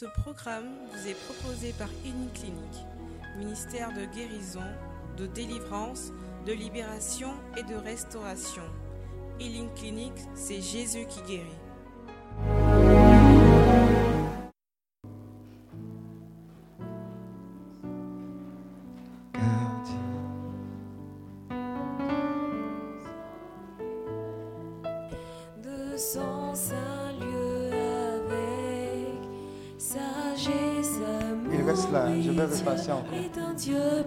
Ce programme vous est proposé par Clinique, ministère de guérison, de délivrance, de libération et de restauration. Healing Clinic, c'est Jésus qui guérit. 你懂就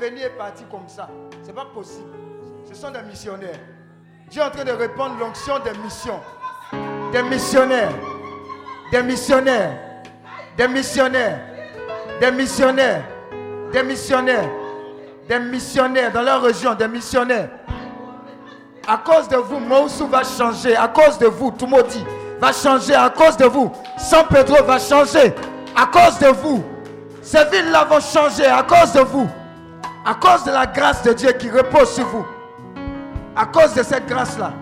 venir et partir comme ça. Ce n'est pas possible. Ce sont des missionnaires. Dieu est en train de répandre l'onction des missions. Des missionnaires. Des missionnaires. Des missionnaires. Des missionnaires. Des missionnaires. Des missionnaires dans leur région. Des missionnaires. À cause de vous, Moussou va changer. À cause de vous, Tumodi va changer. À cause de vous, San Pedro va changer. À cause de vous, ces villes-là vont changer. À cause de vous. À cause de la grâce de Dieu qui repose sur vous. À cause de cette grâce-là.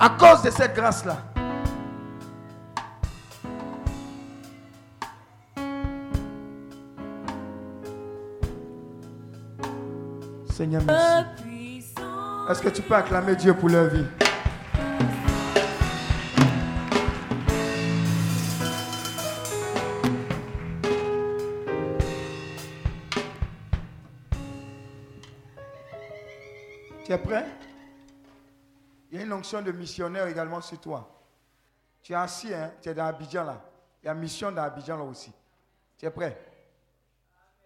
À cause de cette grâce-là. Seigneur, merci. Est-ce que tu peux acclamer Dieu pour leur vie? Tu es prêt? Il y a une onction de missionnaire également sur toi. Tu es assis, hein? tu es dans Abidjan là. Il y a mission dans Abidjan là aussi. Tu es prêt?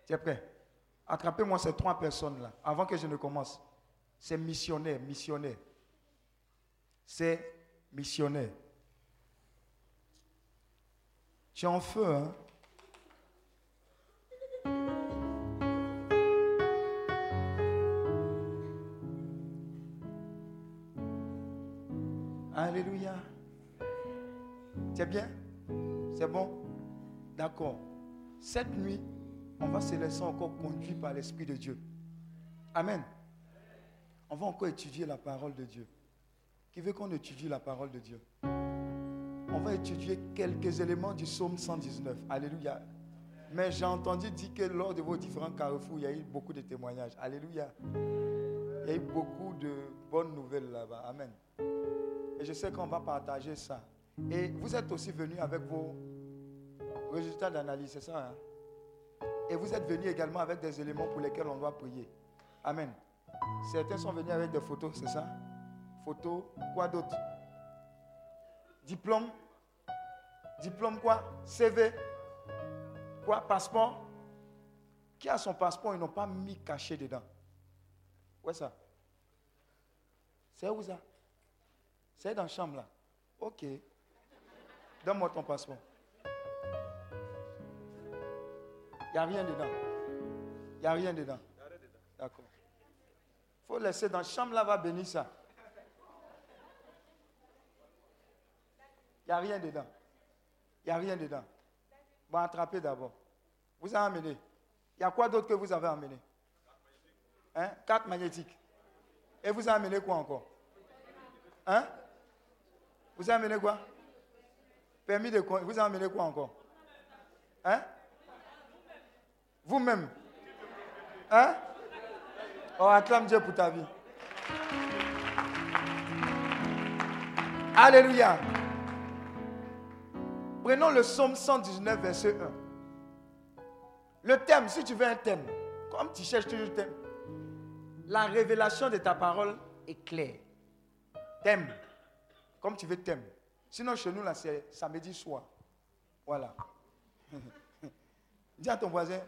Tu es prêt? Attrapez-moi ces trois personnes là avant que je ne commence. C'est missionnaire, missionnaire. C'est missionnaire. Tu es en feu, hein? Alléluia. C'est bien? C'est bon? D'accord. Cette nuit, on va se laisser encore conduire par l'Esprit de Dieu. Amen. On va encore étudier la parole de Dieu. Qui veut qu'on étudie la parole de Dieu? On va étudier quelques éléments du psaume 119. Alléluia. Mais j'ai entendu dire que lors de vos différents carrefours, il y a eu beaucoup de témoignages. Alléluia. Il y a eu beaucoup de bonnes nouvelles là-bas. Amen. Et je sais qu'on va partager ça. Et vous êtes aussi venus avec vos résultats d'analyse, c'est ça hein? Et vous êtes venus également avec des éléments pour lesquels on doit prier. Amen. Certains sont venus avec des photos, c'est ça? Photos, quoi d'autre? Diplôme? Diplôme quoi? CV Quoi? Passeport? Qui a son passeport? Ils n'ont pas mis caché dedans. Où est ça? C'est où ça? C'est dans la chambre là. Ok. Donne-moi ton passeport. Il n'y a rien dedans. Il n'y a rien dedans. D'accord. Il faut laisser dans la chambre là, va bénir ça. Il n'y a rien dedans. Il n'y a rien dedans. Bon, attrapez d'abord. Vous avez amené. Il y a quoi d'autre que vous avez amené? Hein? Carte magnétique. Et vous avez amené quoi encore? Hein? Vous avez amené quoi? Permis de Vous avez amené quoi encore? Hein? Vous-même? Hein? Oh, acclame Dieu pour ta vie. Alléluia. Prenons le psaume 119, verset 1. Le thème, si tu veux un thème, comme tu cherches toujours le thème, la révélation de ta parole est claire. Thème, comme tu veux thème. Sinon, chez nous, là, c'est samedi soir. Voilà. Dis à ton voisin,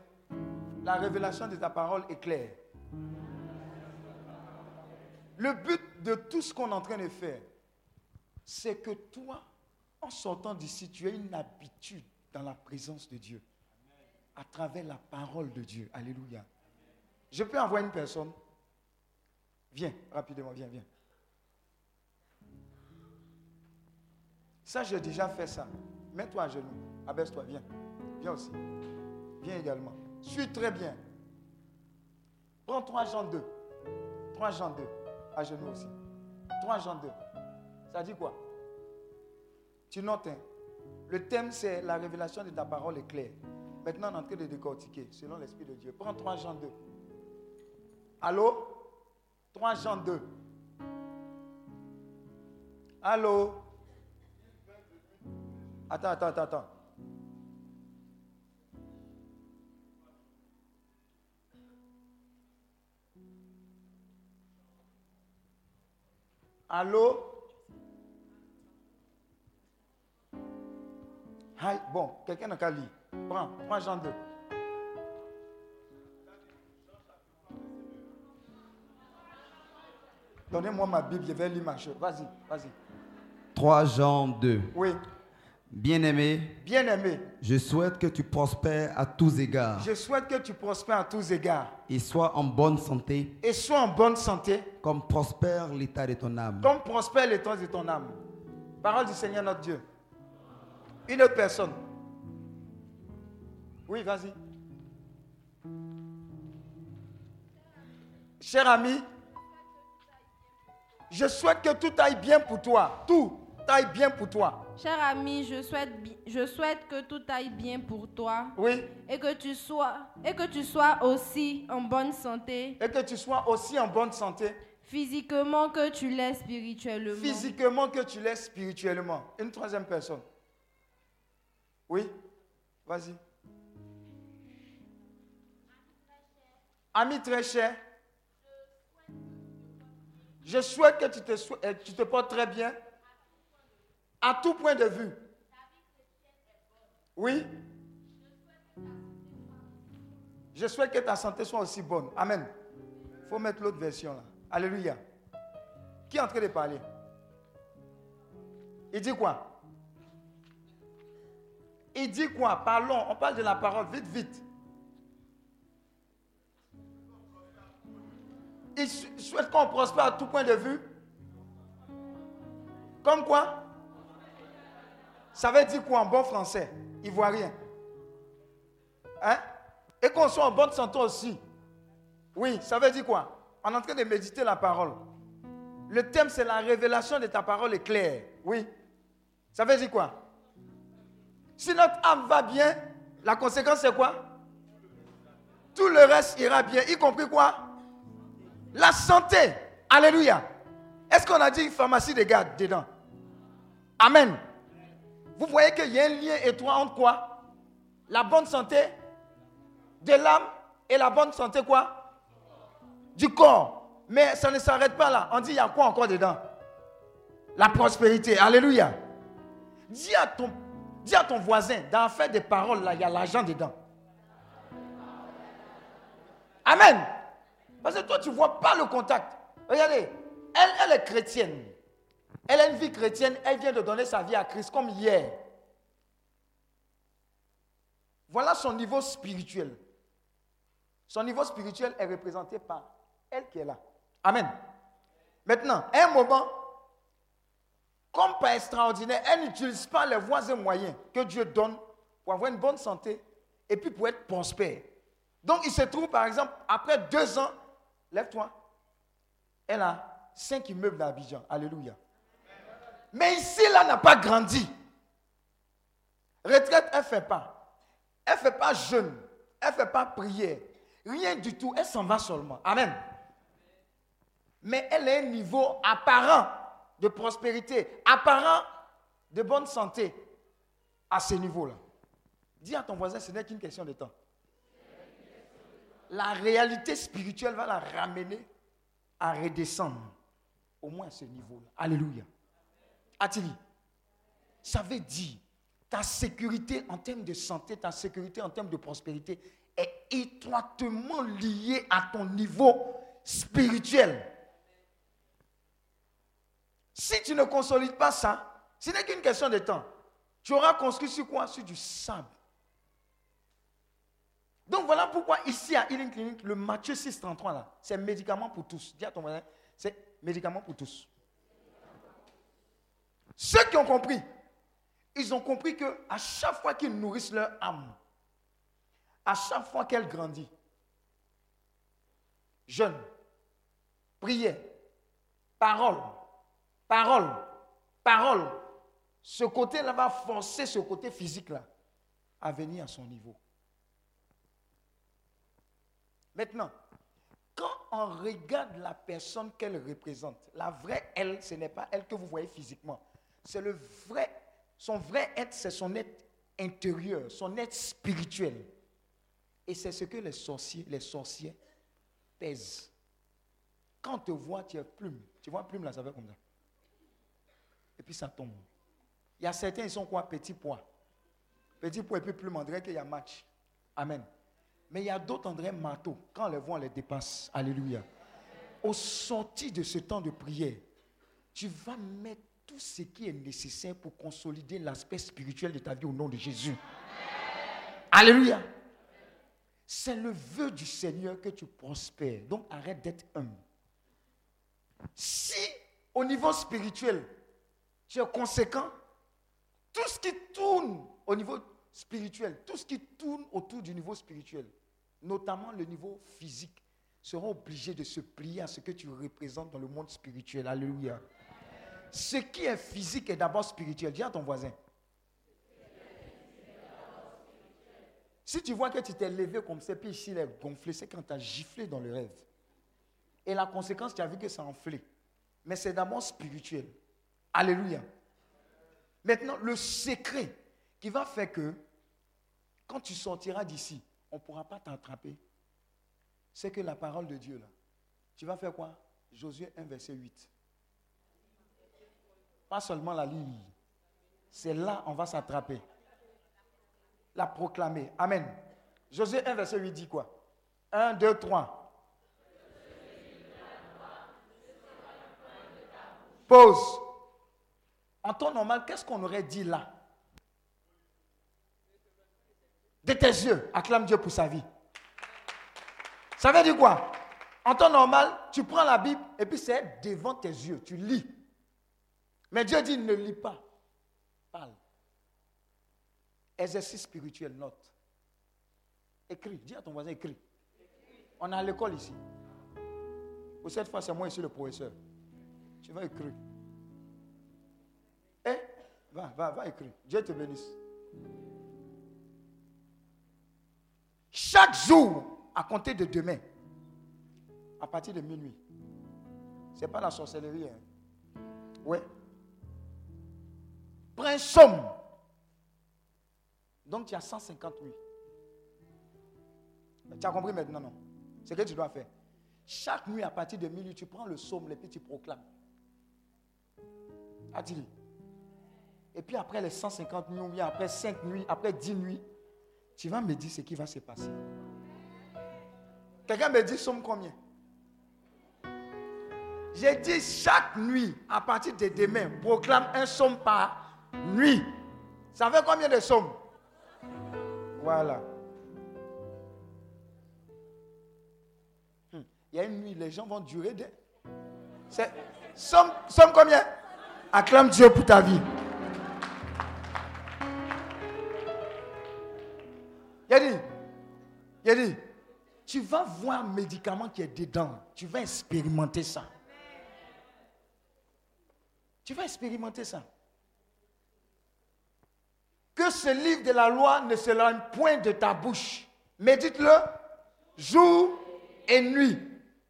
la révélation de ta parole est claire. Le but de tout ce qu'on est en train de faire, c'est que toi, en sortant d'ici, tu as une habitude dans la présence de Dieu. À travers la parole de Dieu. Alléluia. Je peux envoyer une personne? Viens, rapidement, viens, viens. Ça, j'ai déjà fait ça. Mets-toi à genoux. Abaisse-toi, viens. Viens aussi. Viens également. Suis très bien. Prends 3 Jean 2. 3 Jean 2. À genoux aussi. 3 Jean 2. Ça dit quoi? Tu notes, hein? Le thème, c'est la révélation de ta parole est claire. Maintenant, on est en train de décortiquer selon l'Esprit de Dieu. Prends 3 Jean 2. Allô? 3 Jean 2. Allô? Attends, attends, attends, attends. Allô? Hi. Bon, quelqu'un n'a qu'à lire. Prends, prends Jean 2. Donnez-moi ma Bible, je vais lire ma chose. Vas-y, vas-y. 3 Jean 2. Oui, Bien-aimé, bien-aimé, je souhaite que tu prospères à tous égards je souhaite que tu prospères à tous égards et sois en bonne santé, et sois en bonne santé, comme prospère l'état de ton âme. comme prospère l'état de ton âme. Parole du Seigneur notre Dieu. Une autre personne. Oui, vas-y. Cher ami, je souhaite que tout aille bien pour toi. Tout aille bien pour toi. Cher ami, je souhaite, bi- je souhaite que tout aille bien pour toi Oui. et que tu sois et que tu sois aussi en bonne santé, Et que tu sois aussi en bonne santé, physiquement que tu l'es spirituellement. physiquement que tu l'es spirituellement. Une troisième personne. Oui. Vas-y. Ami très cher, je souhaite que tu te, euh, tu te portes très bien à tout point de vue. Oui. Je souhaite que ta santé soit aussi bonne. Amen. Il faut mettre l'autre version là. Alléluia. Qui est en train de parler? Il dit quoi? Il dit quoi? Parlons, on parle de la parole, vite, vite. Il sou- souhaite qu'on prospère à tout point de vue. Comme quoi? Ça veut dire quoi en bon français? Ivoirien. Hein? Et qu'on soit en bonne santé aussi. Oui, ça veut dire quoi? On est en train de méditer la parole. Le thème, c'est la révélation de ta parole est claire. Oui. Ça veut dire quoi? Si notre âme va bien, la conséquence c'est quoi? Tout le reste ira bien, y compris quoi? La santé. Alléluia. Est-ce qu'on a dit pharmacie de garde dedans? Amen. Vous voyez qu'il y a un lien étroit entre quoi? La bonne santé de l'âme et la bonne santé quoi? Du corps. Mais ça ne s'arrête pas là. On dit il y a quoi encore dedans? La prospérité. Alléluia. Dis à ton, dis à ton voisin, dans faire des paroles, là, il y a l'argent dedans. Amen. Parce que toi, tu ne vois pas le contact. Regardez, elle est chrétienne. Elle a une vie chrétienne, elle vient de donner sa vie à Christ comme hier. Voilà son niveau spirituel. Son niveau spirituel est représenté par elle qui est là. Amen. Maintenant, à un moment, comme par extraordinaire, elle n'utilise pas les voies et moyens que Dieu donne pour avoir une bonne santé et puis pour être prospère. Donc, il se trouve, par exemple, après deux ans, lève-toi, elle a cinq immeubles à Abidjan. Alléluia. Mais ici, là, n'a pas grandi. Retraite, elle ne fait pas. Elle ne fait pas jeûne. Elle ne fait pas prière. Rien du tout. Elle s'en va seulement. Amen. Mais elle a un niveau apparent de prospérité, apparent de bonne santé à ce niveau-là. Dis à ton voisin, ce n'est qu'une question de temps. La réalité spirituelle va la ramener à redescendre au moins à ce niveau-là. Alléluia. Attili, ça veut dire ta sécurité en termes de santé, ta sécurité en termes de prospérité est étroitement liée à ton niveau spirituel. Si tu ne consolides pas ça, ce n'est qu'une question de temps. Tu auras construit sur quoi? Sur du sable. Donc voilà pourquoi ici à Healing Clinic, le Matthieu 633 là, c'est médicament pour tous. Dis à ton voisin, c'est médicament pour tous. Ceux qui ont compris, ils ont compris que à chaque fois qu'ils nourrissent leur âme, à chaque fois qu'elle grandit, jeûne, prière, parole, parole, parole, ce côté-là va forcer ce côté physique-là à venir à son niveau. Maintenant, quand on regarde la personne qu'elle représente, la vraie elle, ce n'est pas elle que vous voyez physiquement. C'est le vrai, son vrai être, c'est son être intérieur, son être spirituel. Et c'est ce que les sorciers, les sorciers pèsent. Quand on te voit, tu es plume. Tu vois plume là, ça fait comme ça. Et puis ça tombe. Il y a certains, ils sont quoi? Petit poids. Petit poids et puis plume, on dirait qu'il y a match. Amen. Mais il y a d'autres, dirait marteau. Quand les voit, on les dépasse. Alléluia. Au sorti de ce temps de prière, tu vas mettre tout ce qui est nécessaire pour consolider l'aspect spirituel de ta vie au nom de Jésus. Alléluia. C'est le vœu du Seigneur que tu prospères. Donc arrête d'être humble. Si au niveau spirituel, tu es conséquent, tout ce qui tourne au niveau spirituel, tout ce qui tourne autour du niveau spirituel, notamment le niveau physique, seront obligés de se plier à ce que tu représentes dans le monde spirituel. Alléluia. Ce qui est physique est d'abord spirituel. Dis à ton voisin. Si tu vois que tu t'es levé comme ça, puis ici il est gonflé, c'est quand tu as giflé dans le rêve. Et la conséquence, tu as vu que ça a enflé. Mais c'est d'abord spirituel. Alléluia. Maintenant, le secret qui va faire que quand tu sortiras d'ici, on ne pourra pas t'attraper. C'est que la parole de Dieu, là, tu vas faire quoi? Josué 1, verset 8. Pas seulement la lire. C'est là on va s'attraper. La proclamer. Amen. Josué 1, verset 8 dit quoi? 1, 2, 3. Pause. En temps normal, qu'est-ce qu'on aurait dit là? De tes yeux, acclame Dieu pour sa vie. Ça veut dire quoi? En temps normal, tu prends la Bible et puis c'est devant tes yeux, tu lis. Mais Dieu dit ne lis pas, parle. Exercice spirituel, note. Écris, dis à ton voisin, écris. On est à l'école ici. Pour cette fois, c'est moi ici le professeur. Tu vas écrire. Eh, Va, va, va écrire. Dieu te bénisse. Chaque jour, à compter de demain, à partir de minuit. Ce n'est pas la sorcellerie. Hein. Ouais. Prends un somme. Donc tu as 150 nuits. Tu as compris maintenant, non? C'est ce que tu dois faire. Chaque nuit, à partir de minuit, tu prends le somme et puis tu proclames. A-t-il Et puis après les 150 nuits, ou bien après 5 nuits, après 10 nuits, tu vas me dire ce qui va se passer. Quelqu'un me dit somme combien? J'ai dit chaque nuit, à partir de demain, proclame un somme par nuit. Ça fait combien de sommes? Voilà. Hmm. Il y a une nuit, les gens vont durer des. Somme, somme combien? Acclame Dieu pour ta vie. Il il a dit, tu vas voir un médicament qui est dedans. Tu vas expérimenter ça. Tu vas expérimenter ça. Que ce livre de la loi ne se loigne point de ta bouche. Médite-le jour et nuit.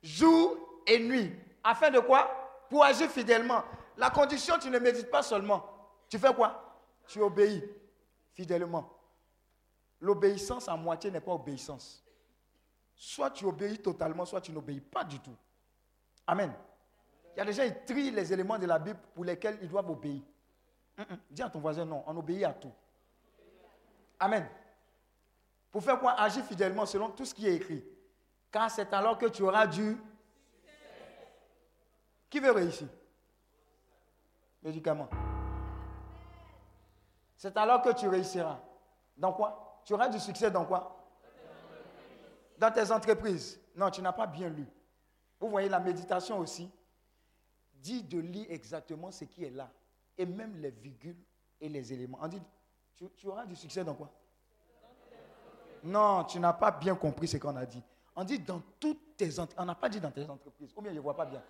Jour et nuit. Afin de quoi? Pour agir fidèlement. La condition, tu ne médites pas seulement. Tu fais quoi? Tu obéis fidèlement. L'obéissance à moitié n'est pas obéissance. Soit tu obéis totalement, soit tu n'obéis pas du tout. Amen. Il y a des gens qui trient les éléments de la Bible pour lesquels ils doivent obéir. Dis à ton voisin non, on obéit à tout. Amen. Pour faire quoi? Agir fidèlement selon tout ce qui est écrit. Car c'est alors que tu auras du. Qui veut réussir? Médicament. C'est alors que tu réussiras. Dans quoi? Tu auras du succès dans quoi? Dans tes entreprises. Non, tu n'as pas bien lu. Vous voyez la méditation aussi. Dis de lire exactement ce qui est là. Et même les virgules et les éléments. Dit, tu, auras du succès dans quoi? Non, tu n'as pas bien compris ce qu'on a dit. On dit dans toutes tes entreprises. On n'a pas dit dans tes entreprises. Ou bien je ne vois pas bien.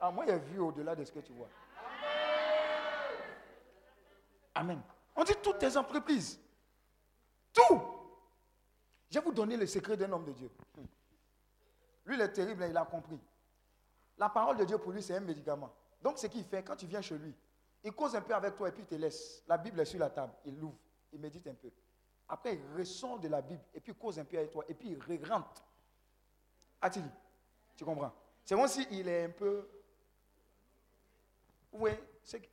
Ah, moi, j'ai vu au-delà de ce que tu vois. Amen. On dit toutes tes entreprises. Tout. Je vais vous donner le secret d'un homme de Dieu. Lui, il est terrible, il a compris. La parole de Dieu pour lui, c'est un médicament. Donc, ce qu'il fait, quand tu viens chez lui, il cause un peu avec toi et puis il te laisse. La Bible est sur la table. Il l'ouvre. Il médite un peu. Après, il ressort de la Bible et puis il cause un peu avec toi et puis il rentre. A-t-il Tu comprends? C'est comme s'il est un peu. Oui,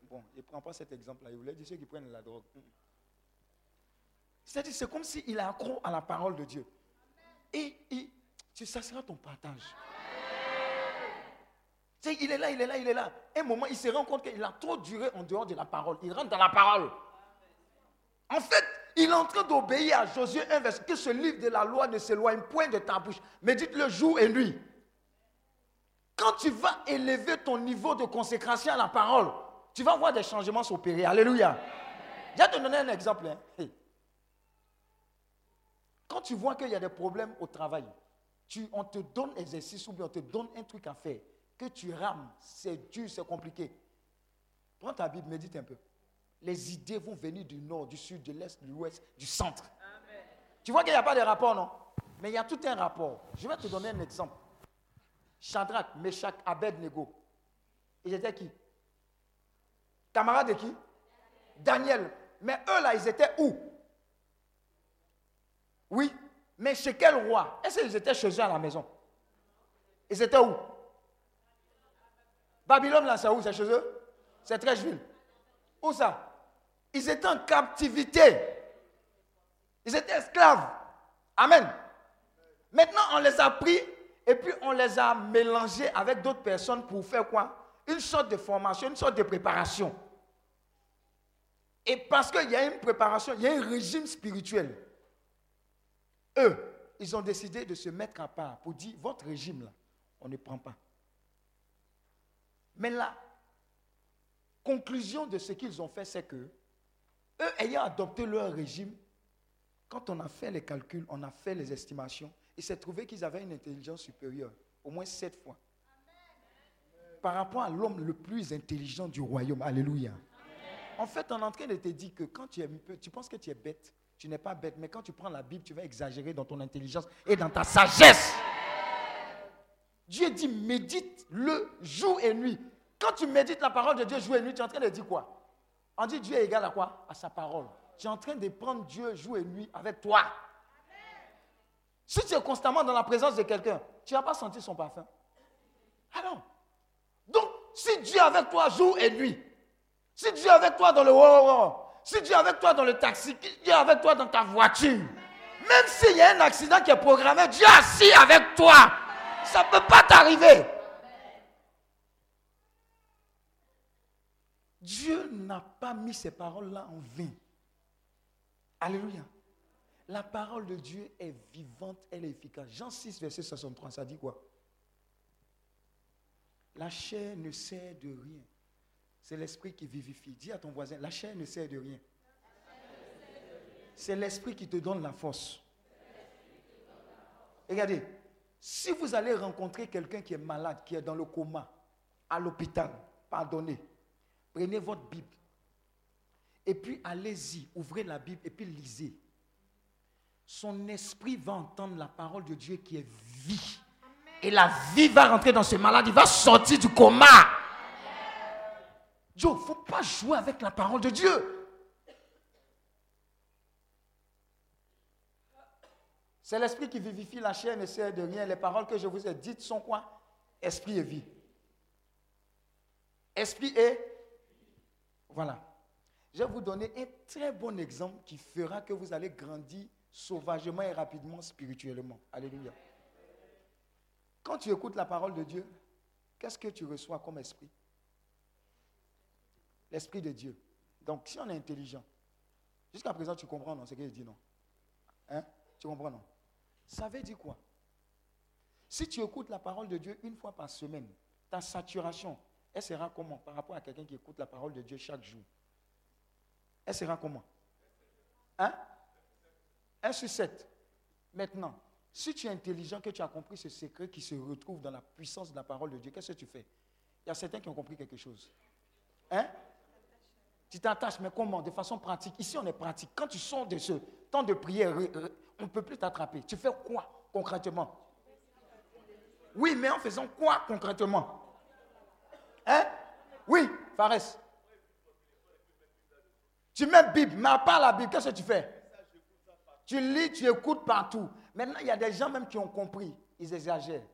bon, il ne prend pas cet exemple-là. Il voulait dire ceux qui prennent la drogue. C'est-à-dire, c'est comme s'il est accro à la parole de Dieu. Et, et ça sera ton partage. Il est là, il est là, il est là. Un moment, il se rend compte qu'il a trop duré en dehors de la parole. Il rentre dans la parole. En fait, il est en train d'obéir à Josué 1, verset, que ce livre de la loi ne s'éloigne point de ta bouche. Médite-le jour et nuit. Quand tu vas élever ton niveau de consécration à la parole, tu vas voir des changements s'opérer. Alléluia. Je vais te donner un exemple. Hein. Quand tu vois qu'il y a des problèmes au travail, tu, on te donne exercice ou bien on te donne un truc à faire, que tu rames, c'est dur, c'est compliqué. Prends ta Bible, médite un peu. Les idées vont venir du nord, du sud, de l'est, de l'ouest, du centre. Tu vois qu'il n'y a pas de rapport, non? Mais il y a tout un rapport. Je vais te donner un exemple. Shadrach, Meshach, Abednego. Ils étaient qui? Camarades de qui? Daniel. Mais eux là, ils étaient où? Oui. Mais chez quel roi? Est-ce qu'ils étaient chez eux à la maison? Ils étaient où? Babylone là, c'est où? C'est chez eux? C'est très ville. Où ça? Ils étaient en captivité. Ils étaient esclaves. Amen. Maintenant, on les a pris et puis on les a mélangés avec d'autres personnes pour faire quoi? Une sorte de formation, une sorte de préparation. Et parce qu'il y a une préparation, il y a un régime spirituel. Eux, ils ont décidé de se mettre à part pour dire, votre régime là, on ne prend pas. Mais la conclusion de ce qu'ils ont fait, c'est que, eux ayant adopté leur régime, quand on a fait les calculs, on a fait les estimations, il s'est trouvé qu'ils avaient une intelligence supérieure, au moins sept fois. Par rapport à l'homme le plus intelligent du royaume. Alléluia. En fait, on est en train de te dire que quand tu es tu penses que tu es bête, tu n'es pas bête, mais quand tu prends la Bible, tu vas exagérer dans ton intelligence et dans ta sagesse. Dieu dit médite le jour et nuit. Quand tu médites la parole de Dieu jour et nuit, tu es en train de dire quoi? On dit Dieu est égal à quoi? À sa parole. Tu es en train de prendre Dieu jour et nuit avec toi. Si tu es constamment dans la présence de quelqu'un, tu n'as pas senti son parfum. Ah non. Donc, si Dieu est avec toi jour et nuit, si Dieu est avec toi dans le haut, si Dieu est avec toi dans le taxi, si Dieu est avec toi dans ta voiture, même s'il y a un accident qui est programmé, Dieu est assis avec toi. Ça ne peut pas t'arriver. Dieu n'a pas mis ces paroles-là en vain. Alléluia. La parole de Dieu est vivante, elle est efficace. Jean 6, verset 63, ça dit quoi? La chair ne sert de rien. C'est l'esprit qui vivifie. Dis à ton voisin, la chair ne sert de rien. C'est l'esprit qui te donne la force. Regardez, si vous allez rencontrer quelqu'un qui est malade, qui est dans le coma, à l'hôpital, pardonnez, prenez votre Bible. Et puis allez-y, ouvrez la Bible et puis lisez. Son esprit va entendre la parole de Dieu qui est vie. Et la vie va rentrer dans ce malade, il va sortir du coma. Dieu, il ne faut pas jouer avec la parole de Dieu. C'est l'esprit qui vivifie la chair, ne sert de rien. Les paroles que je vous ai dites sont quoi? Esprit et vie. Esprit et... Voilà. Je vais vous donner un très bon exemple qui fera que vous allez grandir sauvagement et rapidement spirituellement. Alléluia. Quand tu écoutes la parole de Dieu, qu'est-ce que tu reçois comme esprit? L'esprit de Dieu. Donc, si on est intelligent, jusqu'à présent, tu comprends non, ce qu'il dit, non? Hein? Tu comprends, non? Ça veut dire quoi? Si tu écoutes la parole de Dieu une fois par semaine, ta saturation, elle sera comment par rapport à quelqu'un qui écoute la parole de Dieu chaque jour? Elle sera comment? Hein? 1 sur 7. Maintenant, si tu es intelligent, que tu as compris ce secret qui se retrouve dans la puissance de la parole de Dieu, qu'est-ce que tu fais? Il y a certains qui ont compris quelque chose. Hein? Tu t'attaches, mais comment? De façon pratique. Ici, on est pratique. Quand tu sors de ce temps de prière, on ne peut plus t'attraper. Tu fais quoi concrètement? Oui, mais en faisant quoi concrètement? Hein? Oui, Fares. Tu mets Bible, mais à part la Bible, qu'est-ce que tu fais? Tu lis, tu écoutes partout. Maintenant, il y a des gens même qui ont compris. Ils exagèrent.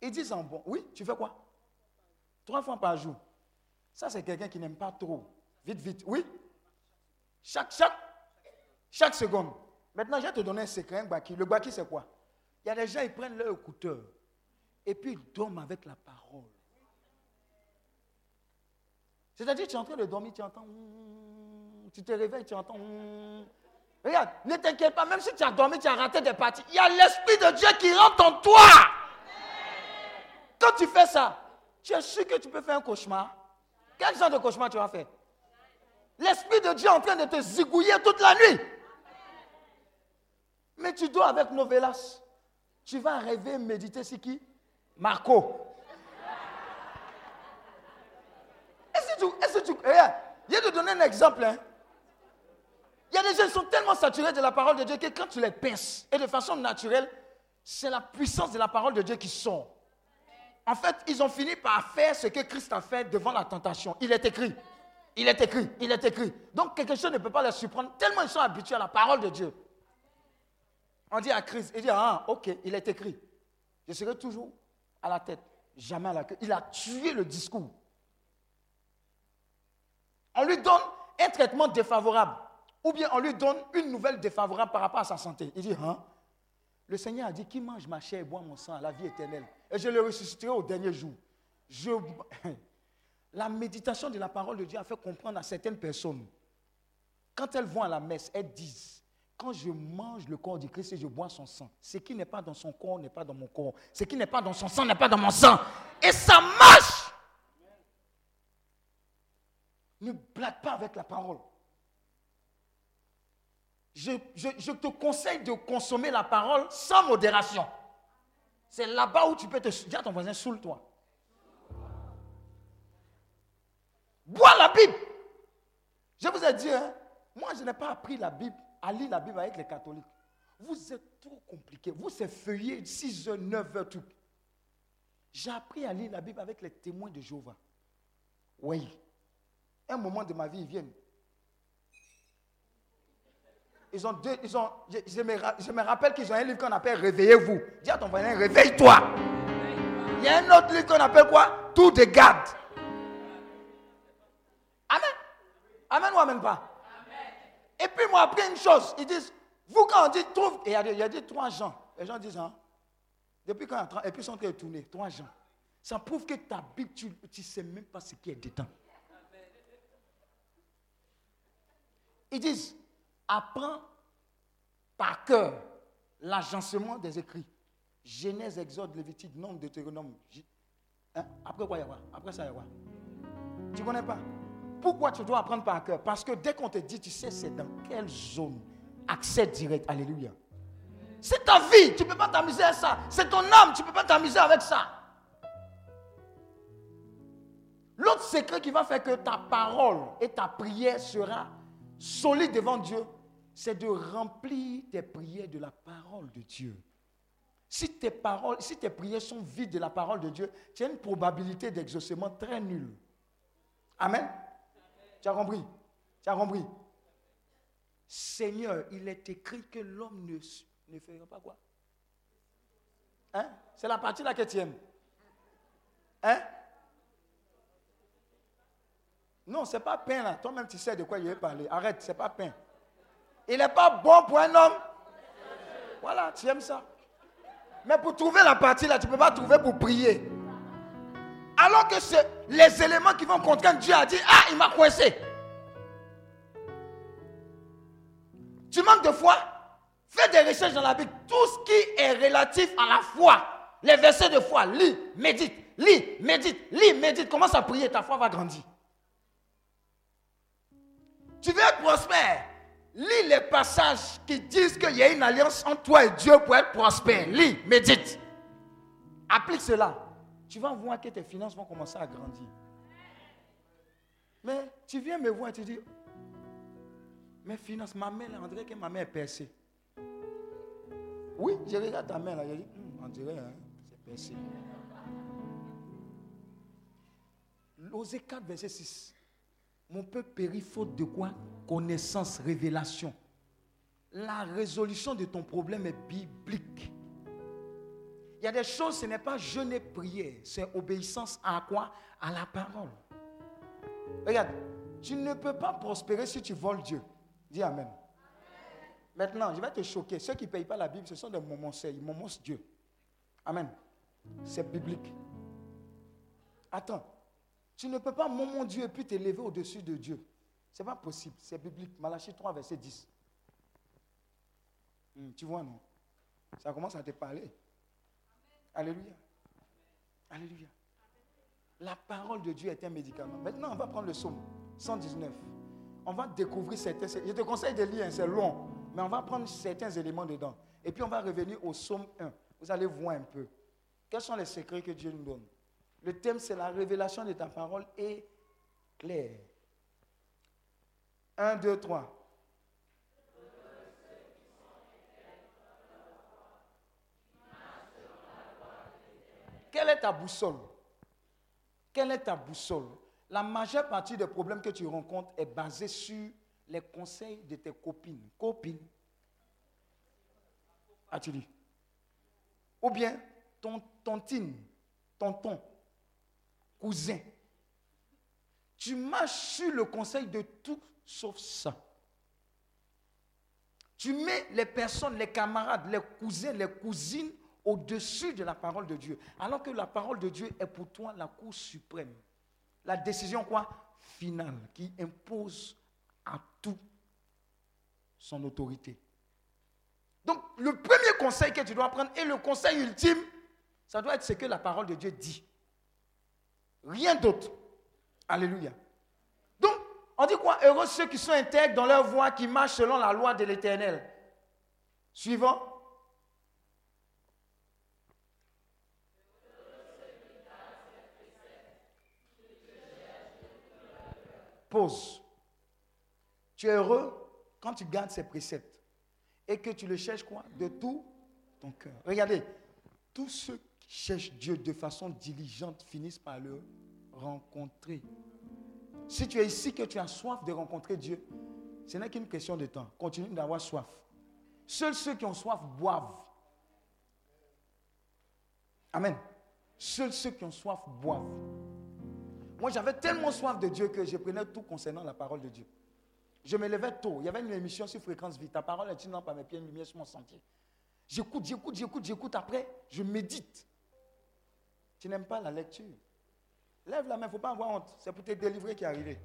Ils disent en bon, oui, tu fais quoi? Trois fois par jour. Ça, c'est quelqu'un qui n'aime pas trop. Vite, vite. Oui? Chaque, chaque, chaque seconde. Maintenant, je vais te donner un secret, un baki. Le baki, c'est quoi? Il y a des gens, ils prennent leur écouteur et puis ils dorment avec la parole. C'est-à-dire, tu es en train de dormir, tu entends. Tu te réveilles, tu entends. Regarde, ne t'inquiète pas, même si tu as dormi, tu as raté des parties, il y a l'Esprit de Dieu qui rentre en toi. Quand tu fais ça, tu es sûr que tu peux faire un cauchemar. Quel genre de cauchemar tu vas faire? L'Esprit de Dieu est en train de te zigouiller toute la nuit. Mais tu dors avec Novelas. Tu vas rêver, méditer sur qui? Marco. Est-ce que tu. Je vais te donner un exemple. Hein. Il y a des gens qui sont tellement saturés de la parole de Dieu que quand tu les pinces, et de façon naturelle, c'est la puissance de la parole de Dieu qui sort. En fait, ils ont fini par faire ce que Christ a fait devant la tentation. Il est écrit. Il est écrit. Il est écrit. Donc quelque chose ne peut pas les surprendre tellement ils sont habitués à la parole de Dieu. On dit à Christ, il dit, ah, ok, il est écrit. Je serai toujours à la tête, jamais à la queue. Il a tué le discours. On lui donne un traitement défavorable. Ou bien on lui donne une nouvelle défavorable par rapport à sa santé. Il dit, hein? Le Seigneur a dit, qui mange ma chair et boit mon sang la vie éternelle. Et je le ressusciterai au dernier jour. La méditation de la parole de Dieu a fait comprendre à certaines personnes, quand elles vont à la messe, elles disent, quand je mange le corps du Christ et je bois son sang, ce qui n'est pas dans son corps n'est pas dans mon corps. Ce qui n'est pas dans son sang n'est pas dans mon sang. Et ça marche. Ne blague pas avec la parole je, te conseille de consommer la parole sans modération. C'est là-bas où tu peux te... Dis à ton voisin, saoule-toi. Bois la Bible. Je vous ai dit, hein, moi je n'ai pas appris la Bible, à lire la Bible avec les catholiques. Vous êtes trop compliqués. Vous, c'est feuillé 6 heures, 9 heures, tout. J'ai appris à lire la Bible avec les témoins de Jéhovah. Oui. Un moment de ma vie, ils viennent. Ils ont deux, ils ont, je, me, je me rappelle qu'ils ont un livre qu'on appelle Réveillez-vous. Dis à ton voisin, réveille-toi. Il y a un autre livre qu'on appelle quoi? Tout de garde. Amen. Amen ou amen pas? Et puis moi, après une chose, ils disent, vous quand on dit trouve, et il y a, il y a dit trois gens. Les gens disent, hein, depuis quand, et puis ils sont tourner, trois gens. Ça prouve que ta Bible, tu ne sais même pas ce qui est dedans. Ils disent, apprends par cœur l'agencement des écrits. Genèse, Exode, Lévitique, Nombre, Deutéronome. Hein? Après quoi il y a quoi? Après ça il y a quoi? Tu ne connais pas? Pourquoi tu dois apprendre par cœur? Parce que dès qu'on te dit, tu sais c'est dans quelle zone? Accès direct. Alléluia. C'est ta vie, tu ne peux pas t'amuser à ça. C'est ton âme, tu ne peux pas t'amuser avec ça. L'autre secret qui va faire que ta parole et ta prière sera solide devant Dieu, c'est de remplir tes prières de la parole de Dieu. Si tes paroles, si tes prières sont vides de la parole de Dieu, tu as une probabilité d'exaucement très nulle. Amen. Tu as compris? Tu as compris? Seigneur, il est écrit que l'homme ne, ne fera pas quoi? Hein? C'est la partie là que tu aimes. Hein? Non, c'est pas pain là. Toi-même, tu sais de quoi il veut parler. Arrête, c'est pas pain. Il n'est pas bon pour un homme. Voilà, tu aimes ça. Mais pour trouver la partie là, tu ne peux pas trouver pour prier. Alors que c'est les éléments qui vont contraindre Dieu à dire Ah, il m'a coincé. Tu manques de foi? Fais des recherches dans la Bible. Tout ce qui est relatif à la foi, les versets de foi, lis, médite, lis, médite, lis, médite. Commence à prier, ta foi va grandir. Tu veux être prospère? Lis les passages qui disent qu'il y a une alliance entre toi et Dieu pour être prospère. Lis, médite. Applique cela. Tu vas voir que tes finances vont commencer à grandir. Mais tu viens me voir et tu dis, mes finances, ma là, on dirait que ma main est percée. Oui, je regarde ta main là, je dis, on dirait, hein, c'est percé. L'Osée 4, verset 6. Mon peuple périt faute de quoi? Connaissance, révélation. La résolution de ton problème est biblique. Il y a des choses, ce n'est pas jeûne et prière, c'est obéissance à quoi? À la parole. Regarde, tu ne peux pas prospérer si tu voles Dieu. Dis Amen. Maintenant, je vais te choquer. Ceux qui ne payent pas la Bible, ce sont des momoncés. Ils momoncent Dieu. Amen. C'est biblique. Attends. Tu ne peux pas momon Dieu et puis t'élever au-dessus de Dieu. Ce n'est pas possible. C'est biblique. Malachie 3, verset 10. Hmm, tu vois, non? Ça commence à te parler. Alléluia. Alléluia. La parole de Dieu est un médicament. Maintenant, on va prendre le psaume 119. On va découvrir certains. Je te conseille de lire, hein, c'est long. Mais on va prendre certains éléments dedans. Et puis on va revenir au psaume 1. Vous allez voir un peu. Quels sont les secrets que Dieu nous donne? Le thème, c'est la révélation de ta parole est claire. 1, 2, 3. Quelle est ta boussole? Quelle est ta boussole? La majeure partie des problèmes que tu rencontres est basée sur les conseils de tes copines. Copines. As-tu dit? Ou bien ton tontine, tonton, cousin. Tu marches sur le conseil de tout sauf ça. Tu mets les personnes, les camarades, les cousins, les cousines au-dessus de la parole de Dieu. Alors que la parole de Dieu est pour toi la cour suprême. La décision quoi? Finale, qui impose à tout son autorité. Donc, le premier conseil que tu dois prendre et le conseil ultime, ça doit être ce que la parole de Dieu dit. Rien d'autre. Alléluia. Donc, on dit quoi? Heureux ceux qui sont intègres dans leur voie, qui marchent selon la loi de l'éternel. Suivant. Pause. Tu es heureux quand tu gardes ses préceptes et que tu le cherches quoi? De tout ton cœur. Regardez, tous ceux qui cherchent Dieu de façon diligente finissent par le rencontrer. Si tu es ici que tu as soif de rencontrer Dieu, ce n'est qu'une question de temps. Continue d'avoir soif. Seuls ceux qui ont soif boivent. Amen. Seuls ceux qui ont soif boivent. Moi, j'avais tellement soif de Dieu que je prenais tout concernant la parole de Dieu. Je me levais tôt. Il y avait une émission sur Fréquence Vie. Ta parole est une lampe à mes pieds, une lumière sur mon sentier. J'écoute, j'écoute, j'écoute, j'écoute. Après, je médite. Tu n'aimes pas la lecture? Lève la main, il ne faut pas avoir honte. C'est pour te délivrer qui est arrivé.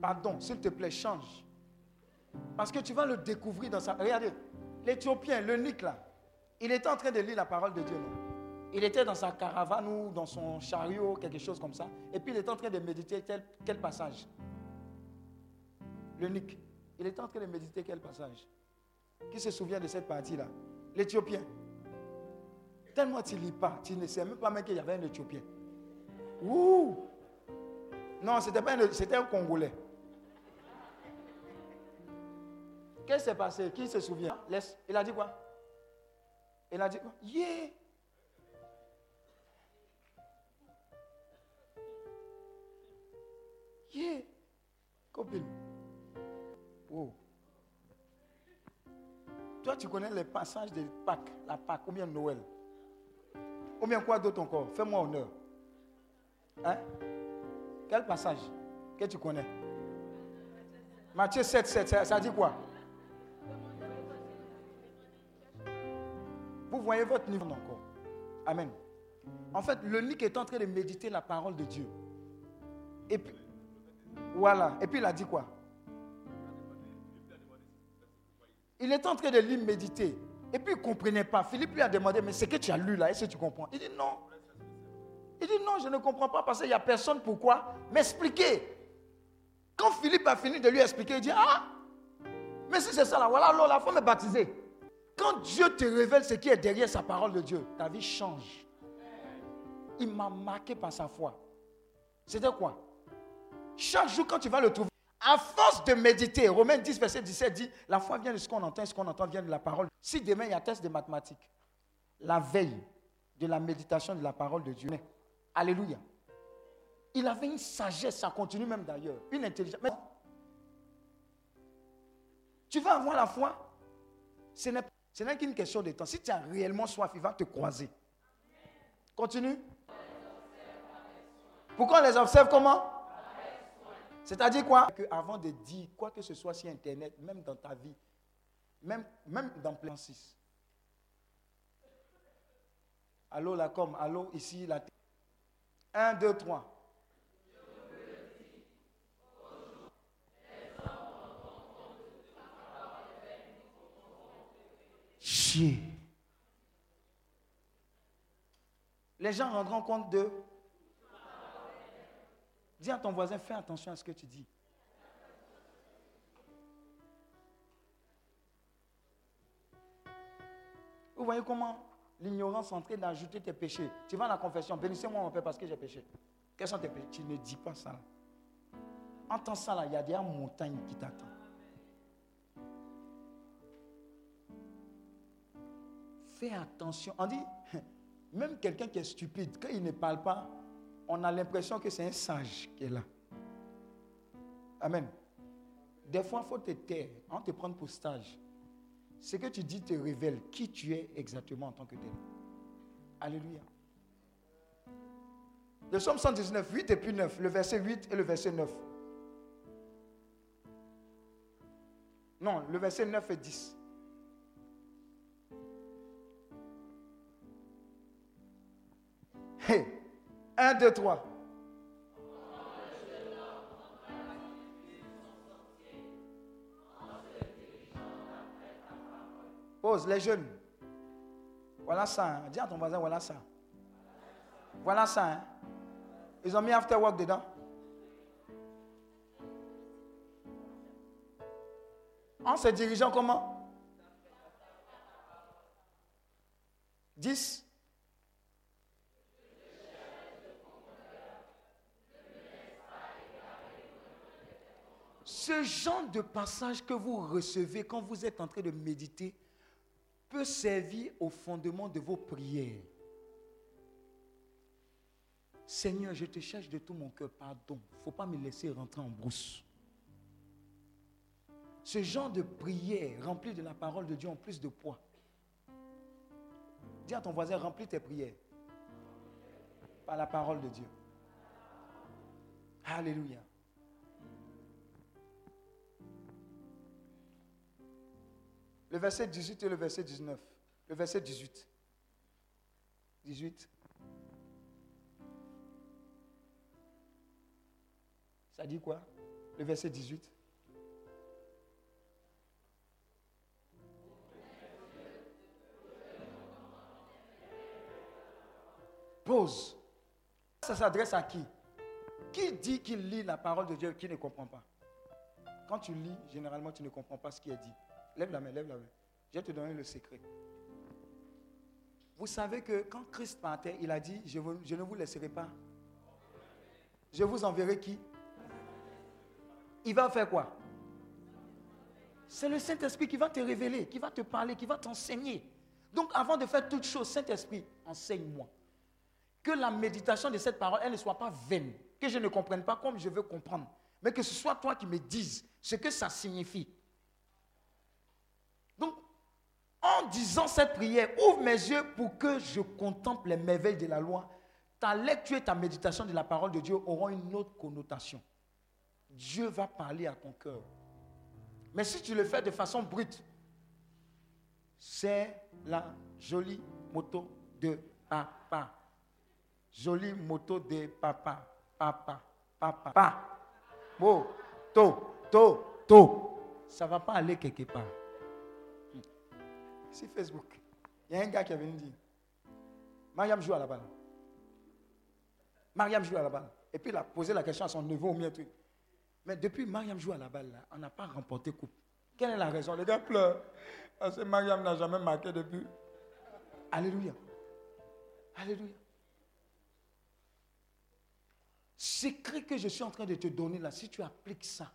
Pardon, s'il te plaît, change. Parce que tu vas le découvrir dans sa. Regardez, l'Éthiopien, le Nick là, il était en train de lire la parole de Dieu. Il était dans sa caravane ou dans son chariot, quelque chose comme ça. Et puis il était en train de méditer quel passage? Le Nick. Il était en train de méditer quel passage? Qui se souvient de cette partie-là? L'Éthiopien. Tellement tu ne lis pas, tu ne sais même pas même qu'il y avait un Éthiopien. Ouh Non, c'était pas c'était un Congolais. Qu'est-ce qui s'est passé? Qui se souvient? Il a dit quoi? Il a dit quoi? Yeah Yeah. Toi, tu connais les passages de Pâques, la Pâques, ou bien Noël? Ou bien quoi d'autre encore? Fais-moi honneur. Hein? Quel passage que tu connais? Matthieu 7, 7, ça, ça dit quoi? Vous voyez votre niveau encore. Amen. En fait, le Nick est en train de méditer la parole de Dieu. Et puis, voilà. Et puis il a dit quoi? Il est en train de lire, méditer. Et puis il ne comprenait pas. Philippe lui a demandé, mais ce que tu as lu là, est-ce que tu comprends? Il dit non. Il dit non, je ne comprends pas parce qu'il n'y a personne pourquoi m'expliquer. Quand Philippe a fini de lui expliquer, il dit, ah, mais si c'est ça là, voilà, alors la femme est baptisée. Quand Dieu te révèle ce qui est derrière sa parole de Dieu, ta vie change. Il m'a marqué par sa foi. C'était quoi? Chaque jour, quand tu vas le trouver, à force de méditer, Romains 10, verset 17 dit, la foi vient de ce qu'on entend, ce qu'on entend vient de la parole. Si demain il y a test de mathématiques, la veille de la méditation de la parole de Dieu, Alléluia. Il avait une sagesse, ça continue même d'ailleurs, une intelligence. Mais tu vas avoir la foi, ce n'est ce n'est qu'une question de temps. Si tu as réellement soif, il va te croiser. Continue. Pourquoi on les observe comment? C'est-à-dire quoi? Que Avant de dire quoi que ce soit sur Internet, même dans ta vie, même, dans plan 6. Allô, la com, allô, ici, la 1, 2, 3. Chier. Les gens rendront compte de... Dis à ton voisin, fais attention à ce que tu dis. Vous voyez comment l'ignorance est en train d'ajouter tes péchés. Tu vas à la confession, bénissez-moi mon Père parce que j'ai péché. Quels sont tes péchés? Tu ne dis pas ça. Entends ça là, il y a des montagnes qui t'attendent. Fais attention. On dit, même quelqu'un qui est stupide, quand il ne parle pas, on a l'impression que c'est un sage qui est là. Amen. Des fois, il faut te taire, on te prendre pour stage. Ce que tu dis te révèle qui tu es exactement en tant que tel. Alléluia. Le psaume 119, 8 et puis 9, le verset 8 et le verset 9. Non, le verset 9 et 10. Hey, 1, 2, 3. Pose les jeunes. Voilà ça. hein. Dis à ton voisin, voilà ça. Voilà ça. hein. Ils ont mis after work dedans. En se dirigeant comment? 10. Ce genre de passage que vous recevez quand vous êtes en train de méditer peut servir au fondement de vos prières. Seigneur, je te cherche de tout mon cœur, pardon. Il ne faut pas me laisser rentrer en brousse. Ce genre de prière remplie de la parole de Dieu en plus de poids. Dis à ton voisin, remplis tes prières par la parole de Dieu. Alléluia. Le verset 18 et le verset 19. Le verset 18. 18. Ça dit quoi? Le verset 18. Pause. Ça s'adresse à qui? Qui dit qu'il lit la parole de Dieu qui ne comprend pas? Quand tu lis, généralement, tu ne comprends pas ce qui est dit. Lève la main, lève la main. Je vais te donner le secret. Vous savez que quand Christ partait, il a dit, je, ne vous laisserai pas. Je vous enverrai qui? Il va faire quoi? C'est le Saint-Esprit qui va te révéler, qui va te parler, qui va t'enseigner. Donc avant de faire toute chose, Saint-Esprit, enseigne-moi. Que la méditation de cette parole, elle ne soit pas vaine. Que je ne comprenne pas comme je veux comprendre. Mais que ce soit toi qui me dises ce que ça signifie. Donc, en disant cette prière, ouvre mes yeux pour que je contemple les merveilles de la loi. Ta lecture et ta méditation de la parole de Dieu auront une autre connotation. Dieu va parler à ton cœur. Mais si tu le fais de façon brute, c'est la jolie moto de papa. Jolie moto de papa. Papa. Papa. Pa. Moto. To. To. Ça ne va pas aller quelque part. Facebook. Il y a un gars qui est venu dire Mariam joue à la balle. Mariam joue à la balle. Et puis il a posé la question à son neveu au truc. Mais depuis Mariam joue à la balle, on n'a pas remporté coupe. Quelle est la raison? Les gars pleurent. Parce que Mariam n'a jamais marqué depuis. Alléluia. Alléluia. Secret que je suis en train de te donner là, si tu appliques ça,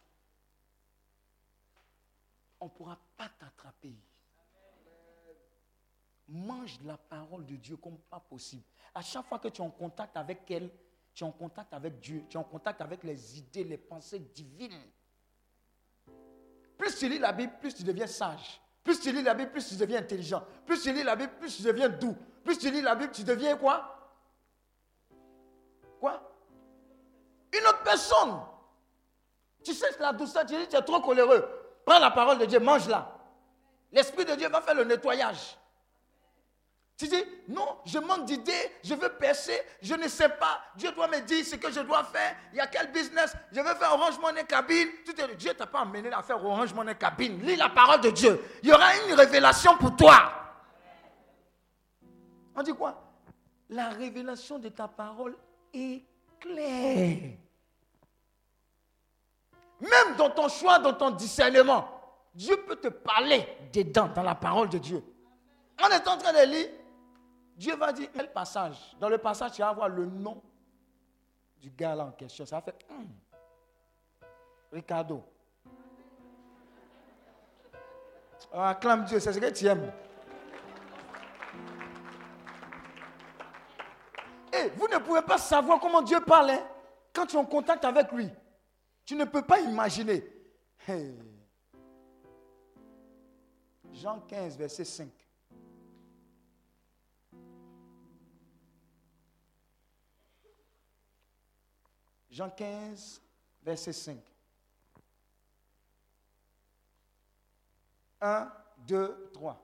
on ne pourra pas t'attraper. Mange la parole de Dieu comme pas possible. À chaque fois que tu es en contact avec elle, tu es en contact avec Dieu, tu es en contact avec les idées, les pensées divines. Plus tu lis la Bible, plus tu deviens sage. Plus tu lis la Bible, plus tu deviens intelligent. Plus tu lis la Bible, plus tu deviens doux. Plus tu lis la Bible, tu deviens quoi? Quoi? Une autre personne. Tu sais la douceur, tu dis tu es trop coléreux. Prends la parole de Dieu, mange-la. L'Esprit de Dieu va faire le nettoyage. Tu dis, non, je manque d'idées, je veux percer, je ne sais pas, Dieu doit me dire ce que je dois faire, il y a quel business, je veux faire Orange Money Cabine. Tu te dis, Dieu t'a pas amené à faire Orange Money Cabine. Lis la parole de Dieu. Il y aura une révélation pour toi. On dit quoi? La révélation de ta parole est claire. Même dans ton choix, dans ton discernement, Dieu peut te parler dedans, dans la parole de Dieu. On est en train de lire, Dieu va dire quel passage. Dans le passage, tu vas voir le nom du gars là en question. Ça va faire hum, Ricardo. On acclame Dieu, c'est ce que tu aimes. Et vous ne pouvez pas savoir comment Dieu parle hein, quand tu es en contact avec lui. Tu ne peux pas imaginer. Jean 15, verset 5. Jean 15, verset 5. 1, 2, 3.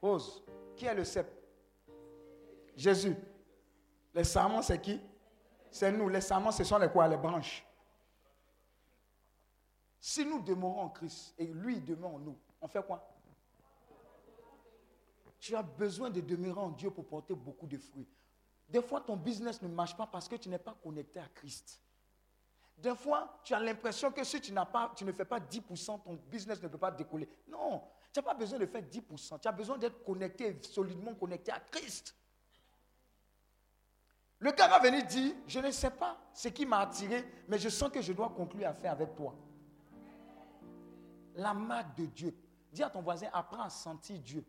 Pause. Qui est le cep? Jésus. Les serments, c'est qui? C'est nous. Les serments, ce sont les quoi Les branches. Si nous demeurons en Christ et lui demeure en nous, on fait quoi? Tu as besoin de demeurer en Dieu pour porter beaucoup de fruits. Des fois, ton business ne marche pas parce que tu n'es pas connecté à Christ. Des fois, tu as l'impression que si tu, pas, tu ne fais pas 10%, ton business ne peut pas décoller. Non, tu n'as pas besoin de faire 10%. Tu as besoin d'être connecté, solidement connecté à Christ. Le gars va venir dire, je ne sais pas ce qui m'a attiré, mais je sens que je dois conclure à faire avec toi. La marque de Dieu. Dis à ton voisin, apprends à sentir Dieu.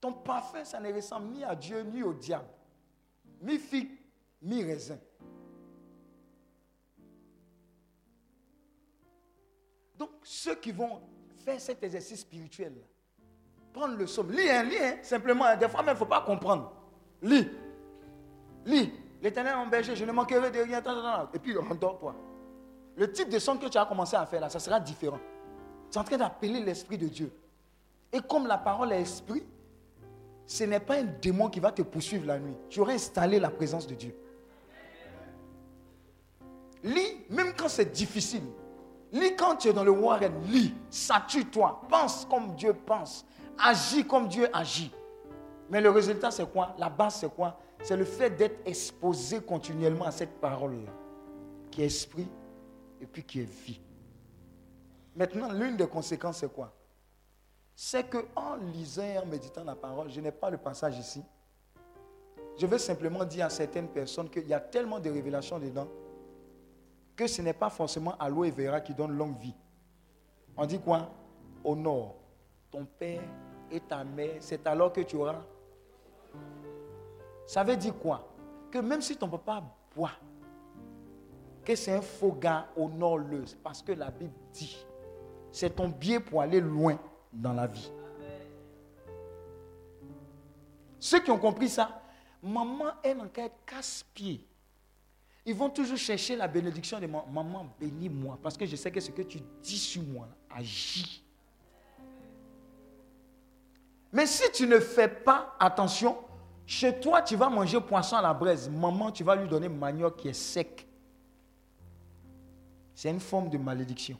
Ton parfum, ça ne ressemble ni à Dieu ni au diable. Mi figue, mi raisin. Donc, ceux qui vont faire cet exercice spirituel, prendre le somme, lis, hein, lis, hein, simplement, hein, des fois même, il ne faut pas comprendre. Lis, lis. L'éternel mon berger, je ne manquerai de rien. Et puis, endors-toi. Le type de son que tu as commencé à faire là, ça sera différent. Tu es en train d'appeler l'Esprit de Dieu. Et comme la parole est esprit, ce n'est pas un démon qui va te poursuivre la nuit. Tu auras installé la présence de Dieu. Lis, même quand c'est difficile. Lis quand tu es dans le Warren. Lis, sature-toi. Pense comme Dieu pense. Agis comme Dieu agit. Mais le résultat, c'est quoi? La base, c'est quoi? C'est le fait d'être exposé continuellement à cette parole-là, qui est esprit et puis qui est vie. Maintenant, l'une des conséquences, c'est quoi? C'est que en lisant et en méditant la parole, je n'ai pas le passage ici. Je veux simplement dire à certaines personnes qu'il y a tellement de révélations dedans que ce n'est pas forcément aloe vera qui donne longue vie. On dit quoi? Honore ton père et ta mère, c'est alors que tu auras. Ça veut dire quoi? Que même si ton papa boit, que c'est un faux gars, honore-le. Parce que la Bible dit, c'est ton biais pour aller loin dans la vie. Ceux qui ont compris ça, maman est dans quel casse-pied. Ils vont toujours chercher la bénédiction de maman. Maman, bénis-moi. Parce que je sais que ce que tu dis sur moi, agit. Mais si tu ne fais pas attention, chez toi, tu vas manger poisson à la braise. Maman, tu vas lui donner manioc qui est sec. C'est une forme de malédiction.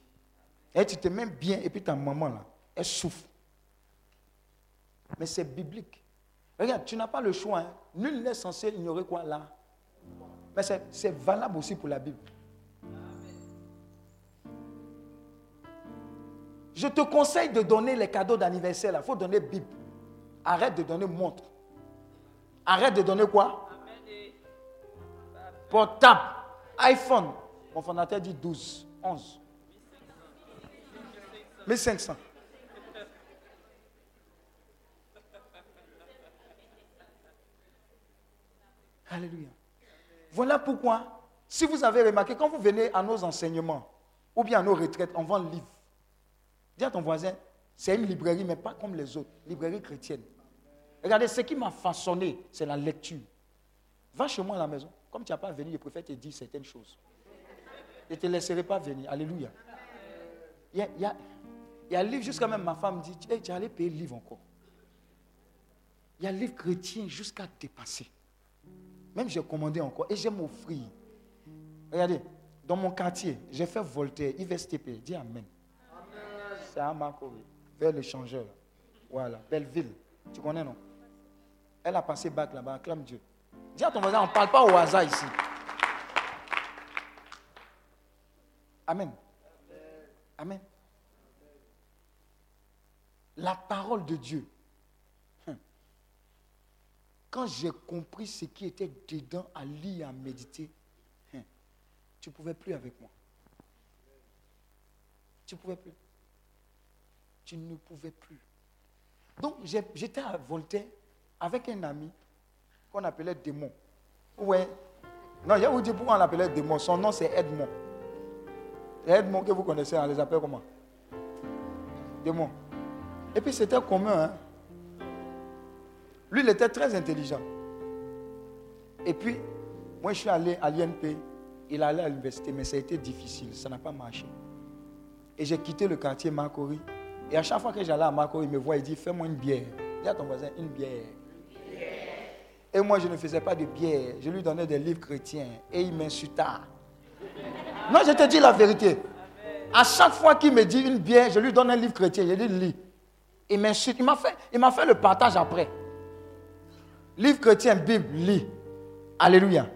Et tu te mets bien, et puis ta maman, là, elle souffre. Mais c'est biblique. Regarde, tu n'as pas le choix. hein. Nul n'est censé ignorer quoi là. Mais c'est- valable aussi pour la Bible. Je te conseille de donner les cadeaux d'anniversaire. Il faut donner Bible. Arrête de donner montre. Arrête de donner quoi? Portable. iPhone. Mon fondateur dit 12, 11. 1500. Alléluia. Voilà pourquoi, si vous avez remarqué, quand vous venez à nos enseignements ou bien à nos retraites, on vend le livre. Dis à ton voisin, c'est une librairie, mais pas comme les autres, librairie chrétienne. Regardez, ce qui m'a façonné, c'est la lecture. Va chez moi à la maison. Comme tu n'as pas venu, je préfère te dire certaines choses. Je ne te laisserai pas venir. Alléluia. Il y a, il y a- il y a un livre, jusqu'à même ma femme dit, Hey, tu es allé payer le livre encore. Il y a un livre chrétien jusqu'à dépasser. Même j'ai commandé encore et j'aime offrir. Regardez, dans mon quartier, j'ai fait Voltaire, IVSTP. Dis Amen. C'est à Marcory, vers l'échangeur. Voilà, Belleville. Tu connais, non? Elle a passé bac là-bas, acclame Dieu. Dis à ton voisin, on ne parle pas au hasard ici. Amen. Amen. La parole de Dieu. Hum. Quand j'ai compris ce qui était dedans à lire, à méditer, hum, tu ne pouvais plus avec moi. Tu ne pouvais plus. Tu ne pouvais plus. Donc j'étais à Voltaire avec un ami qu'on appelait Démon. Ouais. Non, je vous dire pourquoi on l'appelait Démon. Son nom c'est Edmond. Edmond que vous connaissez, on les appelle comment? Démon. Et puis c'était commun. Hein? Lui, il était très intelligent. Et puis, moi, je suis allé à l'INP. Il allait à l'université, mais ça a été difficile. Ça n'a pas marché. Et j'ai quitté le quartier Marcory. Et à chaque fois que j'allais à Marcory, il me voit, il dit Fais-moi une bière. Dis à ton voisin Une bière. Et moi, je ne faisais pas de bière. Je lui donnais des livres chrétiens. Et il m'insulta. Non, je te dis la vérité. À chaque fois qu'il me dit une bière, je lui donne un livre chrétien. Je lui dis lis. Il m'insulte. Il m'a fait, fait le partage après. Livre chrétien, Bible, lis. Alléluia.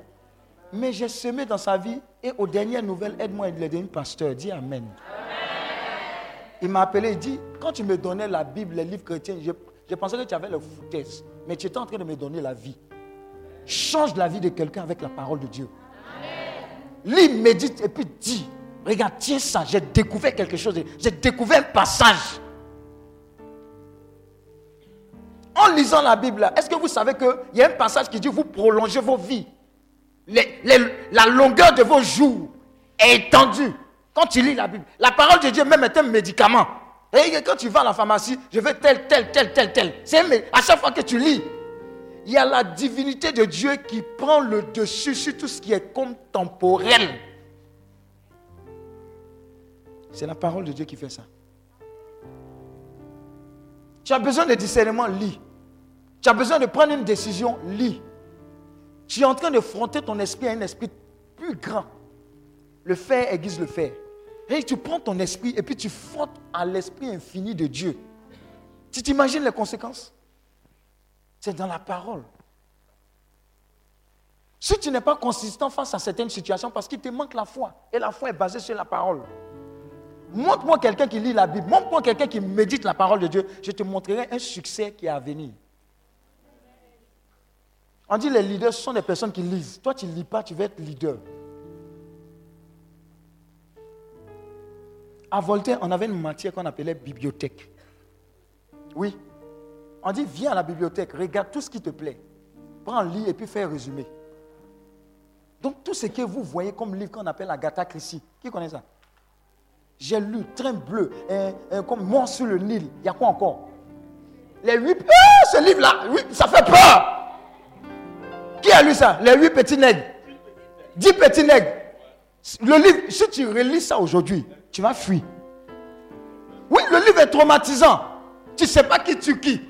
Mais j'ai semé dans sa vie et aux dernières nouvelles, aide-moi, il est devenu pasteur. Dis Amen. Il m'a appelé, il dit, quand tu me donnais la Bible, les livres chrétiens, je, je pensais que tu avais le foutaise, mais tu étais en train de me donner la vie. Change la vie de quelqu'un avec la parole de Dieu. Lis, médite et puis dis, regarde, tiens ça, j'ai découvert quelque chose, j'ai découvert un passage. En lisant la Bible, est-ce que vous savez qu'il y a un passage qui dit, vous prolongez vos vies. La longueur de vos jours est étendue quand tu lis la Bible. La parole de Dieu même est un médicament. Et quand tu vas à la pharmacie, je veux tel, tel, tel, tel, tel. C'est à chaque fois que tu lis, il y a la divinité de Dieu qui prend le dessus sur tout ce qui est contemporel. C'est la parole de Dieu qui fait ça. Tu as besoin de discernement, lis. Tu as besoin de prendre une décision, lis. Tu es en train de fronter ton esprit à un esprit plus grand. Le fer aiguise le fer. Et tu prends ton esprit et puis tu frottes à l'esprit infini de Dieu. Tu t'imagines les conséquences? C'est dans la parole. Si tu n'es pas consistant face à certaines situations, parce qu'il te manque la foi, et la foi est basée sur la parole. Montre-moi quelqu'un qui lit la Bible, montre-moi quelqu'un qui médite la parole de Dieu, je te montrerai un succès qui est à venir. On dit les leaders, sont des personnes qui lisent. Toi, tu ne lis pas, tu vas être leader. À Voltaire, on avait une matière qu'on appelait bibliothèque. Oui. On dit, viens à la bibliothèque, regarde tout ce qui te plaît. Prends, lis et puis fais un résumé. Donc, tout ce que vous voyez comme livre qu'on appelle Agatha Christie, qui connaît ça? J'ai lu Train bleu, comme Mort sur le Nil. Il y a quoi encore? Les huit. Ah, ce livre-là, ça fait peur Qui a lu ça? Les huit petits nègres. Dix petits nègres. Le livre, si tu relis ça aujourd'hui, tu vas fuir. Oui, le livre est traumatisant. Tu ne sais pas qui tue qui.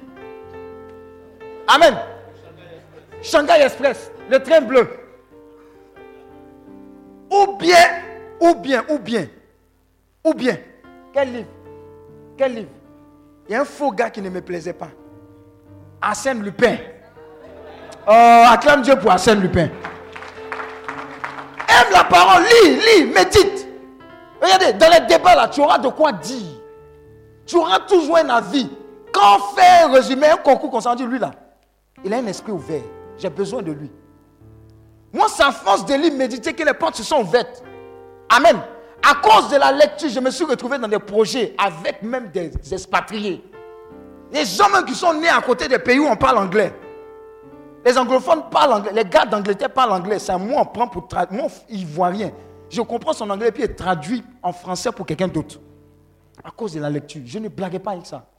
Amen. Shanghai Express, le train bleu. Ou bien, ou bien, ou bien, ou bien. Quel livre Quel livre? Il y a un faux gars qui ne me plaisait pas. Arsène Lupin. Oh, acclame Dieu pour Arsène Lupin. Aime la parole, lis, lis, médite. Regardez, dans les débats là, tu auras de quoi dire. Tu auras toujours un avis. Quand on fait un résumé, un concours qu'on s'en dit, lui là, il a un esprit ouvert. J'ai besoin de lui. Moi, c'est à force de lire, méditer que les portes se sont ouvertes. Amen. À cause de la lecture, je me suis retrouvé dans des projets avec même des expatriés. Les gens même qui sont nés à côté des pays où on parle anglais. Les anglophones parlent anglais. Les gars d'Angleterre parlent anglais. C'est moi, on prend pour traduire. Moi, ivoirien. Je comprends son anglais et puis il traduit en français pour quelqu'un d'autre. À cause de la lecture. Je ne blaguais pas avec ça.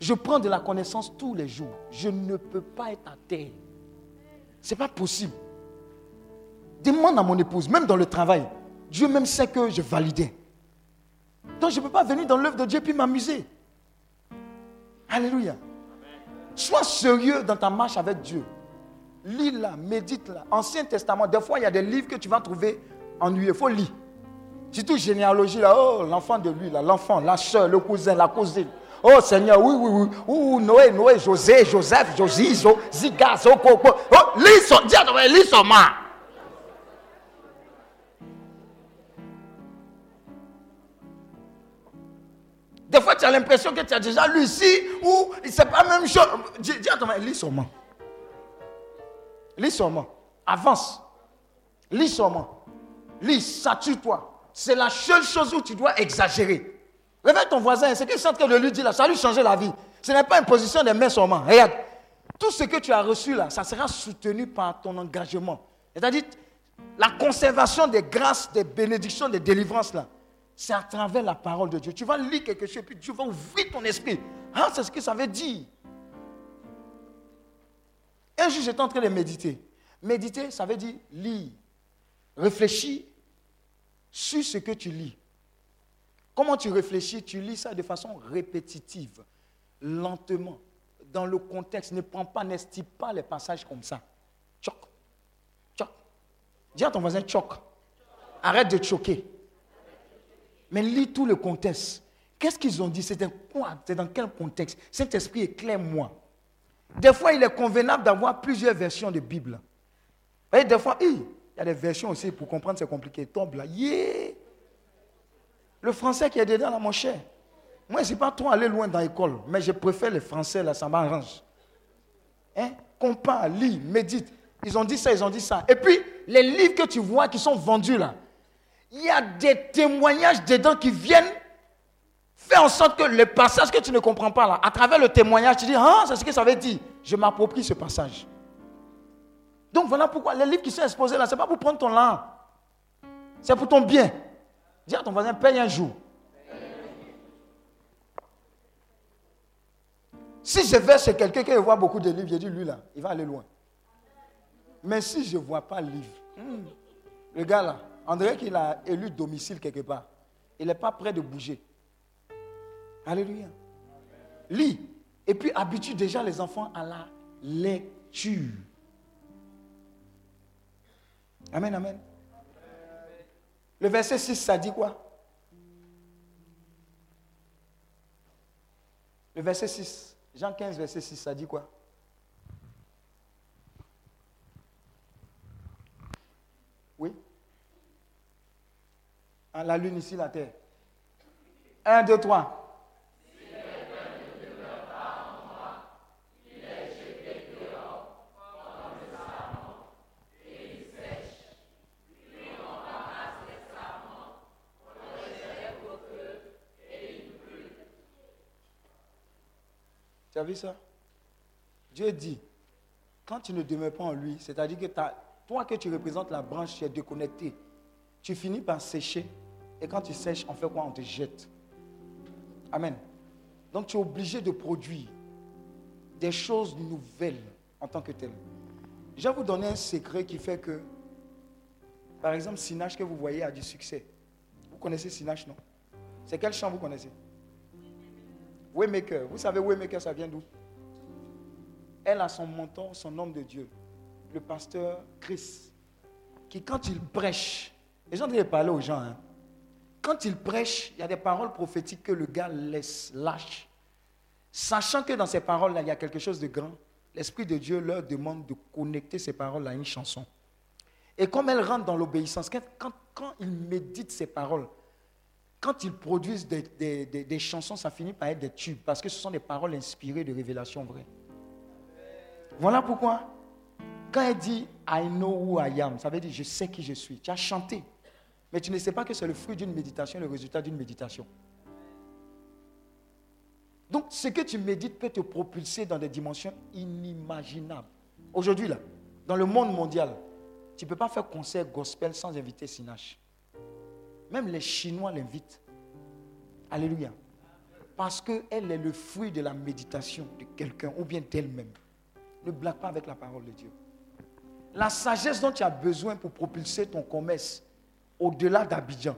Je prends de la connaissance tous les jours. Je ne peux pas être à terre. Ce n'est pas possible. Demande à mon épouse, même dans le travail. Dieu même sait que je validais. Donc je ne peux pas venir dans l'œuvre de Dieu puis m'amuser. Alléluia. Sois sérieux dans ta marche avec Dieu. Lis-la, médite-la. Ancien Testament, des fois, il y a des livres que tu vas trouver ennuyeux. Il faut lire. Surtout généalogie, là. Oh, l'enfant de lui, là. L'enfant, la soeur, le cousin, la cousine. Oh Seigneur, oui, oui, oui. Ouh, Noé, Noé, José, Joseph, Josie, Zo, Ziga, Zoko. ko- Oh, lis son, dis à lis son main. Des fois, tu as l'impression que tu as déjà lu ici ou c'est pas la même chose. Dis, à ton lis son main. Lis seulement. Avance. Lis seulement. Lis, sature-toi. C'est la seule chose où tu dois exagérer. Réveille ton voisin, ce que je suis en train de lui dire là, ça va lui changer la vie. Ce n'est pas une position de main seulement. Regarde, tout ce que tu as reçu là, ça sera soutenu par ton engagement. C'est-à-dire, la conservation des grâces, des bénédictions, des délivrances là, c'est à travers la parole de Dieu. Tu vas lire quelque chose puis Dieu va ouvrir ton esprit. Ah, c'est ce que ça veut dire. Un jour, j'étais en train de méditer. Méditer, ça veut dire lire. Réfléchir sur ce que tu lis. Comment tu réfléchis Tu lis ça de façon répétitive, lentement, dans le contexte. Ne prends pas, n'estime pas les passages comme ça. Choc. Choc. Dis à ton voisin, choc. Arrête de choquer. Mais lis tout le contexte. Qu'est-ce qu'ils ont dit? C'était quoi? C'est dans quel contexte? Cet esprit éclaire-moi. Des fois, il est convenable d'avoir plusieurs versions de Bible. voyez, des fois, il y a des versions aussi, pour comprendre, c'est compliqué. Tombe là, yeah. Le français qui est dedans, là, mon cher. Moi, je ne suis pas trop allé loin dans l'école, mais je préfère le français, là, ça m'arrange. Hein? Compare, lis, médite. Ils ont dit ça, ils ont dit ça. Et puis, les livres que tu vois qui sont vendus là, il y a des témoignages dedans qui viennent faire en sorte que le passage que tu ne comprends pas là, à travers le témoignage, tu dis, ah, c'est ce que ça veut dire. Je m'approprie ce passage. Donc voilà pourquoi les livres qui sont exposés là, ce n'est pas pour prendre ton langue. C'est pour ton bien. Dis à ton voisin, paye un jour. Si je vais chez quelqu'un qui voit beaucoup de livres, je dis, lui là, il va aller loin. Mais si je ne vois pas le livre, hmm, le gars là, on dirait qu'il a élu domicile quelque part. Il n'est pas prêt de bouger. Alléluia. Lis. Et puis habitue déjà les enfants à la lecture. Amen, amen. Le verset 6, ça dit quoi? Le verset 6, Jean 15, verset 6, ça dit quoi? Oui La lune ici, la terre. 1, 2, 3. Tu as ça? Dieu dit, quand tu ne demeures pas en lui, c'est-à-dire que toi que tu représentes la branche, tu es déconnecté. Tu finis par sécher. Et quand tu sèches, on fait quoi? On te jette. Amen. Donc tu es obligé de produire des choses nouvelles en tant que tel. Je vais vous donner un secret qui fait que, par exemple, Sinache que vous voyez a du succès. Vous connaissez Sinache, non? C'est quel chant vous connaissez? Waymaker. Vous savez, Waymaker, ça vient d'où? Elle a son mentor, son homme de Dieu, le pasteur Chris, qui quand il prêche, les gens doivent parler aux gens, hein. quand il prêche, il y a des paroles prophétiques que le gars laisse, lâche. Sachant que dans ces paroles-là, il y a quelque chose de grand, l'Esprit de Dieu leur demande de connecter ces paroles à une chanson. Et comme elles rentrent dans l'obéissance, quand, quand, ils méditent ces paroles, quand ils produisent des, des- des- chansons, ça finit par être des tubes, parce que ce sont des paroles inspirées de révélations vraies. Voilà pourquoi, quand elle dit I know who I am, ça veut dire je sais qui je suis. Tu as chanté, mais tu ne sais pas que c'est le fruit d'une méditation, le résultat d'une méditation. Donc, ce que tu médites peut te propulser dans des dimensions inimaginables. Aujourd'hui, là, dans le monde mondial, tu ne peux pas faire concert gospel sans inviter Sinache. Même les Chinois l'invitent. Alléluia. Parce qu'elle est le fruit de la méditation de quelqu'un ou bien d'elle-même. Ne blague pas avec la parole de Dieu. La sagesse dont tu as besoin pour propulser ton commerce au-delà d'Abidjan,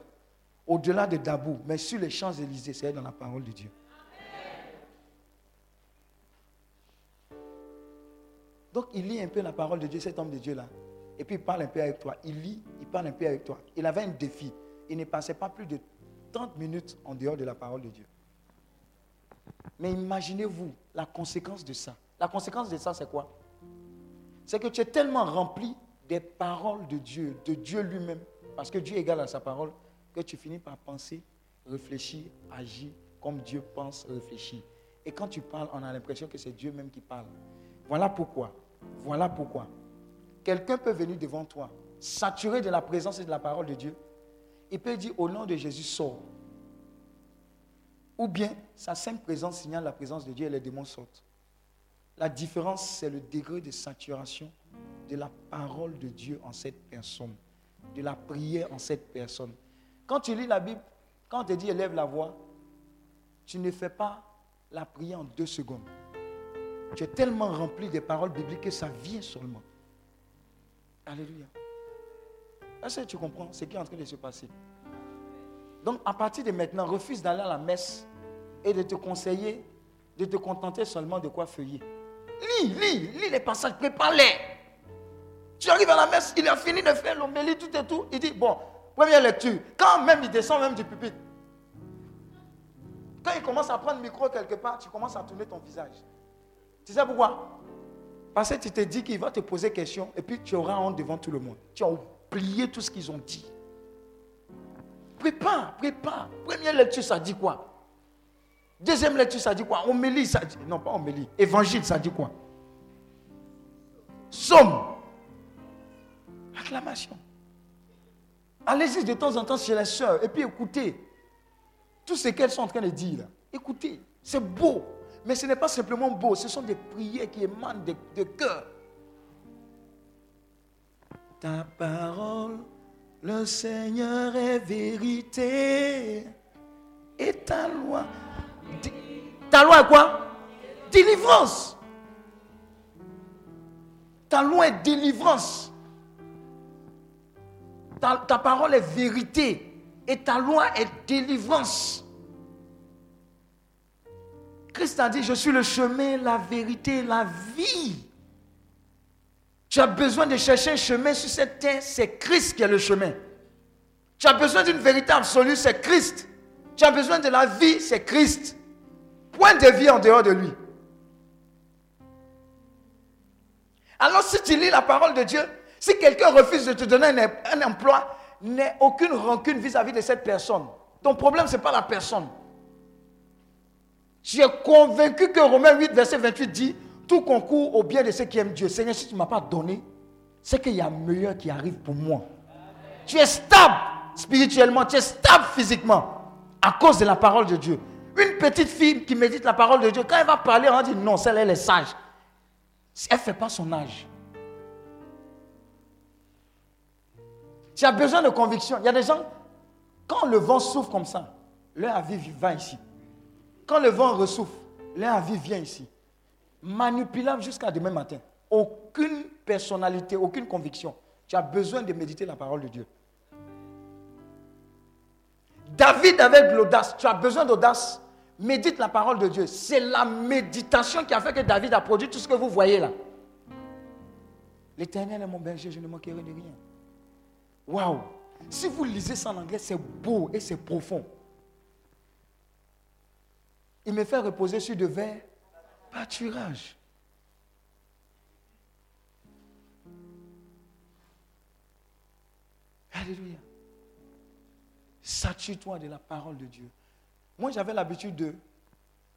au-delà de Dabou, mais sur les Champs-Élysées, c'est dans la parole de Dieu. Donc il lit un peu la parole de Dieu, cet homme de Dieu-là. Et puis il parle un peu avec toi. Il lit, il parle un peu avec toi. Il avait un défi. Il ne passait pas plus de 30 minutes en dehors de la parole de Dieu. Mais imaginez-vous la conséquence de ça. La conséquence de ça, c'est quoi? C'est que tu es tellement rempli des paroles de Dieu, de Dieu lui-même, parce que Dieu est égal à sa parole, que tu finis par penser, réfléchir, agir comme Dieu pense, réfléchir. Et quand tu parles, on a l'impression que c'est Dieu même qui parle. Voilà pourquoi. Voilà pourquoi. Quelqu'un peut venir devant toi, saturé de la présence et de la parole de Dieu. Il peut dire au nom de Jésus, sors. Ou bien sa simple présence signale la présence de Dieu et les démons sortent. La différence, c'est le degré de saturation de la parole de Dieu en cette personne, de la prière en cette personne. Quand tu lis la Bible, quand on te dit élève la voix, tu ne fais pas la prière en deux secondes. Tu es tellement rempli des paroles bibliques que ça vient seulement. Alléluia. Est-ce que tu comprends ce qui est en train de se passer? Donc, à partir de maintenant, refuse d'aller à la messe et de te conseiller, de te contenter seulement de quoi feuiller. Lis, lis, lis les passages, prépare-les. Tu arrives à la messe, il a fini de faire l'homélie, tout et tout. Il dit, bon, première lecture. Quand même il descend même du pupitre, quand il commence à prendre le micro quelque part, tu commences à tourner ton visage. Tu sais pourquoi? Parce que tu te dis qu'il va te poser question et puis tu auras honte devant tout le monde. Tu as oublié tout ce qu'ils ont dit. Prépare, prépare. Première lecture, ça dit quoi? Deuxième lecture, ça dit quoi? Homélie, ça dit. Non, pas homélie. Évangile, ça dit quoi? Somme. Acclamation. Allez-y de temps en temps chez les sœurs et puis écoutez tout ce qu'elles sont en train de dire. Écoutez, c'est beau. Mais ce n'est pas simplement beau, ce sont des prières qui émanent de, de cœur. Ta parole, le Seigneur est vérité. Et ta loi. Ta loi est quoi? Délivrance. Ta loi est délivrance. Ta, ta parole est vérité. Et ta loi est délivrance. Christ a dit, je suis le chemin, la vérité, la vie. Tu as besoin de chercher un chemin sur cette terre, c'est Christ qui est le chemin. Tu as besoin d'une vérité absolue, c'est Christ. Tu as besoin de la vie, c'est Christ. Point de vie en dehors de lui. Alors si tu lis la parole de Dieu, si quelqu'un refuse de te donner un, emploi, n'aie aucune rancune vis-à-vis de cette personne. Ton problème, ce n'est pas la personne. Suis convaincu que Romains 8, verset 28 dit, tout concourt au bien de ceux qui aiment Dieu. Seigneur, si tu ne m'as pas donné, c'est qu'il y a meilleur qui arrive pour moi. Tu es stable spirituellement, tu es stable physiquement à cause de la parole de Dieu. Une petite fille qui médite la parole de Dieu, quand elle va parler, on dire non, celle-là, elle est sage. Elle ne fait pas son âge. Tu as besoin de conviction. Il y a des gens, quand le vent souffle comme ça, leur avis va ici. Quand le vent ressouffle, leur avis vient ici. Manipulable jusqu'à demain matin. Aucune personnalité, aucune conviction. Tu as besoin de méditer la parole de Dieu. David avec l'audace, tu as besoin d'audace. Médite la parole de Dieu. C'est la méditation qui a fait que David a produit tout ce que vous voyez là. L'éternel est mon berger, je ne manquerai de rien. Waouh! Si vous lisez ça en anglais, c'est beau et c'est profond. Il me fait reposer sur de verts pâturages. Alléluia. Sature-toi de la parole de Dieu. Moi, j'avais l'habitude de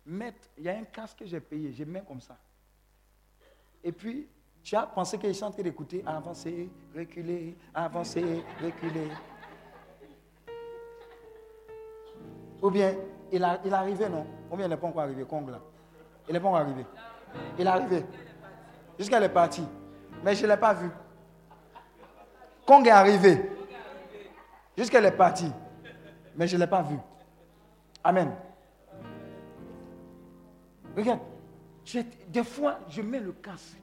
mettre, il y a un casque que j'ai payé, je mets comme ça. Et puis, tu as pensé qu'ils sont en train d'écouter, avancer, reculer, avancer, reculer. Ou bien, il, a, il est arrivé, non? Ou bien il n'est pas encore arrivé, Kong là Il n'est pas arrivé. Il est arrivé. Jusqu'elle est partie. Mais je ne l'ai pas vu. Kong est arrivé. Jusqu'elle est partie. Mais je ne l'ai pas vu. Amen. Regarde, des fois, je mets le casque.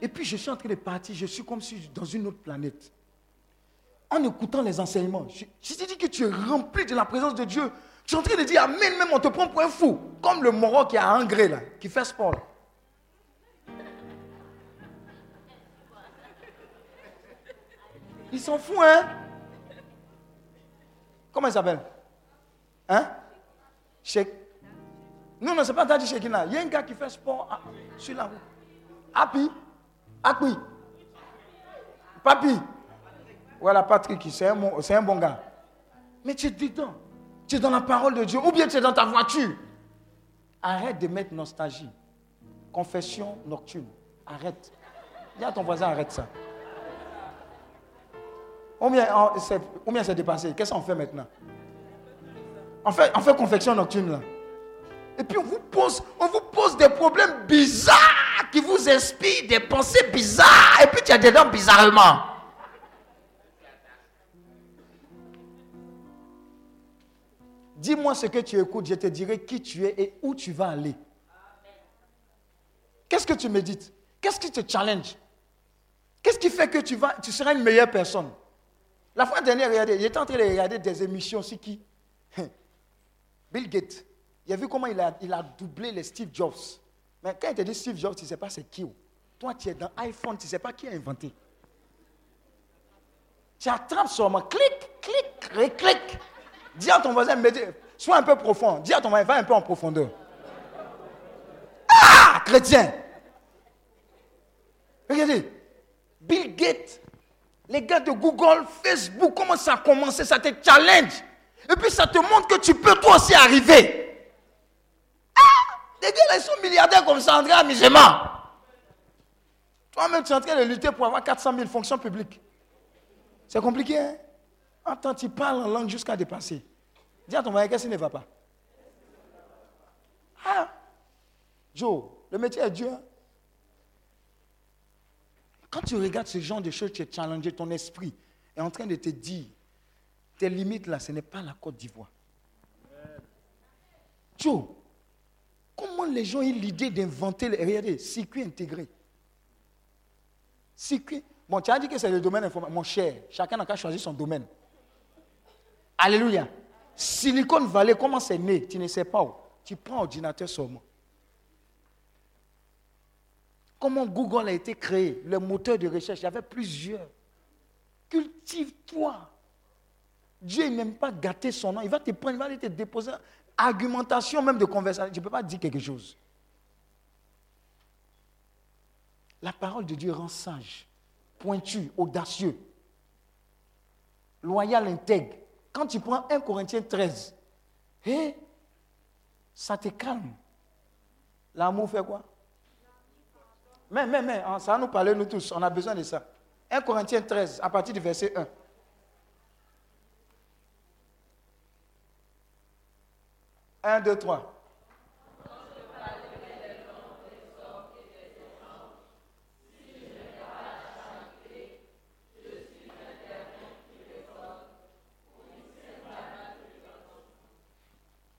Et puis, je suis en train de partir. Je suis comme si dans une autre planète. En écoutant les enseignements, je, je te dis que tu es rempli de la présence de Dieu. Tu es en train de dire Amen, même on te prend pour un fou. Comme le moro qui a Angré, là, qui fait sport. là. Il s'en fout, hein Comment il s'appelle? Hein? Sheikh. Non, non, c'est pas Daddy Shekina. Il y a un gars qui fait sport sur la route. Happy? Happy? Papi? Voilà, Patrick, c'est un, bon- un bon gars. Mais tu es dedans. Tu es dans la parole de Dieu. Ou bien tu es dans ta voiture. Arrête de mettre nostalgie. Confession nocturne. Arrête. Dis à ton voisin, arrête ça. Ou bien oh, c'est c'est dépassé. Qu'est-ce qu'on fait maintenant? On fait, on fait confection nocturne là. Et puis on vous pose, on vous pose des problèmes bizarres qui vous inspirent des pensées bizarres. Et puis tu as dedans bizarrement. Dis-moi ce que tu écoutes, je te dirai qui tu es et où tu vas aller. Qu'est-ce que tu médites? Qu'est-ce qui te challenge? Qu'est-ce qui fait que tu, vas, tu seras une meilleure personne? La fois dernière, regardez, j'étais en train de regarder des émissions sur qui Bill Gates. Il a vu comment il a, doublé les Steve Jobs. Mais quand il te dit Steve Jobs, tu ne sais pas c'est qui. Toi, tu es dans iPhone, tu ne sais pas qui a inventé. Tu attrapes seulement, clic, clic, reclic. Dis à ton voisin, sois un peu profond. Dis à ton voisin, va un peu en profondeur. Ah, chrétien. Regardez, Bill Gates, les gars de Google, Facebook, comment ça a commencé, ça te challenge. Et puis ça te montre que tu peux toi aussi arriver. Ah, les gars là, ils sont milliardaires comme ça, André Amusement. Toi-même, tu es en train de lutter pour avoir 400 000 fonctions publiques. C'est compliqué, hein? Attends, tu parles en langue jusqu'à dépasser. Dis à ton mari, qu'est-ce qui ne va pas? Ah! Joe, le métier est dur. Quand tu regardes ce genre de choses, tu es challengé, ton esprit est en train de te dire, tes limites là, ce n'est pas la Côte d'Ivoire. Joe, comment les gens ont eu l'idée d'inventer, regardez, circuit intégré. Circuit. Bon, tu as dit que c'est le domaine informatique. Mon cher, chacun n'a qu'à choisir son domaine. Alléluia. Silicon Valley, comment c'est né? Tu ne sais pas où. Tu prends ordinateur seulement. Comment Google a été créé, le moteur de recherche, il y avait plusieurs. Cultive-toi. Dieu n'aime pas gâter son nom. Il va te prendre, il va te déposer. Argumentation même de conversation. Je ne peux pas dire quelque chose. La parole de Dieu rend sage, pointu, audacieux, loyal, intègre. Quand tu prends 1 Corinthiens 13, hé, ça te calme. L'amour fait quoi? Mais, mais, mais, ça va nous parler, nous tous. On a besoin de ça. 1 Corinthiens 13, à partir du verset 1. Un, deux, trois.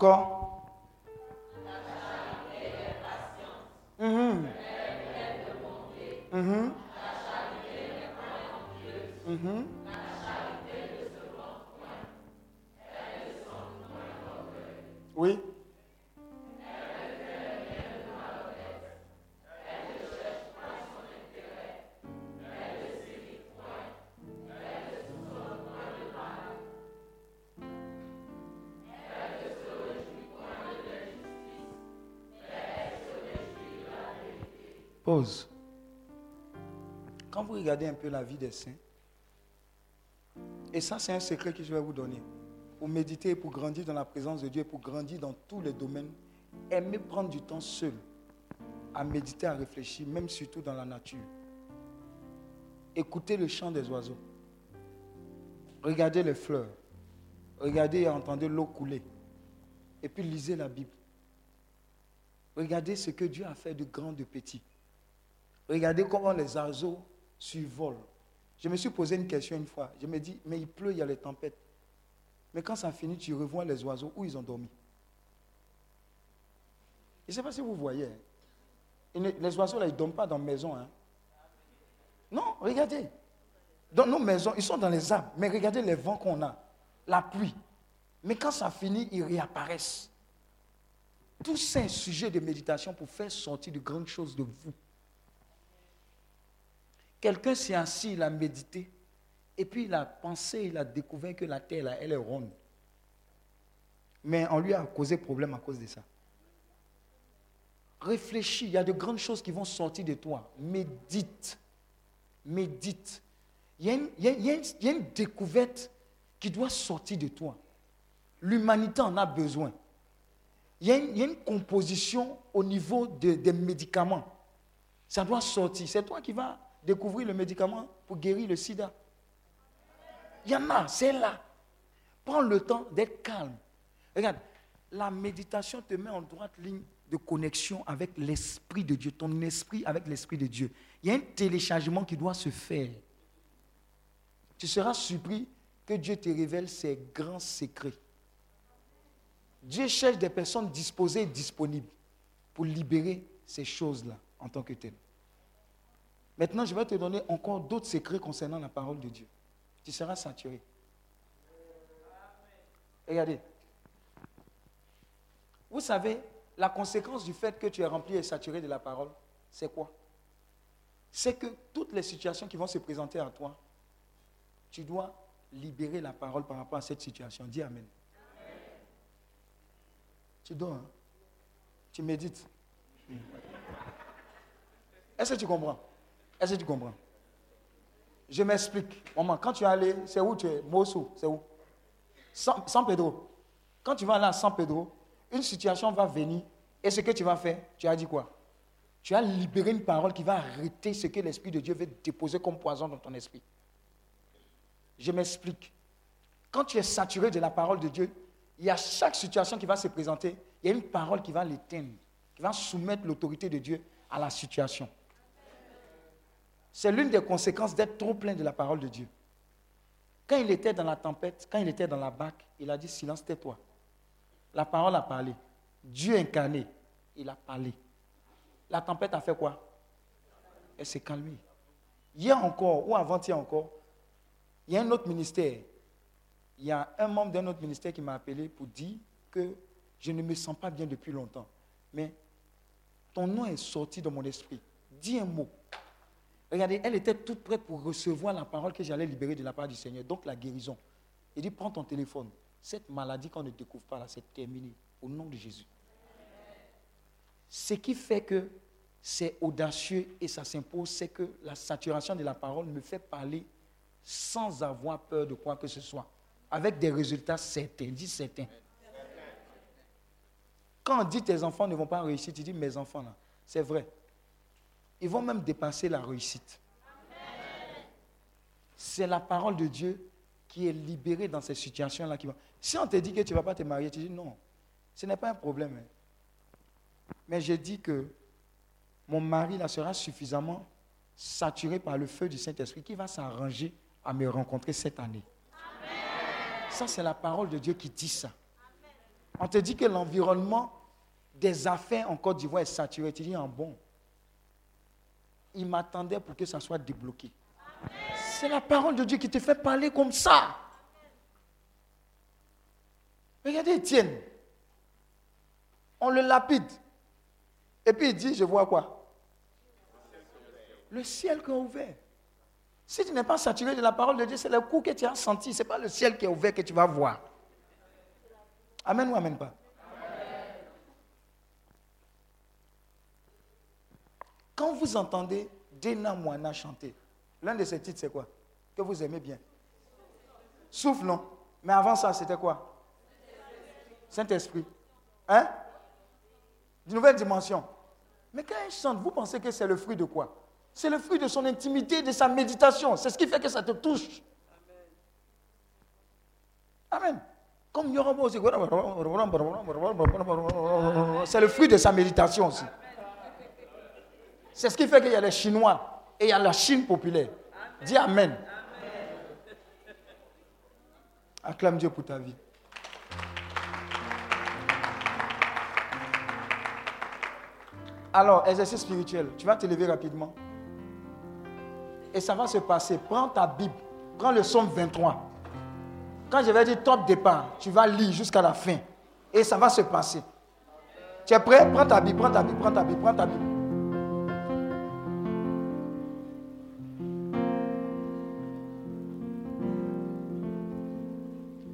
Encore. Regardez un peu la vie des saints, et ça c'est un secret que je vais vous donner, pour méditer, pour grandir dans la présence de Dieu, pour grandir dans tous les domaines, aimez prendre du temps seul à méditer, à réfléchir, même surtout dans la nature. Écoutez le chant des oiseaux. Regardez les fleurs. Regardez et entendez l'eau couler. Et puis lisez la Bible. Regardez ce que Dieu a fait de grand, de petit. Regardez comment les oiseaux survolent. Je me suis posé une question une fois. Je me dis, mais il pleut, il y a les tempêtes. Mais quand ça finit, tu revois les oiseaux où ils ont dormi. Je ne sais pas si vous voyez. hein. Les oiseaux, là, ils ne dorment pas dans la maison. hein. Non, regardez. Dans nos maisons, ils sont dans les arbres. Mais regardez les vents qu'on a, la pluie. Mais quand ça finit, ils réapparaissent. Tout c'est un sujet de méditation pour faire sortir de grandes choses de vous. Quelqu'un s'est assis, il a médité. Et puis il a pensé, il a découvert que la terre, elle est ronde. Mais on lui a causé problème à cause de ça. Réfléchis, il y a de grandes choses qui vont sortir de toi. Médite. Médite. Il y a une, découverte qui doit sortir de toi. L'humanité en a besoin. Il y a une, composition au niveau de- des médicaments. Ça doit sortir. C'est toi qui vas découvrir le médicament pour guérir le sida. Il y en c'est là. Prends le temps d'être calme. Regarde, la méditation te met en droite ligne de connexion avec l'Esprit de Dieu, ton esprit avec l'Esprit de Dieu. Il y a un téléchargement qui doit se faire. Tu seras surpris que Dieu te révèle ses grands secrets. Dieu cherche des personnes disposées et disponibles pour libérer ces choses-là en tant que telles. Maintenant, je vais te donner encore d'autres secrets concernant la parole de Dieu. Tu seras saturé. Regardez. Vous savez, la conséquence du fait que tu es rempli et saturé de la parole, c'est quoi? C'est que toutes les situations qui vont se présenter à toi, tu dois libérer la parole par rapport à cette situation. Dis Amen. Tu dors, hein? tu médites. Est-ce que tu comprends? Est-ce que tu comprends? Je m'explique. Maman, quand tu es allé, c'est où tu es? Mosso, c'est où? San, Pedro. Quand tu vas aller à San Pedro, une situation va venir et ce que tu vas faire, tu as dit quoi? Tu as libéré une parole qui va arrêter ce que l'Esprit de Dieu veut déposer comme poison dans ton esprit. Je m'explique. Quand tu es saturé de la parole de Dieu, il y a chaque situation qui va se présenter, il y a une parole qui va l'éteindre, qui va soumettre l'autorité de Dieu à la situation. C'est l'une des conséquences d'être trop plein de la parole de Dieu. Quand il était dans la tempête, quand il était dans la barque, il a dit silence, tais-toi. La parole a parlé. Dieu incarné, il a parlé. La tempête a fait quoi? Elle s'est calmée. Hier encore, ou avant-hier encore, il y a un autre ministère. Il y a un membre d'un autre ministère qui m'a appelé pour dire que je ne me sens pas bien depuis longtemps. Mais ton nom est sorti de mon esprit. Dis un mot. Regardez, elle était toute prête pour recevoir la parole que j'allais libérer de la part du Seigneur, donc la guérison. Il dit, prends ton téléphone. Cette maladie qu'on ne découvre pas là, c'est terminé. Au nom de Jésus. Ce qui fait que c'est audacieux et ça s'impose, c'est que la saturation de la parole me fait parler sans avoir peur de quoi que ce soit, avec des résultats certains, dis certains. Quand on dit tes enfants ne vont pas réussir, tu dis mes enfants là, c'est vrai. Ils vont même dépasser la réussite. C'est la parole de Dieu qui est libérée dans ces situations-là. Si on te dit que tu ne vas pas te marier, tu dis non, ce n'est pas un problème. hein. Mais j'ai dit que mon mari là sera suffisamment saturé par le feu du Saint-Esprit qui va s'arranger à me rencontrer cette année. Ça, c'est la parole de Dieu qui dit ça. On te dit que l'environnement des affaires en Côte d'Ivoire est saturé. Tu dis en bon? Il m'attendait pour que ça soit débloqué. C'est la parole de Dieu qui te fait parler comme ça. Regardez Étienne. On le lapide. Et puis il dit, je vois quoi? Le ciel qui est ouvert. Si tu n'es pas saturé de la parole de Dieu, c'est le coup que tu as senti. Ce n'est pas le ciel qui est ouvert que tu vas voir. Amen ou amen pas? Quand vous entendez Dena Moana chanter, l'un de ses titres, c'est quoi? Que vous aimez bien. Souffle, non? Mais avant ça, c'était quoi? Saint-Esprit. Hein? D'une nouvelle dimension. Mais quand il chante, vous pensez que c'est le fruit de quoi? C'est le fruit de son intimité, de sa méditation. C'est ce qui fait que ça te touche. Amen. Comme. C'est le fruit de sa méditation aussi. C'est ce qui fait qu'il y a les Chinois et il y a la Chine populaire. Dis Amen. Acclame Dieu pour ta vie. Alors, exercice spirituel. Tu vas te lever rapidement. Et ça va se passer. Prends ta Bible. Prends le psaume 23. Quand je vais dire top départ, tu vas lire jusqu'à la fin. Et ça va se passer. Tu es prêt? Prends ta Bible, prends ta Bible, prends ta Bible, prends ta Bible.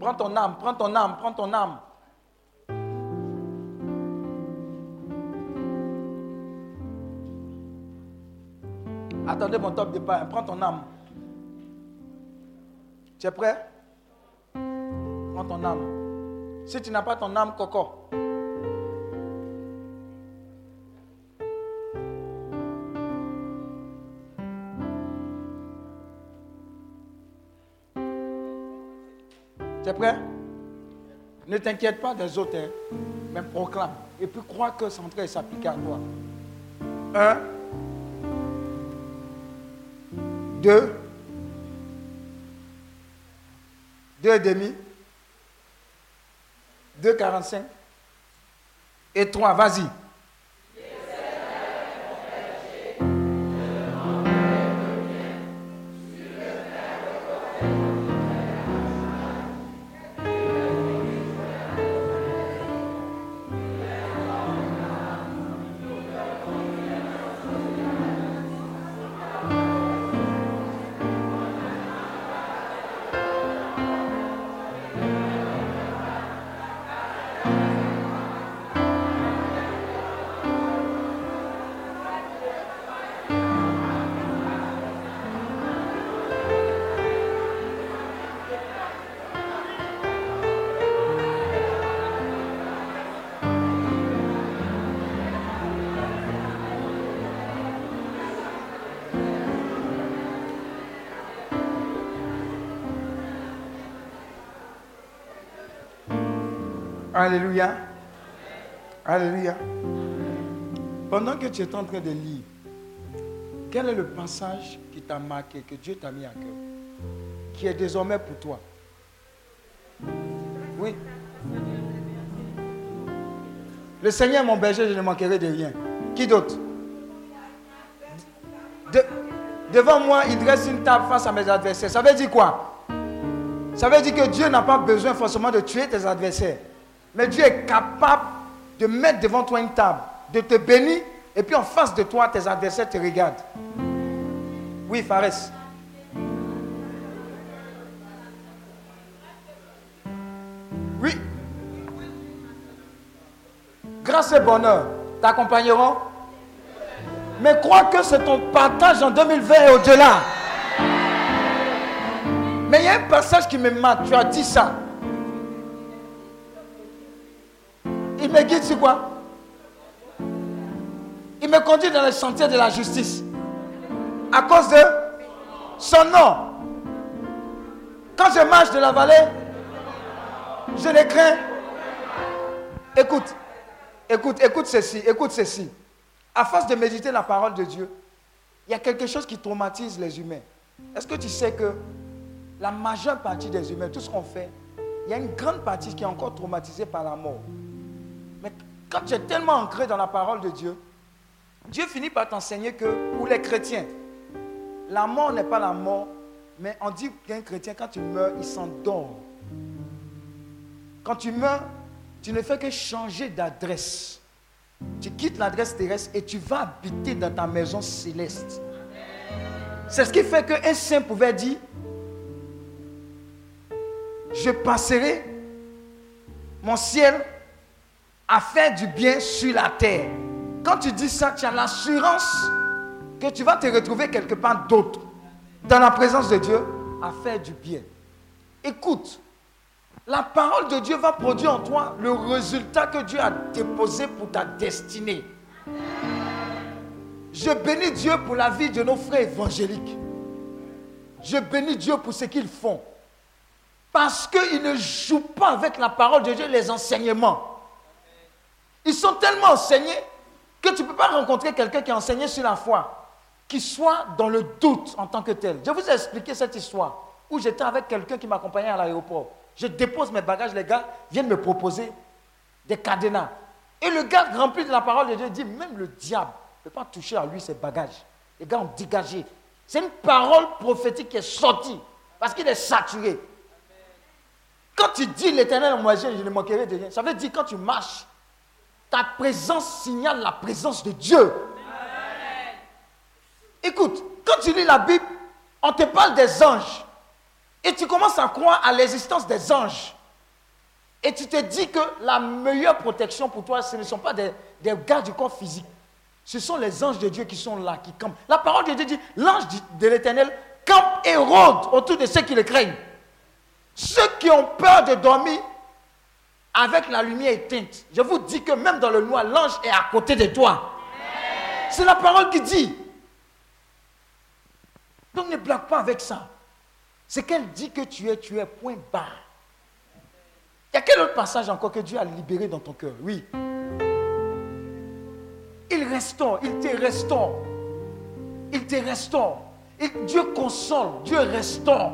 Prends ton âme, prends ton âme, prends ton âme. Attendez mon top départ, prends ton âme. Tu es prêt? Prends ton âme. Si tu n'as pas ton âme, coco. Tu prêt? Ne t'inquiète pas des autres, hein, mais proclame. Et puis crois que train de s'appliquer à toi. Un. Deux. Deux et demi. 2,45. Et 3, vas-y. Alléluia. Alléluia. Pendant que tu es en train de lire, quel est le passage qui t'a marqué, que Dieu t'a mis à cœur, qui est désormais pour toi? Oui. Le Seigneur est mon berger, je ne manquerai de rien. Qui d'autre? De- Devant moi, il dresse une table face à mes adversaires. Ça veut dire quoi? Ça veut dire que Dieu n'a pas besoin forcément de tuer tes adversaires. Mais Dieu est capable de mettre devant toi une table, de te bénir, et puis en face de toi, tes adversaires te regardent. Oui, Fares. Oui. Grâce et bonheur t'accompagneront. Mais crois que c'est ton partage en 2020 et au-delà. Mais il y a un passage qui me marque. Tu as dit ça. Il me guide sur quoi? Il me conduit dans les sentiers de la justice. À cause de son nom. Quand je marche de la vallée, je ne crains. Écoute, écoute, écoute ceci, écoute ceci. À force de méditer la parole de Dieu, il y a quelque chose qui traumatise les humains. Est-ce que tu sais que la majeure partie des humains, tout ce qu'on fait, il y a une grande partie qui est encore traumatisée par la mort? Quand tu es tellement ancré dans la parole de Dieu, Dieu finit par t'enseigner que pour les chrétiens, la mort n'est pas la mort, mais on dit qu'un chrétien, quand tu meurs, il s'endort. Quand tu meurs, tu ne fais que changer d'adresse. Tu quittes l'adresse terrestre et tu vas habiter dans ta maison céleste. C'est ce qui fait qu'un saint pouvait dire, je passerai mon ciel à faire du bien sur la terre. Quand tu dis ça, tu as l'assurance que tu vas te retrouver quelque part d'autre, dans la présence de Dieu, à faire du bien. Écoute, la parole de Dieu va produire en toi le résultat que Dieu a déposé pour ta destinée. Je bénis Dieu pour la vie de nos frères évangéliques. Je bénis Dieu pour ce qu'ils font. Parce qu'ils ne jouent pas avec la parole de Dieu, les enseignements. Ils sont tellement enseignés que tu ne peux pas rencontrer quelqu'un qui a enseigné sur la foi, qui soit dans le doute en tant que tel. Je vous ai expliqué cette histoire où j'étais avec quelqu'un qui m'accompagnait à l'aéroport. Je dépose mes bagages, les gars viennent me proposer des cadenas. Et le gars rempli de la parole de Dieu dit, même le diable ne peut pas toucher à lui ses bagages. Les gars ont dégagé. C'est une parole prophétique qui est sortie parce qu'il est saturé. Quand tu dis l'éternel, moi je ne manquerai de rien, ça veut dire quand tu marches, ta présence signale la présence de Dieu. Écoute, quand tu lis la Bible, on te parle des anges. Et tu commences à croire à l'existence des anges. Et tu te dis que la meilleure protection pour toi, ce ne sont pas des, des gars du corps physique. Ce sont les anges de Dieu qui sont là, qui campent. La parole de Dieu dit, l'ange de l'éternel campe et rôde autour de ceux qui le craignent. Ceux qui ont peur de dormir avec la lumière éteinte. Je vous dis que même dans le noir, l'ange est à côté de toi. C'est la parole qui dit. Donc ne blague pas avec ça. C'est qu'elle dit que tu es, tu es point bas. Il y a quel autre passage encore que Dieu a libéré dans ton cœur? Oui. Il restaure, il te restaure. Il te restaure. Dieu console, Dieu restaure.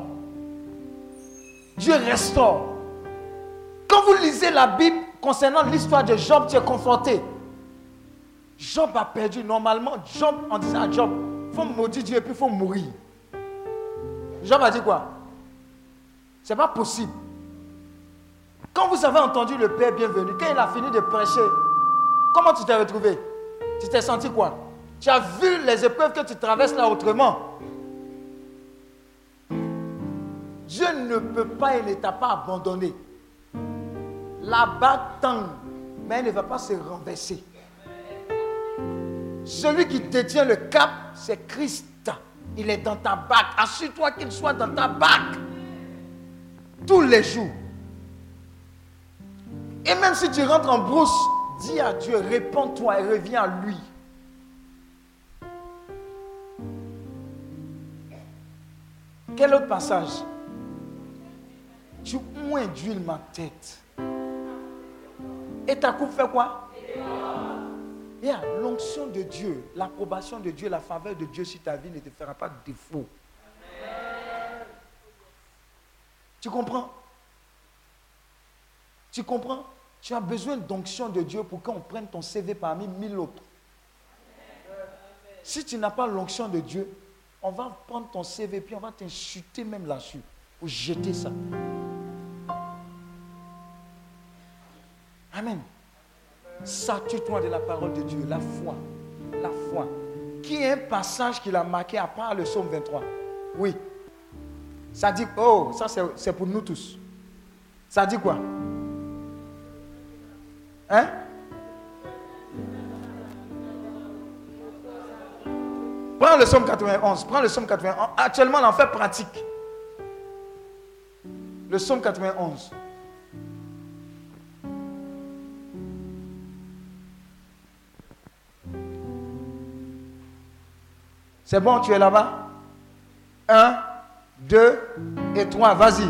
Dieu restaure. Quand vous lisez la Bible concernant l'histoire de Job, tu es confronté. Job a perdu. Normalement, Job, on disait à Job, il faut maudire Dieu et puis il faut mourir. Job a dit quoi? C'est pas possible. Quand vous avez entendu le Père bienvenu, quand il a fini de prêcher, comment tu t'es retrouvé? Tu t'es senti quoi? Tu as vu les épreuves que tu traverses là autrement. Dieu ne peut pas et ne t'a pas abandonné. La bague tangue, mais elle ne va pas se renverser. Celui qui détient le cap, c'est Christ. Il est dans ta bague. Assure-toi qu'il soit dans ta bague. Tous les jours. Et même si tu rentres en brousse, dis à Dieu, réponds-toi et reviens à lui. Quel autre passage? Tu moins d'huile ma tête. Et ta coupe fait quoi? L'onction de Dieu, l'approbation de Dieu, la faveur de Dieu sur ta vie ne te fera pas défaut. Tu comprends? Tu comprends? Tu as besoin d'onction de Dieu pour qu'on prenne ton CV parmi mille autres. Si tu n'as pas l'onction de Dieu, on va prendre ton CV puis on va t'insulter même là-dessus pour jeter ça. Amen. Sature-toi de la parole de Dieu, la foi. La foi. Qui est un passage qu'il a marqué à part le psaume 23 Oui. Ça dit, oh, ça c'est- c'est pour nous tous. Ça dit quoi? Hein? Prends le psaume 91. Prends le psaume 91. Actuellement, on en fait pratique. Le psaume 91. C'est bon, tu es là-bas? Un, deux et trois. Vas-y.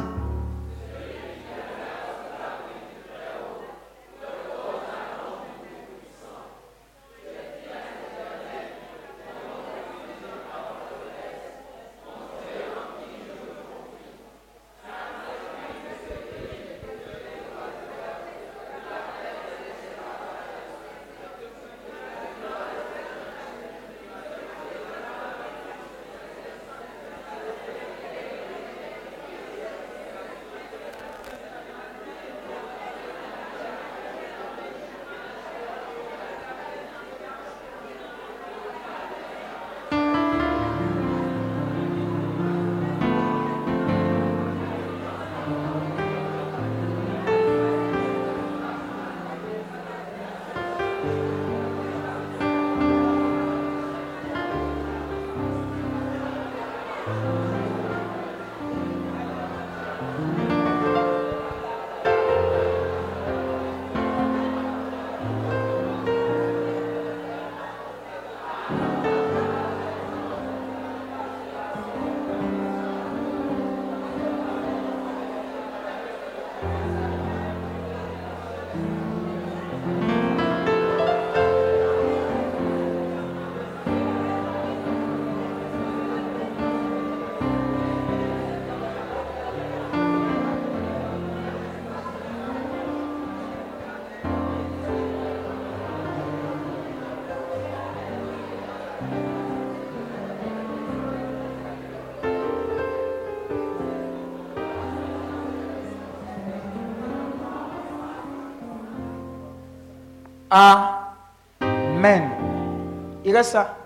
Il reste ça.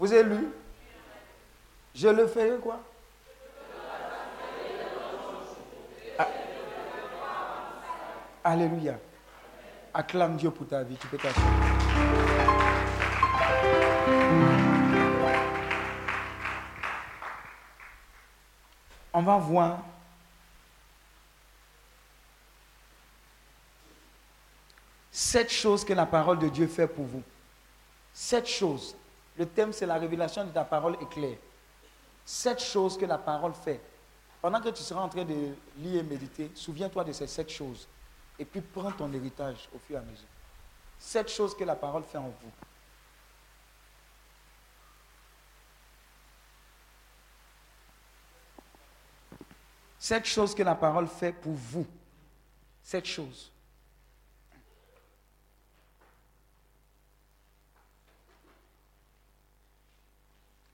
Vous avez lu? Je le ferai quoi? Ah. Alléluia. Acclame Dieu pour ta vie. Tu peux t'asseoir. On va voir sept choses que la parole de Dieu fait pour vous. Sept choses. Le thème, c'est la révélation de ta parole est claire. Sept choses que la parole fait. Pendant que tu seras en train de lire et méditer, souviens-toi de ces sept choses. Et puis prends ton héritage au fur et à mesure. Sept choses que la parole fait en vous. Cette chose que la parole fait pour vous. Cette chose.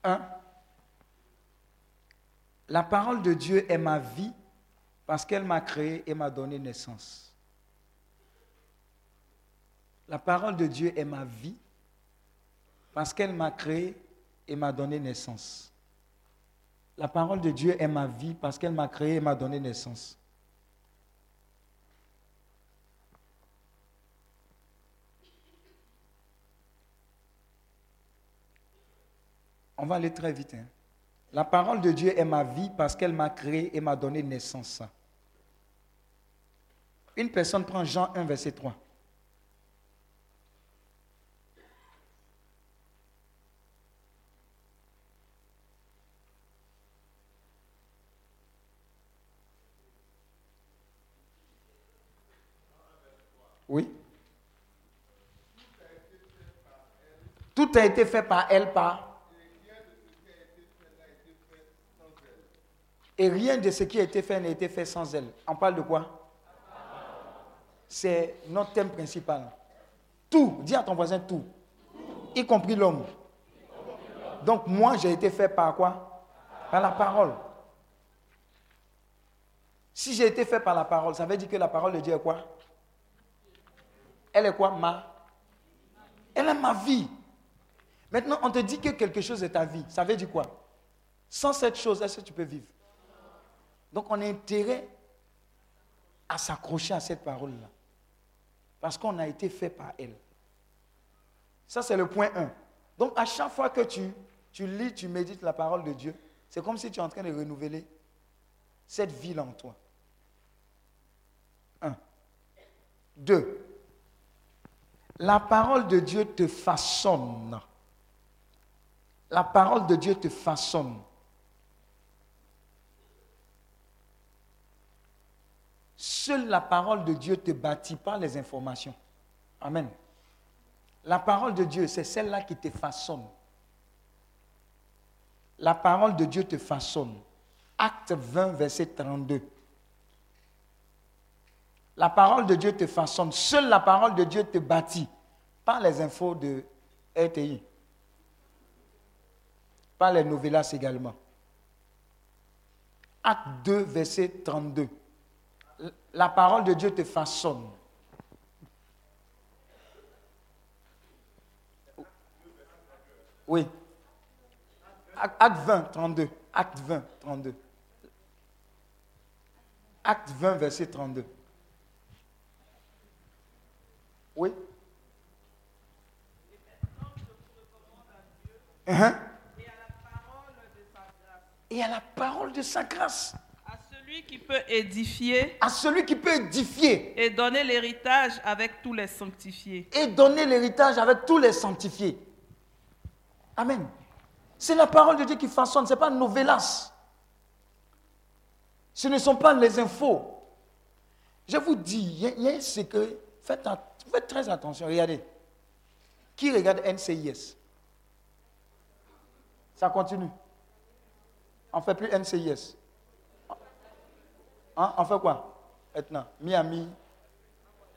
Un, la parole de Dieu est ma vie parce qu'elle m'a créé et m'a donné naissance. La parole de Dieu est ma vie parce qu'elle m'a créé et m'a donné naissance. La parole de Dieu est ma vie parce qu'elle m'a créé et m'a donné naissance. On va aller très vite. hein. La parole de Dieu est ma vie parce qu'elle m'a créé et m'a donné naissance. Une personne prend Jean 1, verset 3. Oui. Tout a été fait par elle, par. Et rien de ce qui a été fait n'a été fait sans elle. On parle de quoi? C'est notre thème principal. Tout, dis à ton voisin tout, y compris l'homme. Donc moi, j'ai été fait par quoi? Par la parole. Si j'ai été fait par la parole, ça veut dire que la parole de Dieu est quoi? Elle est quoi? Ma Elle est ma vie. Maintenant, on te dit que quelque chose est ta vie. Ça veut dire quoi? Sans cette chose, est-ce que tu peux vivre? Donc, on a intérêt à s'accrocher à cette parole-là. Parce qu'on a été fait par elle. Ça, c'est le point 1. Donc, à chaque fois que tu, lis, tu médites la parole de Dieu, c'est comme si tu es en train de renouveler cette vie-là en toi. Un. Deux. La parole de Dieu te façonne. La parole de Dieu te façonne. Seule la parole de Dieu te bâtit pas les informations. Amen. La parole de Dieu, c'est celle-là qui te façonne. La parole de Dieu te façonne. Acte 20, verset 32. La parole de Dieu te façonne. Seule la parole de Dieu te bâtit. Pas les infos de RTI. Pas les novellas également. Acte 2, verset 32. La parole de Dieu te façonne. Oui. Acte 20, 32. Acte 20, 32. Acte 20, verset 32. Oui. Uh-huh. Et à la parole de sa grâce. Celui qui peut édifier À celui qui peut édifier et donner l'héritage avec tous les sanctifiés. et donner l'héritage avec tous les sanctifiés. Amen. C'est la parole de Dieu qui façonne, ce n'est pas novelas. Ce ne sont pas les infos. Je vous dis, il y, a- un secret. Faites, faites très attention. Regardez. Qui regarde NCIS Ça continue. On ne fait plus NCIS. Hein? On fait quoi? Maintenant Miami.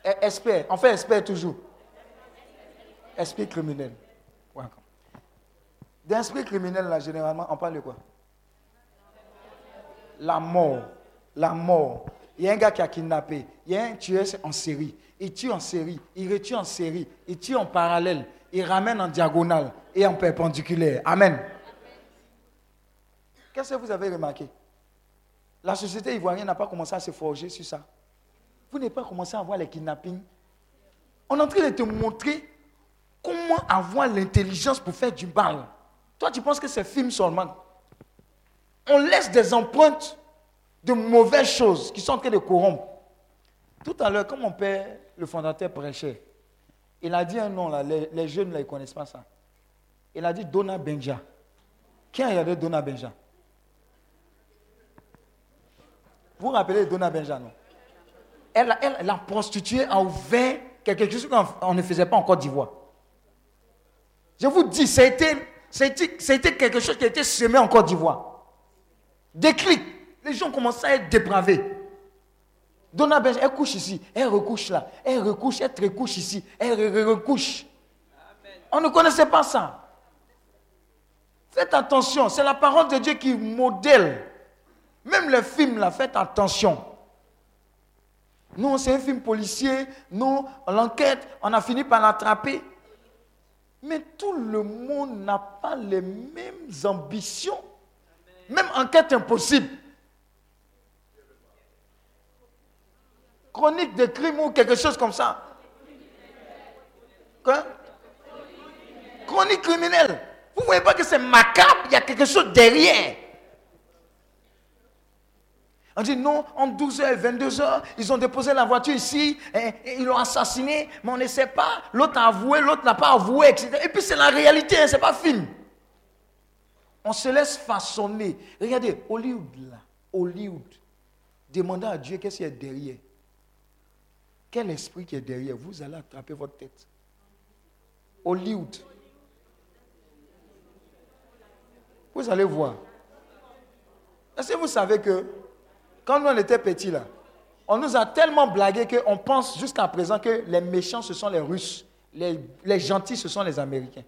Eh, Expert. On fait expert toujours. Esprit criminel. D'esprit criminel, là, généralement, on parle de quoi? La mort. La mort. Il y a un gars qui a kidnappé. Il y a un tueur en série. Il tue en série. Il retue en série. Il tue en parallèle. Il ramène en diagonale et en perpendiculaire. Amen. Qu'est-ce que vous avez remarqué? La société ivoirienne n'a pas commencé à se forger sur ça. Vous n'avez pas commencé à voir les kidnappings. On est en train de te montrer comment avoir l'intelligence pour faire du mal. Toi, tu penses que c'est film seulement. On laisse des empreintes de mauvaises choses qui sont en train de corrompre. Tout à l'heure, comme mon père, le fondateur, prêchait, il a dit un nom, là, les, jeunes, ne connaissent pas ça. Il a dit Donna Benja. Qui a regardé Donna Benja? Vous vous rappelez de Donna Benja, non elle, a- elle, la prostituée a ouvert quelque chose qu'on on ne faisait pas en Côte d'Ivoire. Je vous dis, c'était, quelque chose qui a été semé en Côte d'Ivoire. Déclic. Les gens commencent à être dépravés. Donna Benj, elle couche ici, elle recouche là, elle recouche, elle recouche ici, elle re- re- recouche. On ne connaissait pas ça. Faites attention, c'est la parole de Dieu qui modèle. Même les films là, faites attention. Non, c'est un film policier. Non, l'enquête, on a fini par l'attraper. Mais tout le monde n'a pas les mêmes ambitions. Même enquête impossible. Chronique de crime ou quelque chose comme ça. Quoi? Chronique criminelle. Vous ne voyez pas que c'est macabre, il y a quelque chose derrière. On dit non, en 12h et 22h, ils ont déposé la voiture ici, et, ils l'ont assassiné, mais on ne sait pas. L'autre a avoué, l'autre n'a pas avoué, etc. Et puis c'est la réalité, hein, ce n'est pas film. On se laisse façonner. Regardez, Hollywood là, Hollywood. Demandez à Dieu qu'est-ce qu'il y a derrière. Quel esprit qui est derrière? Vous allez attraper votre tête. Hollywood. Vous allez voir. Est-ce que vous savez que quand on était petits là, on nous a tellement blagué qu'on pense jusqu'à présent que les méchants ce sont les Russes, les, gentils ce sont les Américains.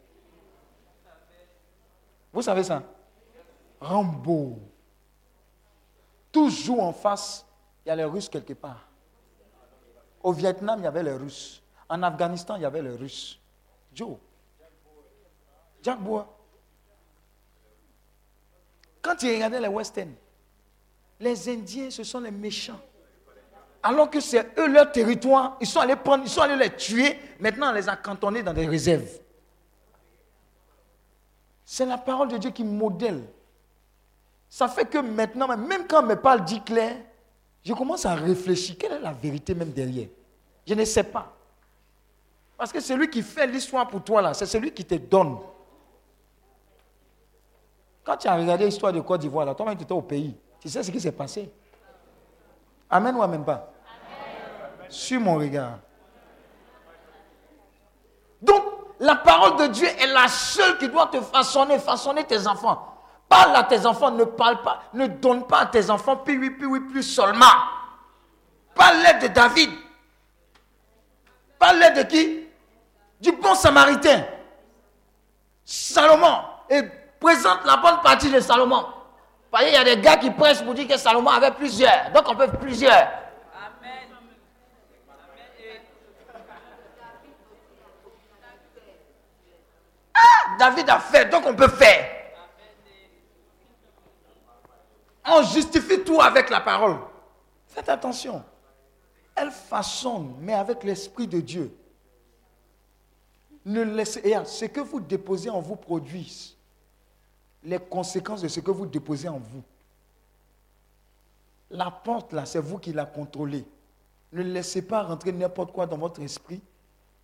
Vous savez ça? Rambo. Toujours en face, il y a les Russes quelque part. Au Vietnam, il y avait les Russes. En Afghanistan, il y avait les Russes. Joe. Jack Bois. Quand tu regardais les westerns, les Indiens, ce sont les méchants. Alors que c'est eux leur territoire, ils sont allés prendre, ils sont allés les tuer, maintenant on les a cantonnés dans des réserves. C'est la parole de Dieu qui modèle. Ça fait que maintenant, même quand on me parle dit clair, je commence à réfléchir. Quelle est la vérité même derrière? Je ne sais pas. Parce que celui qui fait l'histoire pour toi, là, c'est celui qui te donne. Quand tu as regardé l'histoire de Côte d'Ivoire, toi-même tu étais au pays. Tu sais ce qui s'est passé? Amen ou Amen pas? Sur mon regard. Donc, la parole de Dieu est la seule qui doit te façonner, façonner tes enfants. Parle à tes enfants, ne parle pas, ne donne pas à tes enfants, puis oui, puis oui, plus seulement. Parle de David. Parle de qui? Du bon samaritain. Salomon. Et présente la bonne partie de Salomon. Parce qu'il y a des gars qui prêchent pour dire que Salomon avait plusieurs. Donc on peut plusieurs. Ah, David a fait, donc on peut faire. On justifie tout avec la parole. Faites attention. Elle façonne, mais avec l'Esprit de Dieu. Ne laissez, ce que vous déposez en vous produise les conséquences de ce que vous déposez en vous. La porte, là, c'est vous qui la contrôlez. Ne laissez pas rentrer n'importe quoi dans votre esprit,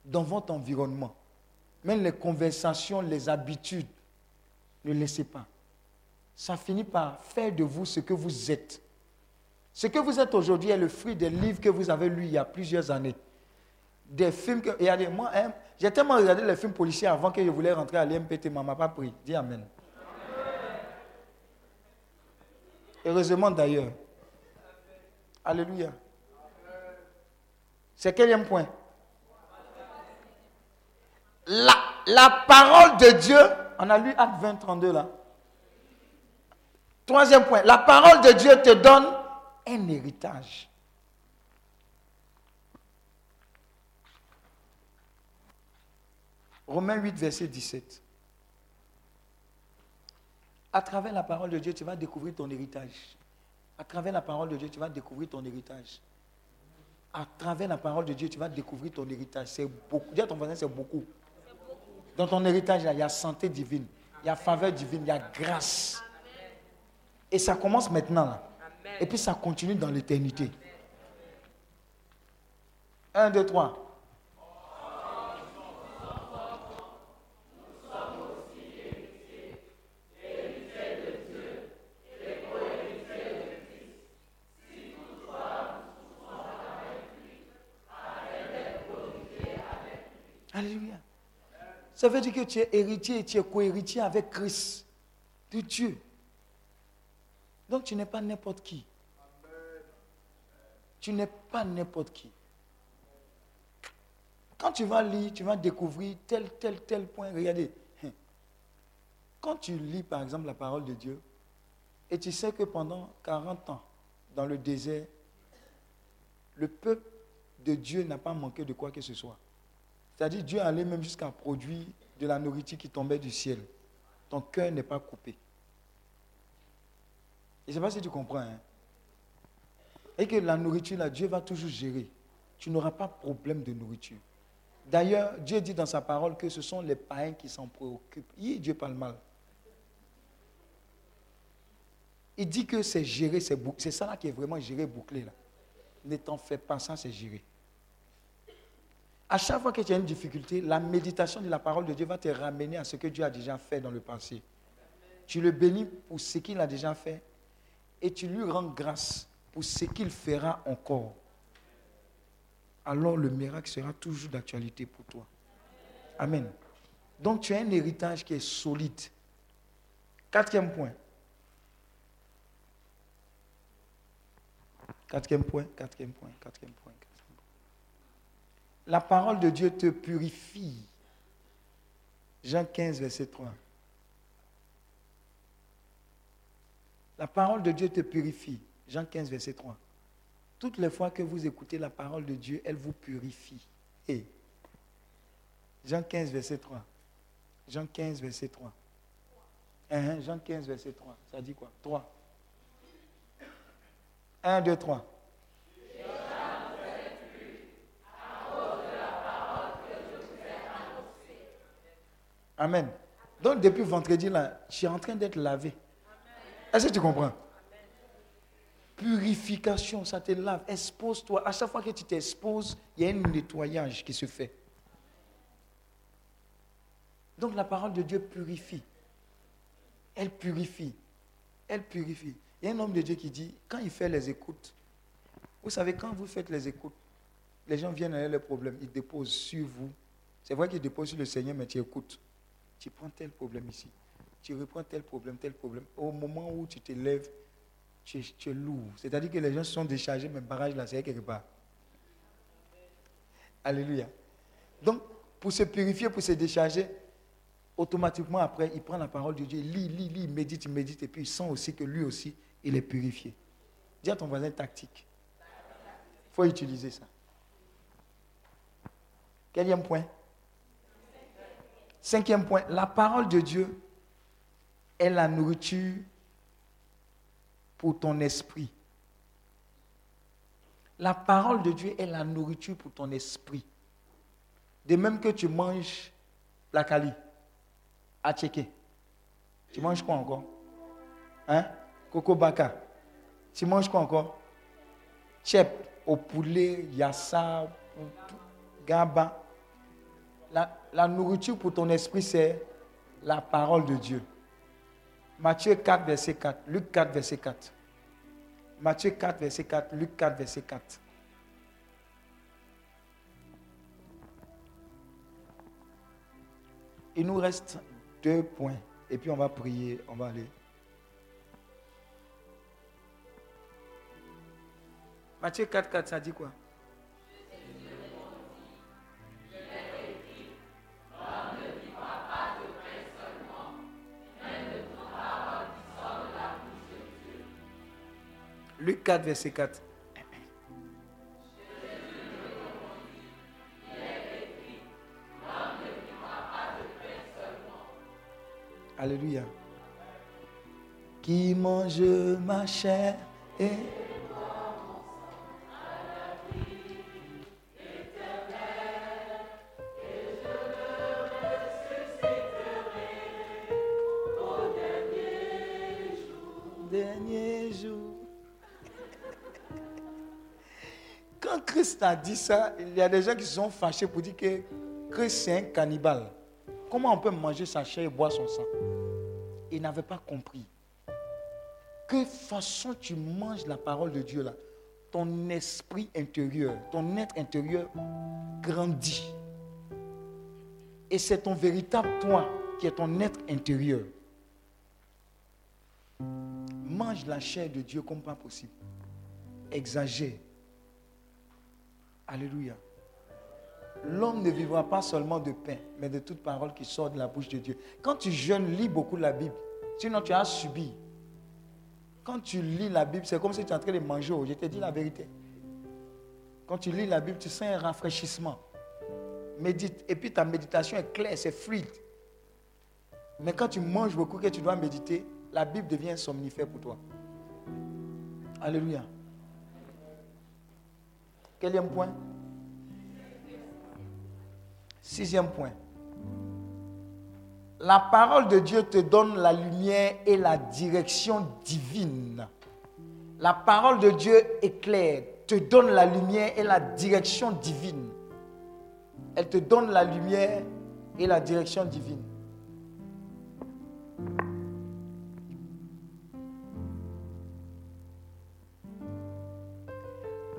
dans votre environnement. Même les conversations, les habitudes, ne laissez pas. Ça finit par faire de vous ce que vous êtes. Ce que vous êtes aujourd'hui est le fruit des livres que vous avez lus il y a plusieurs années. Des films que. Moi, hein, j'ai tellement regardé les films policiers avant que je voulais rentrer à l'IMPT, maman m'a pas pris. Dis Amen. Heureusement d'ailleurs. Alléluia. C'est quel point la, parole de Dieu, on a lu Acte 20, 32 là. Troisième point, la parole de Dieu te donne un héritage. Romains 8, verset 17. À travers la parole de Dieu, tu vas découvrir ton héritage. À travers la parole de Dieu, tu vas découvrir ton héritage. À travers la parole de Dieu, tu vas découvrir ton héritage. C'est beaucoup. Dis à ton voisin, c'est beaucoup. Dans ton héritage, il y a santé divine, il y a faveur divine, il y a grâce. Et ça commence maintenant. Et puis ça continue dans l'éternité. 1, 2, 3. Ça veut dire que tu es héritier et tu es co-héritier avec Christ, de Dieu. Donc tu n'es pas n'importe qui. Tu n'es pas n'importe qui. Quand tu vas lire, tu vas découvrir tel, tel, tel point. Regardez. Quand tu lis, par exemple, la parole de Dieu, et tu sais que pendant 40 ans, dans le désert, le peuple de Dieu n'a pas manqué de quoi que ce soit. C'est-à-dire, Dieu allait même jusqu'à produire de la nourriture qui tombait du ciel. Ton cœur n'est pas coupé. Je ne sais pas si tu comprends. hein. Et que la nourriture, là, Dieu va toujours gérer. Tu n'auras pas de problème de nourriture. D'ailleurs, Dieu dit dans sa parole que ce sont les païens qui s'en préoccupent. Hi, Dieu parle mal. Il dit que c'est géré, c'est ça qui est vraiment géré, bouclé. Là. Ne t'en fais pas, ça c'est géré. À chaque fois que tu as une difficulté, la méditation de la parole de Dieu va te ramener à ce que Dieu a déjà fait dans le passé. Tu le bénis pour ce qu'il a déjà fait et tu lui rends grâce pour ce qu'il fera encore. Alors le miracle sera toujours d'actualité pour toi. Amen. Donc tu as un héritage qui est solide. Quatrième point. Quatrième point, quatrième point, quatrième point. La parole de Dieu te purifie. Jean 15, verset 3. La parole de Dieu te purifie. Jean 15, verset 3. Toutes les fois que vous écoutez la parole de Dieu, elle vous purifie. Et Jean 15, verset 3. Jean 15, verset 3. Hein, Jean 15, verset 3. Ça dit quoi? 3. 1, 2, 3. Amen. Donc depuis vendredi, là, je suis en train d'être lavé. Est-ce que tu comprends? Purification, ça te lave. Expose-toi. À chaque fois que tu t'exposes, il y a un nettoyage qui se fait. Donc la parole de Dieu purifie. Elle purifie. Elle purifie. Il y a un homme de Dieu qui dit, quand il fait les écoutes, vous savez, quand vous faites les écoutes, les gens viennent avec leurs problèmes, ils déposent sur vous. C'est vrai qu'ils déposent sur le Seigneur, mais tu écoutes. Tu prends tel problème ici. Tu reprends tel problème, tel problème. Au moment où tu te lèves, tu tu es lourd. C'est-à-dire que les gens sont déchargés, mais barrage là, c'est quelque part. Alléluia. Donc, pour se purifier, pour se décharger, automatiquement après, il prend la parole de Dieu, il lit, lit, lit, médite, médite, et puis il sent aussi que lui aussi, il est purifié. Dis à ton voisin tactique. Il faut utiliser ça. Quatrième point Cinquième point, la parole de Dieu est la nourriture pour ton esprit. La parole de Dieu est la nourriture pour ton esprit. De même que tu manges la cali, à. Tu manges quoi encore? Hein? Coco baka. Tu manges quoi encore? Chep au poulet, yassa, gaba. La, nourriture pour ton esprit, c'est la parole de Dieu. Matthieu 4, verset 4. Luc 4, verset 4. Matthieu 4, verset 4. Luc 4, verset 4. Il nous reste deux points. Et puis on va prier, on va aller. Matthieu 4, 4, ça dit quoi? Luc 4, verset 4. Alléluia. Qui mange ma chair et dit ça, il y a des gens qui se sont fâchés pour dire que Christ c'est un cannibale. Comment on peut manger sa chair et boire son sang? Il n'avait pas compris. Que façon tu manges la parole de Dieu là? Ton esprit intérieur, ton être intérieur grandit. Et c'est ton véritable toi qui est ton être intérieur. mange la chair de Dieu comme pas possible. Exagère. Alléluia. L'homme ne vivra pas seulement de pain, mais de toute parole qui sort de la bouche de Dieu. Quand tu jeûnes, lis beaucoup la Bible. Sinon, tu as subi. Quand tu lis la Bible, c'est comme si tu es en train de manger. Je te dis la vérité. Quand tu lis la Bible, tu sens un rafraîchissement. Médite. Et puis ta méditation est claire, c'est fluide. Mais quand tu manges beaucoup, que tu dois méditer, la Bible devient somnifère pour toi. Alléluia. Quatrième point Sixième point. La parole de Dieu te donne la lumière et la direction divine. La parole de Dieu éclaire, te donne la lumière et la direction divine. Elle te donne la lumière et la direction divine.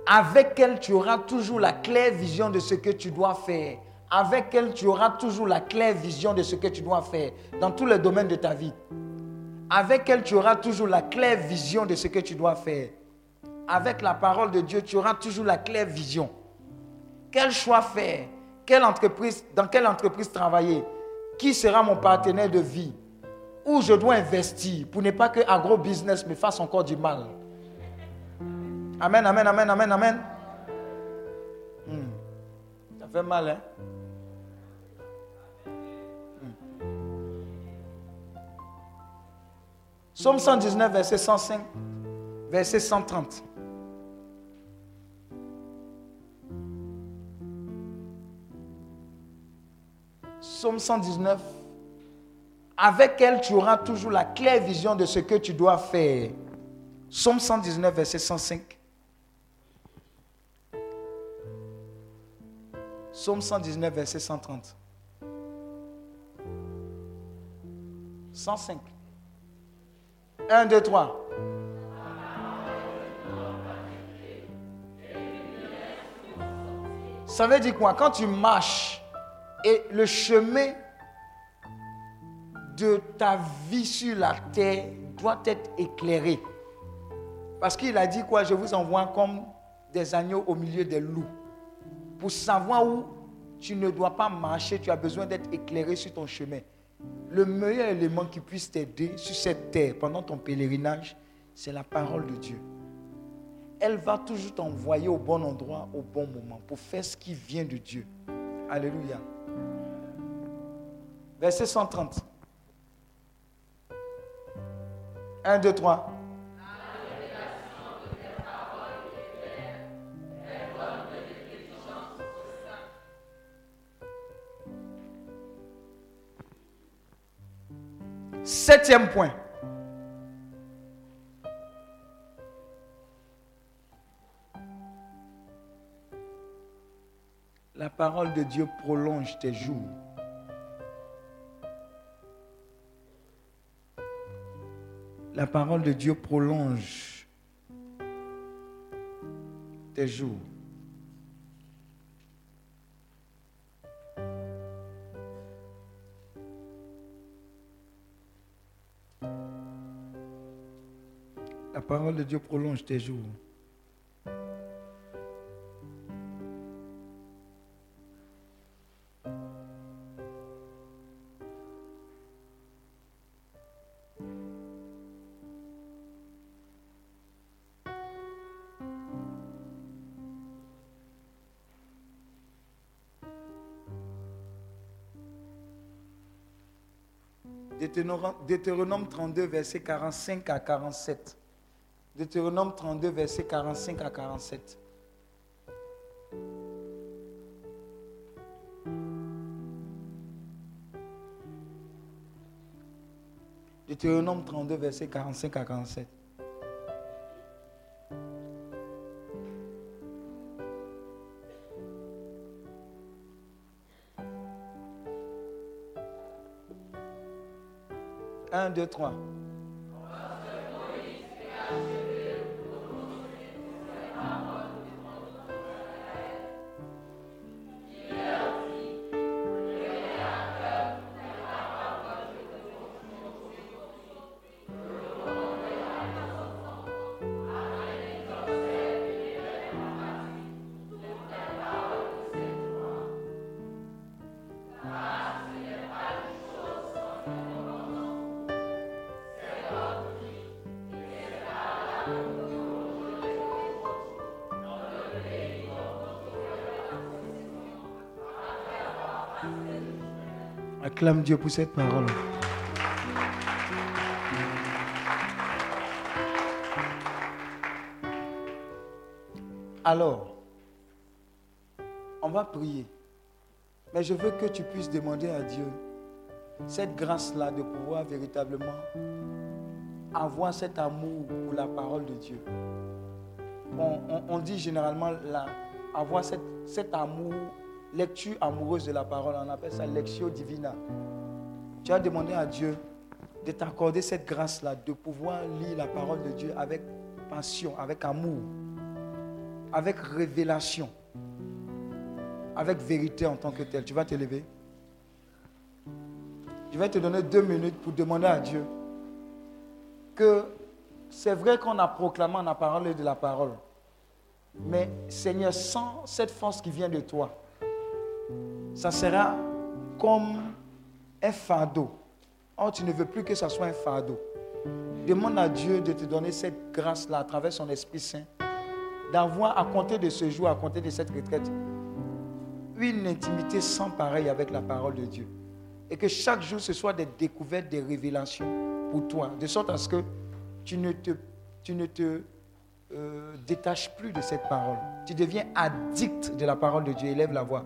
Avec elle, tu auras toujours la claire vision de ce que tu dois faire. Avec elle, tu auras toujours la claire vision de ce que tu dois faire dans tous les domaines de ta vie. Avec elle, tu auras toujours la claire vision de ce que tu dois faire. Avec la parole de Dieu, tu auras toujours la claire vision. Quel choix faire? Quelle entreprise, Dans quelle entreprise travailler? Qui sera mon partenaire de vie? Où je dois investir pour ne pas que agro-business me fasse encore du mal? Amen, amen, amen, amen, amen. Hmm. Ça fait mal, hein? Hmm. Somme 119, verset 105, verset 130. Somme 119. Avec elle, tu auras toujours la claire vision de ce que tu dois faire. Somme 119, verset 105. Somme 119, verset 130. 105. 1, 2, 3. Ça veut dire quoi? Quand tu marches et le chemin de ta vie sur la terre doit être éclairé. Parce qu'il a dit quoi? Je vous envoie comme des agneaux au milieu des loups. Pour savoir où tu ne dois pas marcher, tu as besoin d'être éclairé sur ton chemin. Le meilleur élément qui puisse t'aider sur cette terre pendant ton pèlerinage, c'est la parole de Dieu. Elle va toujours t'envoyer au bon endroit, au bon moment, pour faire ce qui vient de Dieu. Alléluia. Verset 130. 1, 2, 3. Septième point. La parole de Dieu prolonge tes jours. La parole de Dieu prolonge tes jours. La parole de Dieu prolonge tes jours. Deutéronome 32, verset 45 à 47. Deutéronome 32, verset 45 à 47. Deutéronome 32, verset 45 à 47. Un, deux, trois. Acclame Dieu pour cette parole. Alors, on va prier. Mais je veux que tu puisses demander à Dieu cette grâce-là de pouvoir véritablement avoir cet amour pour la parole de Dieu. On, dit généralement là, avoir cet amour, lecture amoureuse de la parole, on appelle ça lectio divina. Tu as demandé à Dieu de t'accorder cette grâce-là, de pouvoir lire la parole de Dieu avec passion, avec amour, avec révélation, avec vérité en tant que tel. Tu vas te lever. Je vais te donner deux minutes pour demander à Dieu que c'est vrai qu'on a proclamé, on a parlé de la parole. Mais Seigneur, sans cette force qui vient de toi, ça sera comme un fardeau. Or, tu ne veux plus que ça soit un fardeau. Demande à Dieu de te donner cette grâce-là à travers son Esprit Saint, d'avoir à compter de ce jour, à compter de cette retraite, une intimité sans pareil avec la parole de Dieu. Et que chaque jour, ce soit des découvertes, des révélations pour toi, de sorte à ce que tu ne te, tu ne te euh, détaches plus de cette parole. Tu deviens addict de la parole de Dieu. Élève la voix.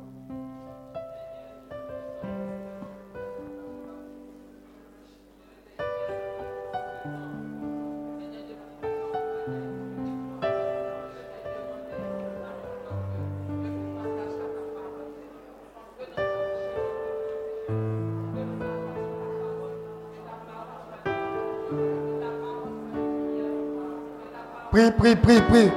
Prie, prie, prie,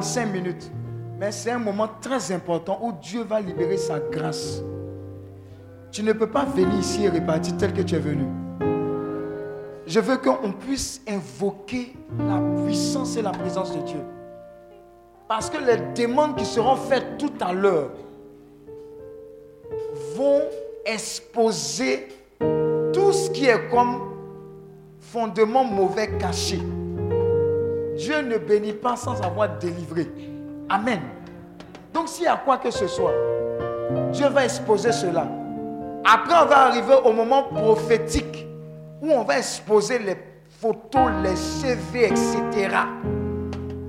45 minutes. Mais c'est un moment très important où Dieu va libérer sa grâce. Tu ne peux pas venir ici et repartir tel que tu es venu. Je veux qu'on puisse invoquer la puissance et la présence de Dieu. Parce que les demandes qui seront faites tout à l'heure vont exposer tout ce qui est comme fondement mauvais caché. Dieu ne bénit pas sans avoir délivré. Amen. Donc s'il y a quoi que ce soit, Dieu va exposer cela. Après, on va arriver au moment prophétique où on va exposer les photos, les CV, etc.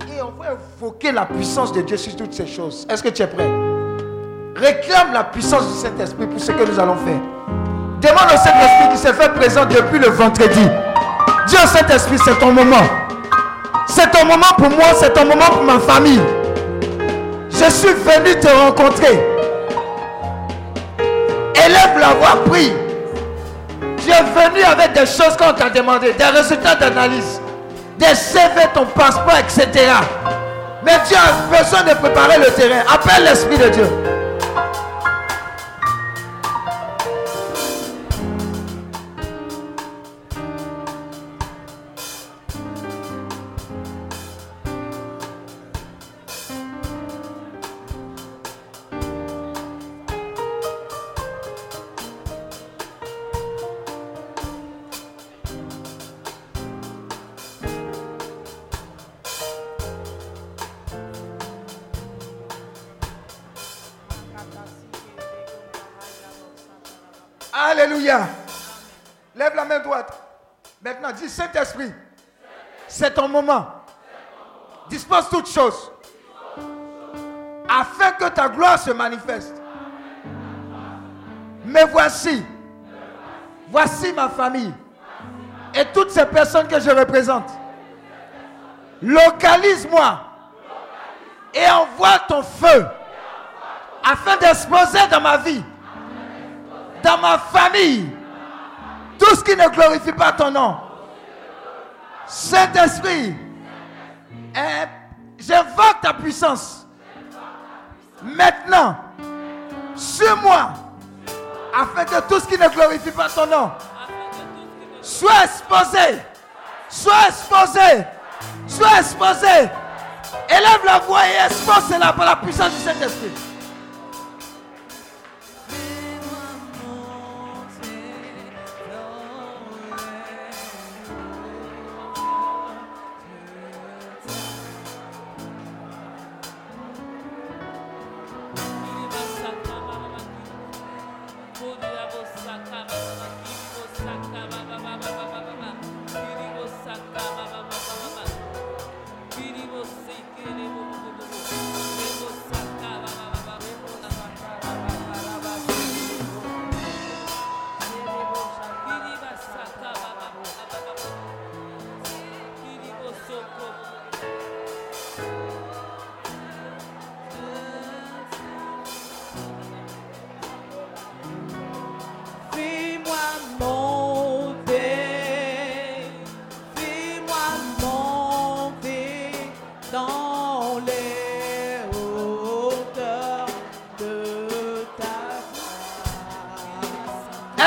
Et on va invoquer la puissance de Dieu sur toutes ces choses. Est-ce que tu es prêt? Réclame la puissance du Saint-Esprit pour ce que nous allons faire. Demande au Saint-Esprit qui s'est fait présent depuis le vendredi. Dis au Saint-Esprit, c'est ton moment. C'est ton moment pour moi, c'est ton moment pour ma famille. Je suis venu te rencontrer. Élève la voix, prie. Tu es venu avec des choses qu'on t'a demandé, des résultats d'analyse, des CV, ton passeport, etc. Mais tu as besoin de préparer le terrain. Appelle l'Esprit de Dieu. Saint-Esprit. C'est ton moment. Dispose toutes choses. Afin que ta gloire se manifeste. Mais voici. Voici ma famille. Et toutes ces personnes que je représente. Localise-moi. Et envoie ton feu. Afin d'exploser dans ma vie dans ma famille, tout ce qui ne glorifie pas ton nom. Saint-Esprit, eh, j'invoque ta puissance. Maintenant, sur moi, afin que tout ce qui ne glorifie pas ton nom soit exposé, soit exposé, soit exposé. Élève la voix et expose cela par la puissance du Saint-Esprit.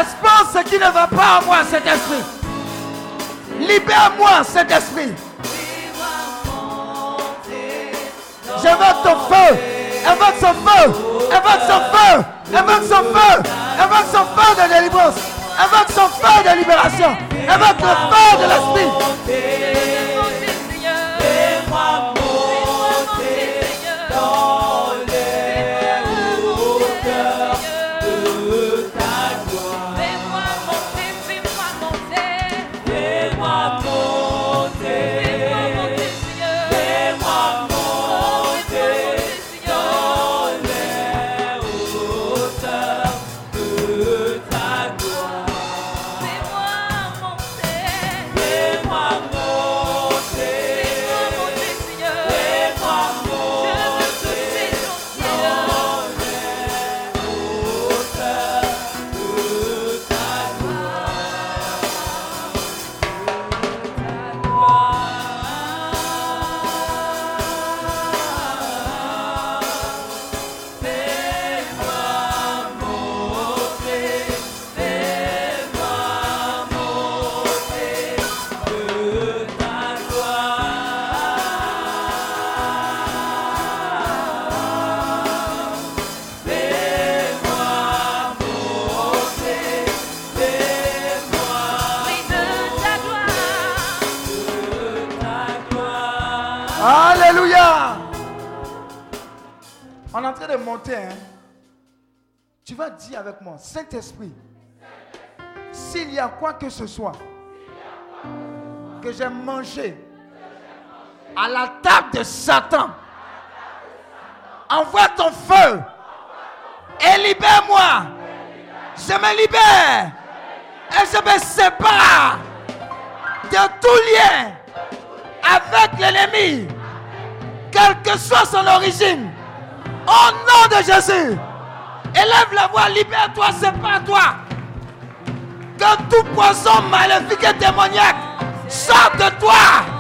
Expose ce qui ne va pas en moi, cet esprit. Libère-moi, cet esprit. J'invoque ton feu. Invoque son feu. Invoque son feu. Invoque son feu. Invoque son feu de délivrance. Invoque son feu de libération. Invoque le feu de l'esprit. Avec moi, Saint-Esprit, s'il y a quoi que ce soit que j'ai mangé à la table de Satan, envoie ton feu et libère-moi. Je me libère et je me sépare de tout lien avec l'ennemi, quelle que soit son origine. Au nom de Jésus, élève la voix, libère-toi, sépare-toi. Que tout poison maléfique et démoniaque sorte de toi.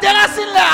te sin la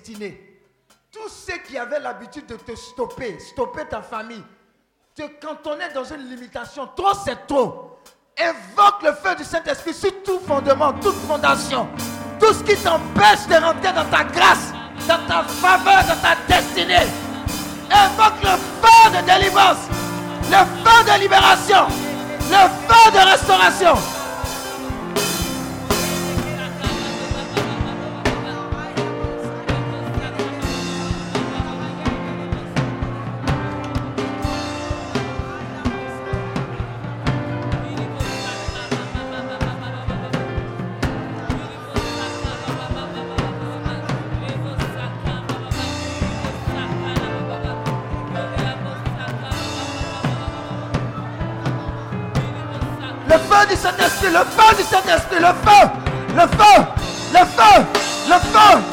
destinée. Tous ceux qui avaient l'habitude de te stopper, stopper ta famille, te cantonner dans une limitation. Trop, c'est trop. Invoque le feu du Saint-Esprit sur tout fondement, toute fondation. Tout ce qui t'empêche de rentrer dans ta grâce, dans ta faveur, dans ta destinée. Invoque le feu de délivrance, le feu de libération, le feu de restauration. Saint-Esprit, le feu du Saint-Esprit, le feu, le feu, le feu, le feu,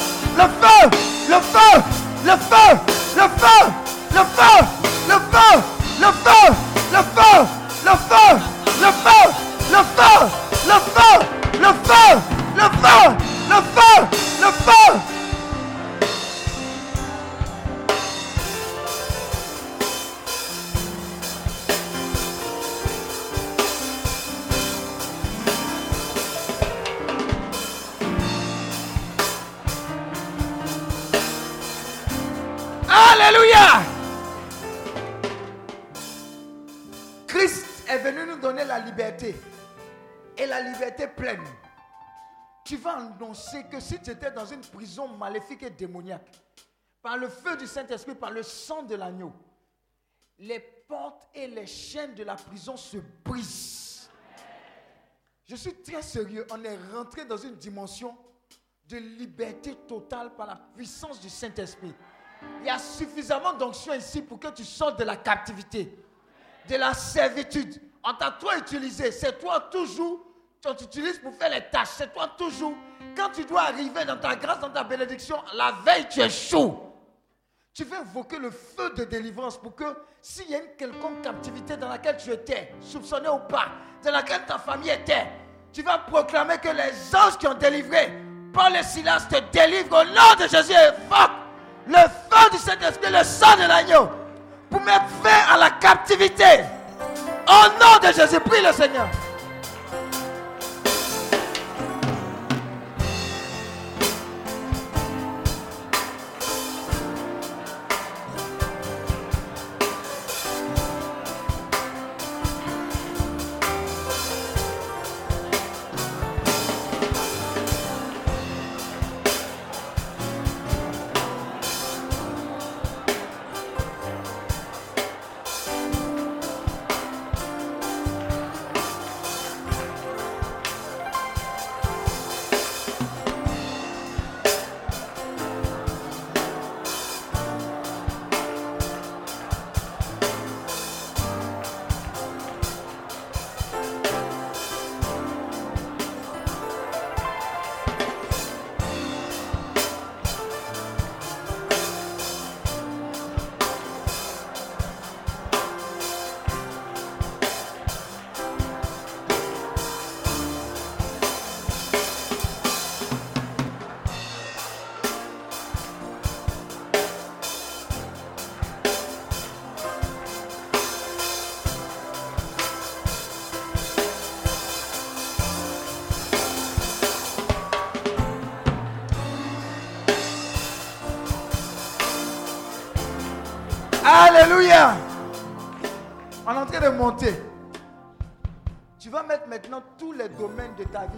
Annoncer que si tu étais dans une prison maléfique et démoniaque, par le feu du Saint-Esprit, par le sang de l'agneau, les portes et les chaînes de la prison se brisent. Je suis très sérieux. On est rentré dans une dimension de liberté totale par la puissance du Saint-Esprit. Il y a suffisamment d'onction ici pour que tu sortes de la captivité, de la servitude. On t'a toi utilisé. C'est toi toujours, on t'utilise pour faire les tâches. C'est toi toujours. Quand tu dois arriver dans ta grâce, dans ta bénédiction, la veille, tu es chaud. Tu veux invoquer le feu de délivrance pour que s'il y a une quelconque captivité dans laquelle tu étais, soupçonné ou pas, dans laquelle ta famille était, tu vas proclamer que les anges qui ont délivré Paul et Silas te délivrent au nom de Jésus. Invoque le feu du Saint-Esprit, le sang de l'agneau, pour mettre fin à la captivité. Au nom de Jésus, prie le Seigneur.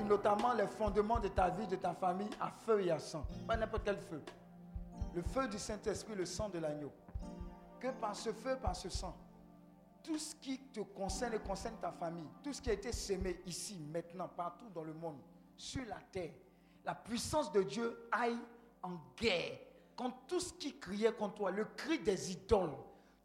Notamment les fondements de ta vie, de ta famille, à feu et à sang. Pas n'importe quel feu. Le feu du Saint-Esprit, le sang de l'agneau. Que par ce feu, par ce sang, tout ce qui te concerne et concerne ta famille, tout ce qui a été semé ici, maintenant, partout dans le monde, sur la terre, la puissance de Dieu aille en guerre contre tout ce qui criait contre toi, le cri des idoles,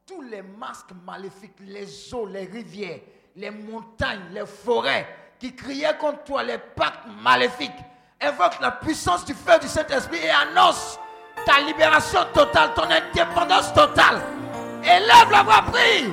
tous les masques maléfiques, les eaux, les rivières, les montagnes, les forêts qui criaient contre toi, les pactes maléfiques. Invoque la puissance du feu du Saint-Esprit et annonce ta libération totale, ton indépendance totale. Élève la voix, prie.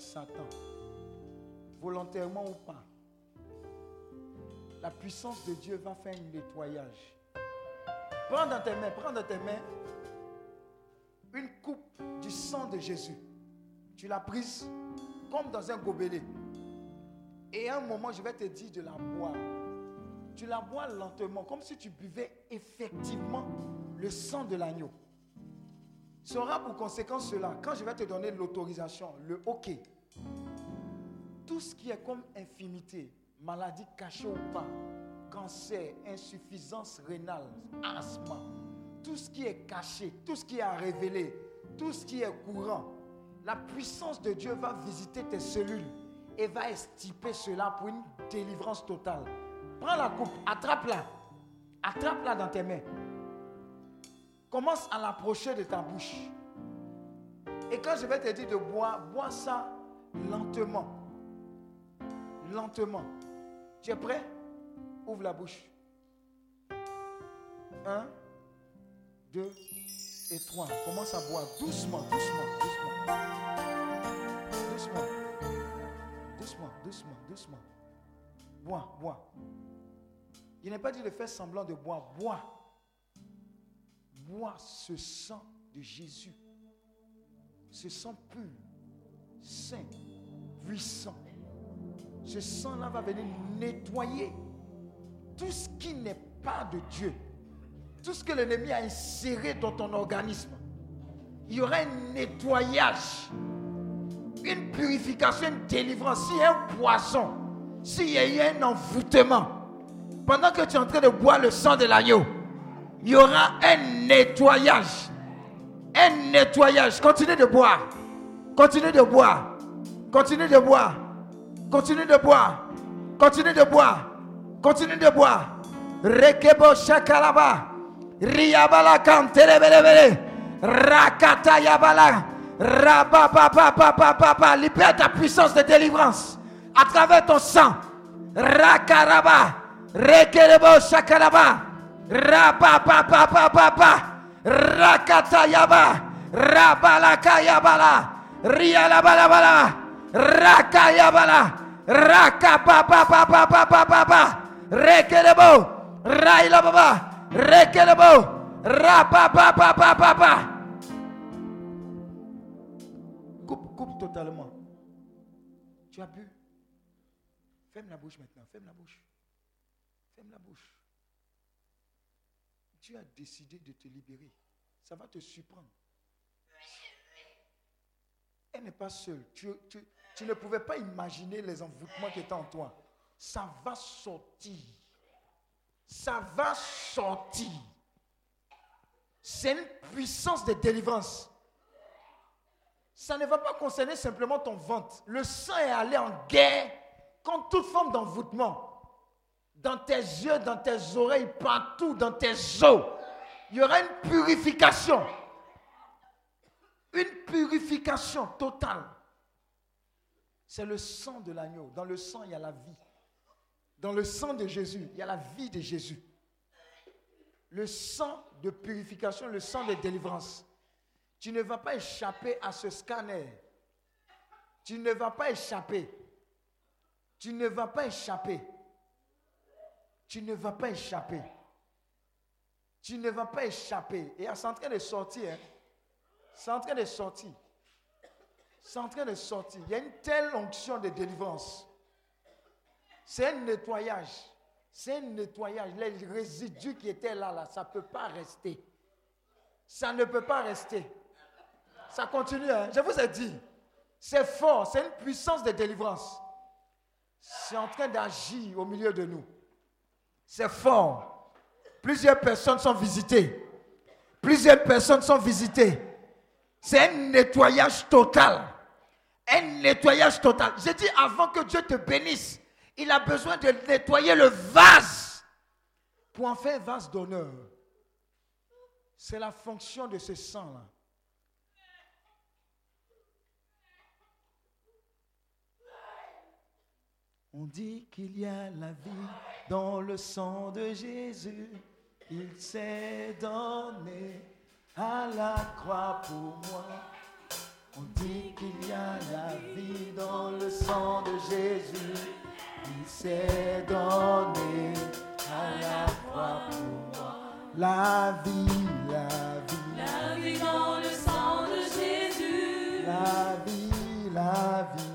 Satan, volontairement ou pas, la puissance de Dieu va faire un nettoyage. Prends dans tes mains, prends dans tes mains une coupe du sang de Jésus. Tu l'as prise comme dans un gobelet. Et à un moment, je vais te dire de la boire. Tu la bois lentement, comme si tu buvais effectivement le sang de l'agneau. Ça pour conséquence cela. Quand je vais te donner l'autorisation, le OK, tout ce qui est comme infimité, maladie cachée ou pas, cancer, insuffisance rénale, asthme, tout ce qui est caché, tout ce qui est à révéler, tout ce qui est courant, la puissance de Dieu va visiter tes cellules et va estiper cela pour une délivrance totale. Prends la coupe, attrape-la, attrape-la dans tes mains. Commence à l'approcher de ta bouche. Et quand je vais te dire de boire, bois ça lentement. Lentement. Tu es prêt? Ouvre la bouche. Un, deux et trois. Commence à boire doucement, doucement, doucement. Doucement. Doucement, doucement, doucement. Bois, bois. Il n'est pas dit de faire semblant de boire. Bois. Bois ce sang de Jésus. Ce sang pur, saint, puissant. Ce sang-là va venir nettoyer tout ce qui n'est pas de Dieu. Tout ce que l'ennemi a inséré dans ton organisme. Il y aura un nettoyage, une purification, une délivrance. S'il y a un poison, s'il y a un envoûtement, pendant que tu es en train de boire le sang de l'agneau, il y aura un nettoyage. Un nettoyage. Continue de boire. Continue de boire. Continue de boire. Continue de boire. Continue de boire. Continue de boire. Rekebo shakalaba. Riyabala kantelebelebele. Rakata yabala. Rababababababa. Libère ta puissance de délivrance à travers ton sang. Rakaraba. Rekelebo shakalaba. Rabababababa. Rakata yaba. Rabalaka yabala. Riyalabalabala. Rakayabala. Rakapapapapapapapa. Rekelebo. Railababa. Rekelebo. Rapapapapapapa. Coupe, coupe totalement. Tu as bu. Ferme la bouche maintenant. Ferme la bouche. Ferme la bouche. Dieu a décidé de te libérer. Ça va te surprendre. Elle n'est pas seule. Tu, tu- tu ne pouvais pas imaginer les envoûtements qui étaient en toi. Ça va sortir. Ça va sortir. C'est une puissance de délivrance. Ça ne va pas concerner simplement ton ventre. Le sang est allé en guerre contre toute forme d'envoûtement. Dans tes yeux, dans tes oreilles, partout, dans tes os. Il y aura une purification. Une purification totale. C'est le sang de l'agneau. Dans le sang, il y a la vie. Dans le sang de Jésus, il y a la vie de Jésus. Le sang de purification, le sang de délivrance. Tu ne vas pas échapper à ce scanner. Tu ne vas pas échapper. Tu ne vas pas échapper. Tu ne vas pas échapper. Tu ne vas pas échapper. Et c'est en train de sortir. hein. C'est en train de sortir. C'est en train de sortir. Il y a une telle onction de délivrance. C'est un nettoyage. C'est un nettoyage. Les résidus qui étaient là, là ça ne peut pas rester. Ça ne peut pas rester. Ça continue. hein. Je vous ai dit. C'est fort. C'est une puissance de délivrance. C'est en train d'agir au milieu de nous. C'est fort. Plusieurs personnes sont visitées. Plusieurs personnes sont visitées. C'est un nettoyage total. Un nettoyage total. J'ai dit avant que Dieu te bénisse, il a besoin de nettoyer le vase pour en faire un vase d'honneur. C'est la fonction de ce sang-là. On dit qu'il y a la vie dans le sang de Jésus. Il s'est donné à la croix pour moi. On dit qu'il y a la vie dans le sang de Jésus. Il s'est donné à la croix pour moi. La vie, la vie, La vie dans le sang de Jésus. la vie, la vie.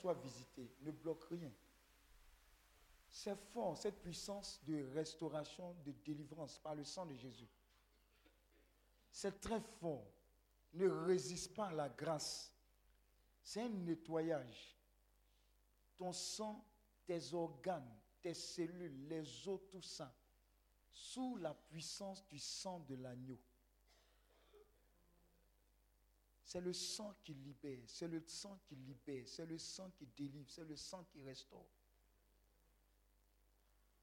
Laisse-toi visiter. Ne bloque rien. C'est fort, cette puissance de restauration, de délivrance par le sang de Jésus. C'est très fort. Ne résiste pas à la grâce. C'est un nettoyage. Ton sang, tes organes, tes cellules, les os, tout ça, sous la puissance du sang de l'agneau. C'est le sang qui libère, c'est le sang qui libère, c'est le sang qui délivre, c'est le sang qui restaure.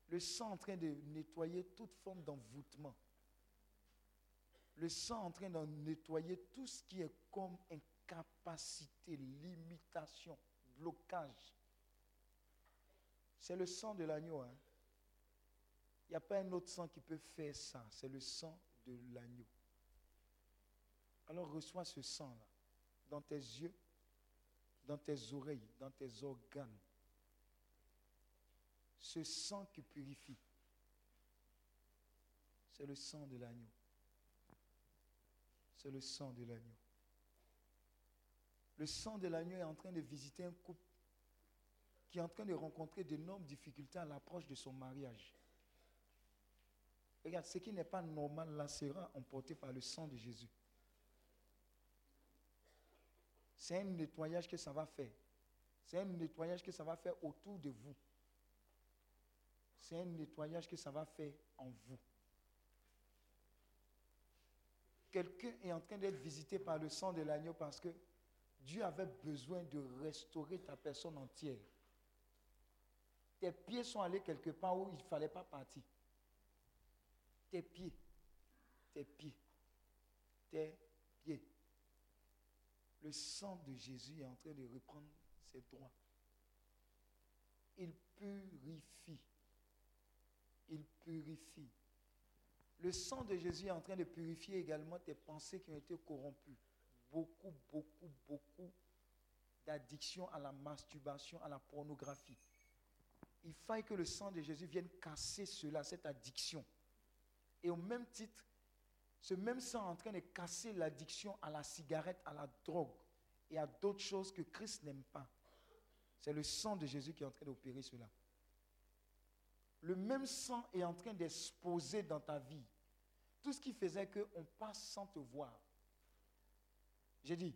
Le sang en train de nettoyer toute forme d'envoûtement. Le sang en train de nettoyer tout ce qui est comme incapacité, limitation, blocage. C'est le sang de l'agneau. hein. Il n'y a pas un autre sang qui peut faire ça. C'est le sang de l'agneau. Alors reçois ce sang-là dans tes yeux, dans tes oreilles, dans tes organes. Ce sang qui purifie, c'est le sang de l'agneau. C'est le sang de l'agneau. Le sang de l'agneau est en train de visiter un couple qui est en train de rencontrer d'énormes difficultés à l'approche de son mariage. Regarde, ce qui n'est pas normal là sera emporté par le sang de Jésus. C'est un nettoyage que ça va faire. C'est un nettoyage que ça va faire autour de vous. C'est un nettoyage que ça va faire en vous. Quelqu'un est en train d'être visité par le sang de l'agneau parce que Dieu avait besoin de restaurer ta personne entière. Tes pieds sont allés quelque part où il ne fallait pas partir. Tes pieds, tes pieds, tes pieds. Le sang de Jésus est en train de reprendre ses droits. Il purifie. Il purifie. Le sang de Jésus est en train de purifier également tes pensées qui ont été corrompues. Beaucoup, beaucoup, beaucoup d'addictions à la masturbation, à la pornographie. Il faille que le sang de Jésus vienne casser cela, cette addiction. Et au même titre, ce même sang est en train de casser l'addiction à la cigarette, à la drogue et à d'autres choses que Christ n'aime pas. C'est le sang de Jésus qui est en train d'opérer cela. Le même sang est en train d'exposer dans ta vie tout ce qui faisait qu'on passe sans te voir. J'ai dit,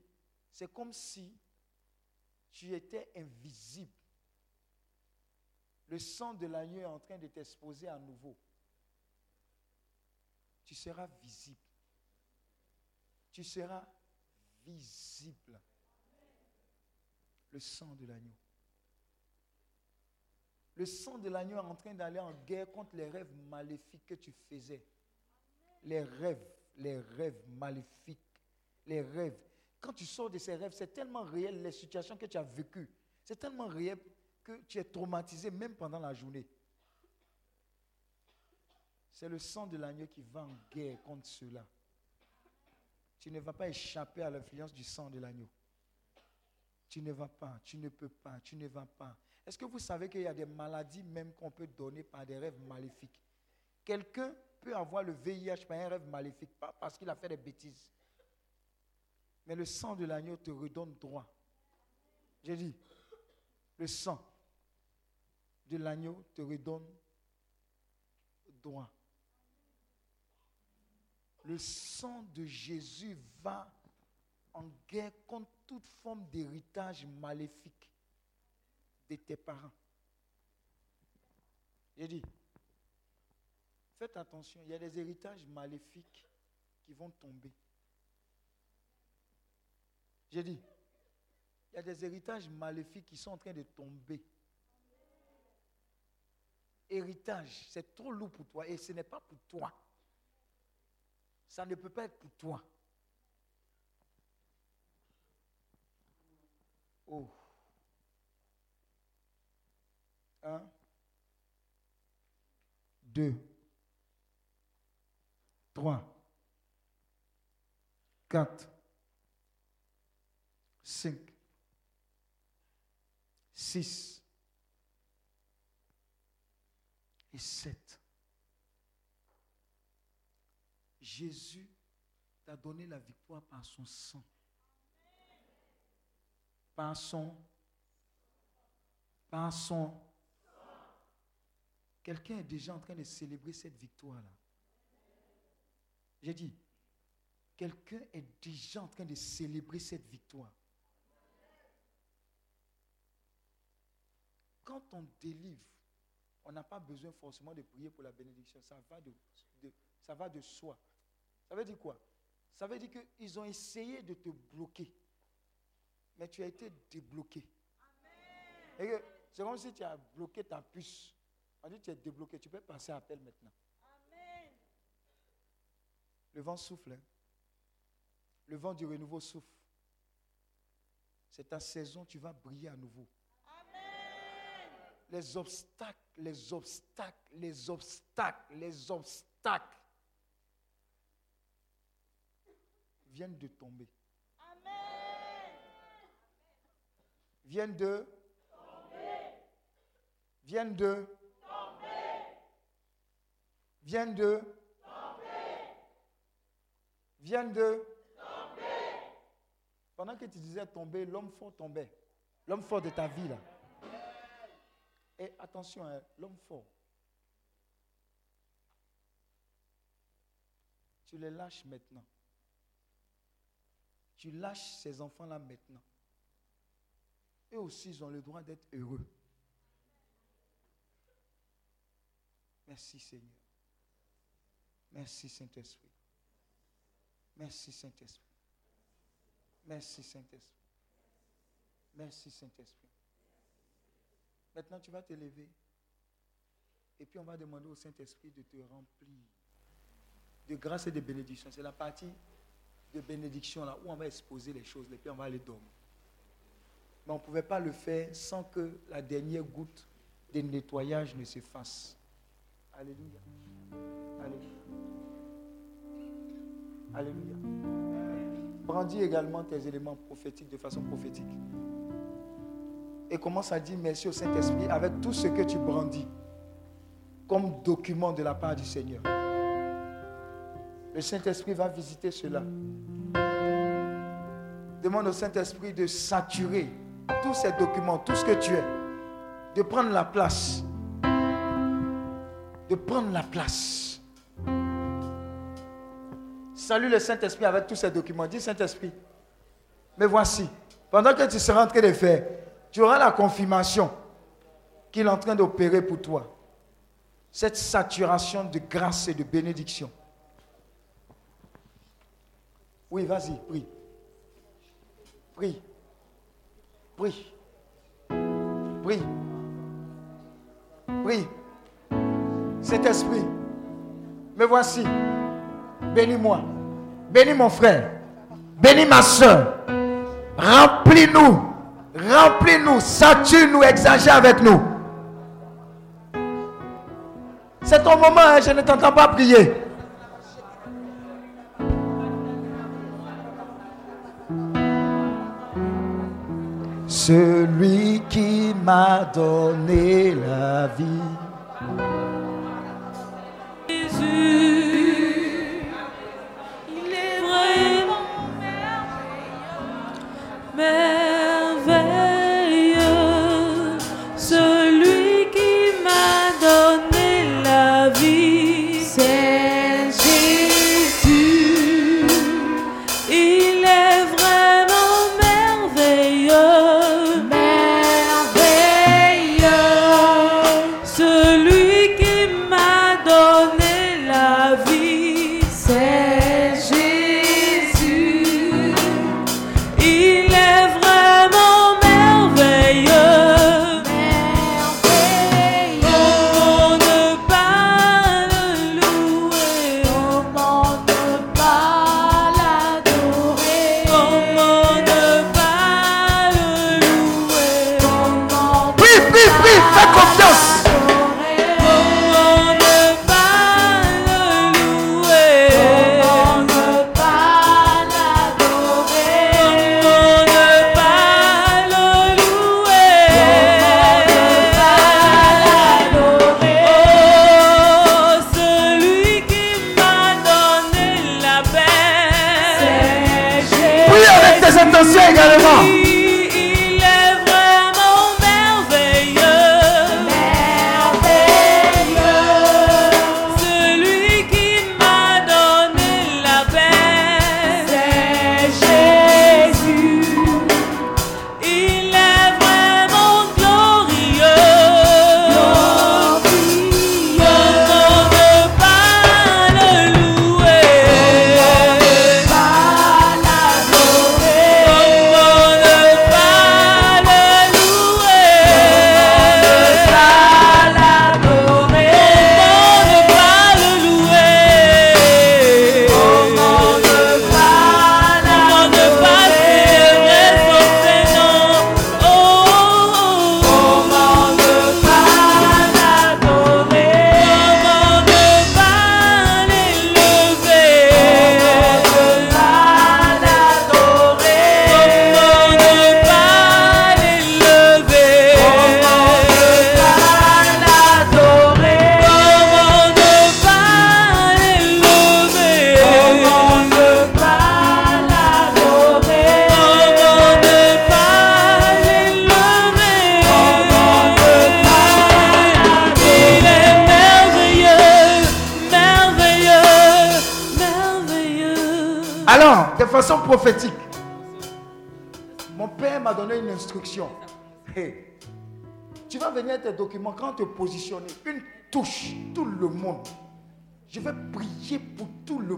c'est comme si tu étais invisible. Le sang de l'agneau est en train de t'exposer à nouveau. Tu seras visible. Tu seras visible. Le sang de l'agneau. Le sang de l'agneau est en train d'aller en guerre contre les rêves maléfiques que tu faisais. Les rêves, les rêves maléfiques, les rêves. Quand tu sors de ces rêves, c'est tellement réel, les situations que tu as vécues. C'est tellement réel que tu es traumatisé même pendant la journée. C'est le sang de l'agneau qui va en guerre contre cela. Tu ne vas pas échapper à l'influence du sang de l'agneau. Tu ne vas pas, tu ne peux pas, tu ne vas pas. Est-ce que vous savez qu'il y a des maladies même qu'on peut donner par des rêves maléfiques? Quelqu'un peut avoir le VIH par un rêve maléfique, pas parce qu'il a fait des bêtises. Mais le sang de l'agneau te redonne droit. J'ai dit, le sang de l'agneau te redonne droit. Le sang de Jésus va en guerre contre toute forme d'héritage maléfique de tes parents. J'ai dit, faites attention, il y a des héritages maléfiques qui vont tomber. J'ai dit, il y a des héritages maléfiques qui sont en train de tomber. Héritage, c'est trop lourd pour toi et ce n'est pas pour toi. Ça ne peut pas être pour toi. Oh. Un. Deux. Trois. Quatre. Cinq. Six. Et sept. Jésus t'a donné la victoire par son sang. Par son. Par son. Quelqu'un est déjà en train de célébrer cette victoire-là. J'ai dit, quelqu'un est déjà en train de célébrer cette victoire. Quand on délivre, on n'a pas besoin forcément de prier pour la bénédiction. Ça va de, de- ça va de soi. Ça veut dire quoi? Ça veut dire qu'ils ont essayé de te bloquer. Mais tu as été débloqué. Et que C'est comme si tu as bloqué ta puce. On dit tu es débloqué. Tu peux passer à appel maintenant. Le vent souffle. hein. Le vent du renouveau souffle. C'est ta saison, tu vas briller à nouveau. Les obstacles, les obstacles, les obstacles, les obstacles viennent de tomber. Viennent de Viennent de Viennent de Viennent de Pendant que tu disais tomber, l'homme fort tombait. L'homme fort de ta vie là. Et attention, hein, l'homme fort. Tu les lâches maintenant. Tu lâches ces enfants-là maintenant. Eux aussi, ils ont le droit d'être heureux. Merci Seigneur. Merci Saint-Esprit. Merci Saint-Esprit. Merci Saint-Esprit. Merci Saint-Esprit. Maintenant, tu vas te lever. Et puis, on va demander au Saint-Esprit de te remplir de grâce et de bénédiction. C'est la partie de bénédiction là où on va exposer les choses. Et puis, on va aller dormir. Mais on ne pouvait pas le faire sans que la dernière goutte de nettoyage ne se fasse. Alléluia. Alléluia. Alléluia. Brandis également tes éléments prophétiques de façon prophétique. Et commence à dire merci au Saint-Esprit avec tout ce que tu brandis comme document de la part du Seigneur. Le Saint-Esprit va visiter cela. Demande au Saint-Esprit de saturer tous ces documents, tout ce que tu es, de prendre la place. De prendre la place. Salue le Saint-Esprit avec tous ces documents. Dis Saint-Esprit, mais voici, pendant que tu seras en train de faire, tu auras la confirmation qu'il est en train d'opérer pour toi. Cette saturation de grâce et de bénédiction. Oui, vas-y, prie. Prie. Prie. Prie. Prie. Saint-Esprit, me voici. Bénis-moi. Bénis mon frère. Bénis ma soeur. Remplis-nous. Remplis-nous. Sature-nous. Exagère avec nous. C'est ton moment, hein, je ne t'entends pas prier. Celui qui m'a donné la vie. Jésus, il est vraiment merveilleux,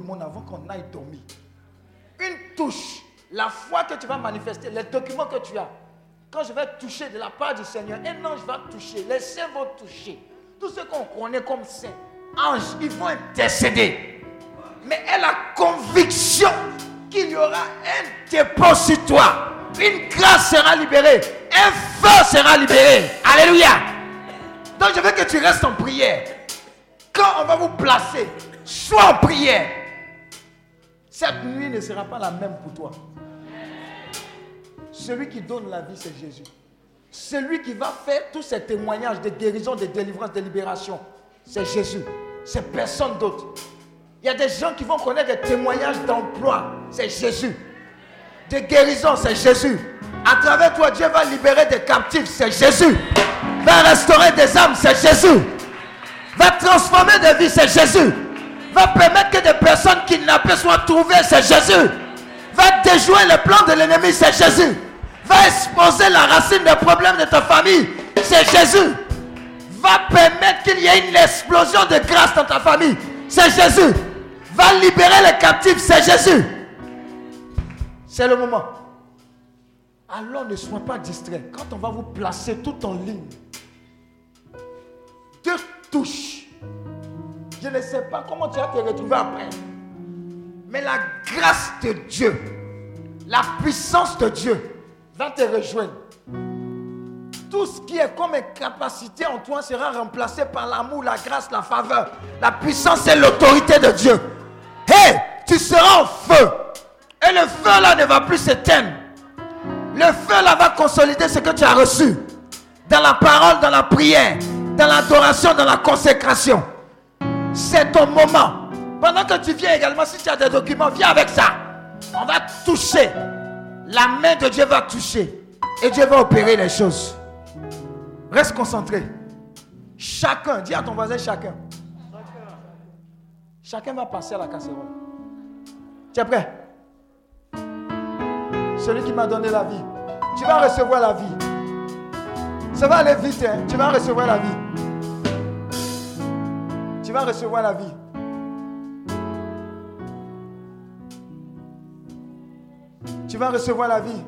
monde avant qu'on aille dormir. Une touche, la foi que tu vas manifester, les documents que tu as. Quand je vais toucher de la part du Seigneur, un ange va toucher, les saints vont toucher. Tous ceux qu'on connaît comme saints, anges, ils vont intercéder mais elle a conviction qu'il y aura un dépôt sur toi. Une grâce sera libérée. Un feu sera libéré. Alléluia. Donc je veux que tu restes en prière. Quand on va vous placer, sois en prière. Cette nuit ne sera pas la même pour toi. Celui qui donne la vie, c'est Jésus. Celui qui va faire tous ces témoignages de guérison, de délivrance, de libération, c'est Jésus. C'est personne d'autre. Il y a des gens qui vont connaître des témoignages d'emploi. C'est Jésus. De guérison, c'est Jésus. À travers toi, Dieu va libérer des captifs. C'est Jésus. Va restaurer des âmes. C'est Jésus. Va transformer des vies. C'est Jésus. Va permettre que des personnes kidnappées soient trouvées. C'est Jésus. Va déjouer le plan de l'ennemi. C'est Jésus. Va exposer la racine des problèmes de ta famille. C'est Jésus. Va permettre qu'il y ait une explosion de grâce dans ta famille. C'est Jésus. Va libérer les captifs. C'est Jésus. C'est le moment. Alors ne sois pas distrait. Quand on va vous placer tout en ligne, deux touches. Je ne sais pas comment tu vas te retrouver après. Mais la grâce de Dieu, la puissance de Dieu va te rejoindre. Tout ce qui est comme incapacité en toi sera remplacé par l'amour, la grâce, la faveur, la puissance et l'autorité de Dieu. Hé, tu seras en feu. Et le feu là ne va plus s'éteindre. Le feu là va consolider ce que tu as reçu. Dans la parole, dans la prière, dans l'adoration, dans la consécration. C'est ton moment. Pendant que tu viens également, si tu as des documents, viens avec ça. On va toucher. La main de Dieu va toucher. Et Dieu va opérer les choses. Reste concentré. Chacun, dis à ton voisin chacun. Chacun va passer à la casserole. Tu es prêt? Celui qui m'a donné la vie. Tu vas recevoir la vie. Ça va aller vite, hein? Tu vas recevoir la vie. Tu vas recevoir la vie. Tu vas recevoir la vie.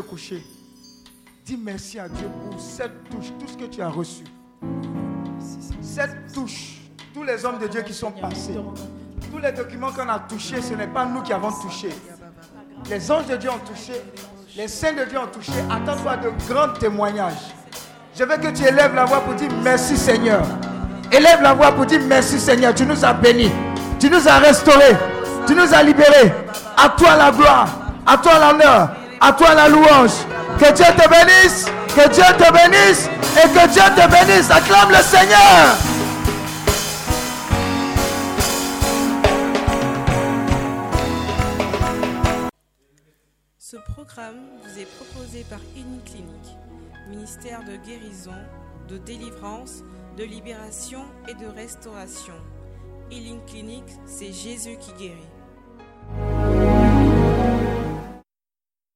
Coucher. Dis merci à Dieu pour cette touche, tout ce que tu as reçu. Cette touche, tous les hommes de Dieu qui sont passés, tous les documents qu'on a touchés, ce n'est pas nous qui avons touché. Les anges de Dieu ont touché, les saints de Dieu ont touché. Attends-toi de grands témoignages. Je veux que tu élèves la voix pour dire merci Seigneur. Élève la voix pour dire merci Seigneur. Tu nous as bénis. Tu nous as restaurés. Tu nous as libérés. À toi la gloire. À toi l'honneur. À toi la louange. Que Dieu te bénisse. Que Dieu te bénisse. Et que Dieu te bénisse. Acclame le Seigneur. Ce programme vous est proposé par Clinique, ministère de guérison, de délivrance, de libération et de restauration. Healing Clinic, c'est Jésus qui guérit.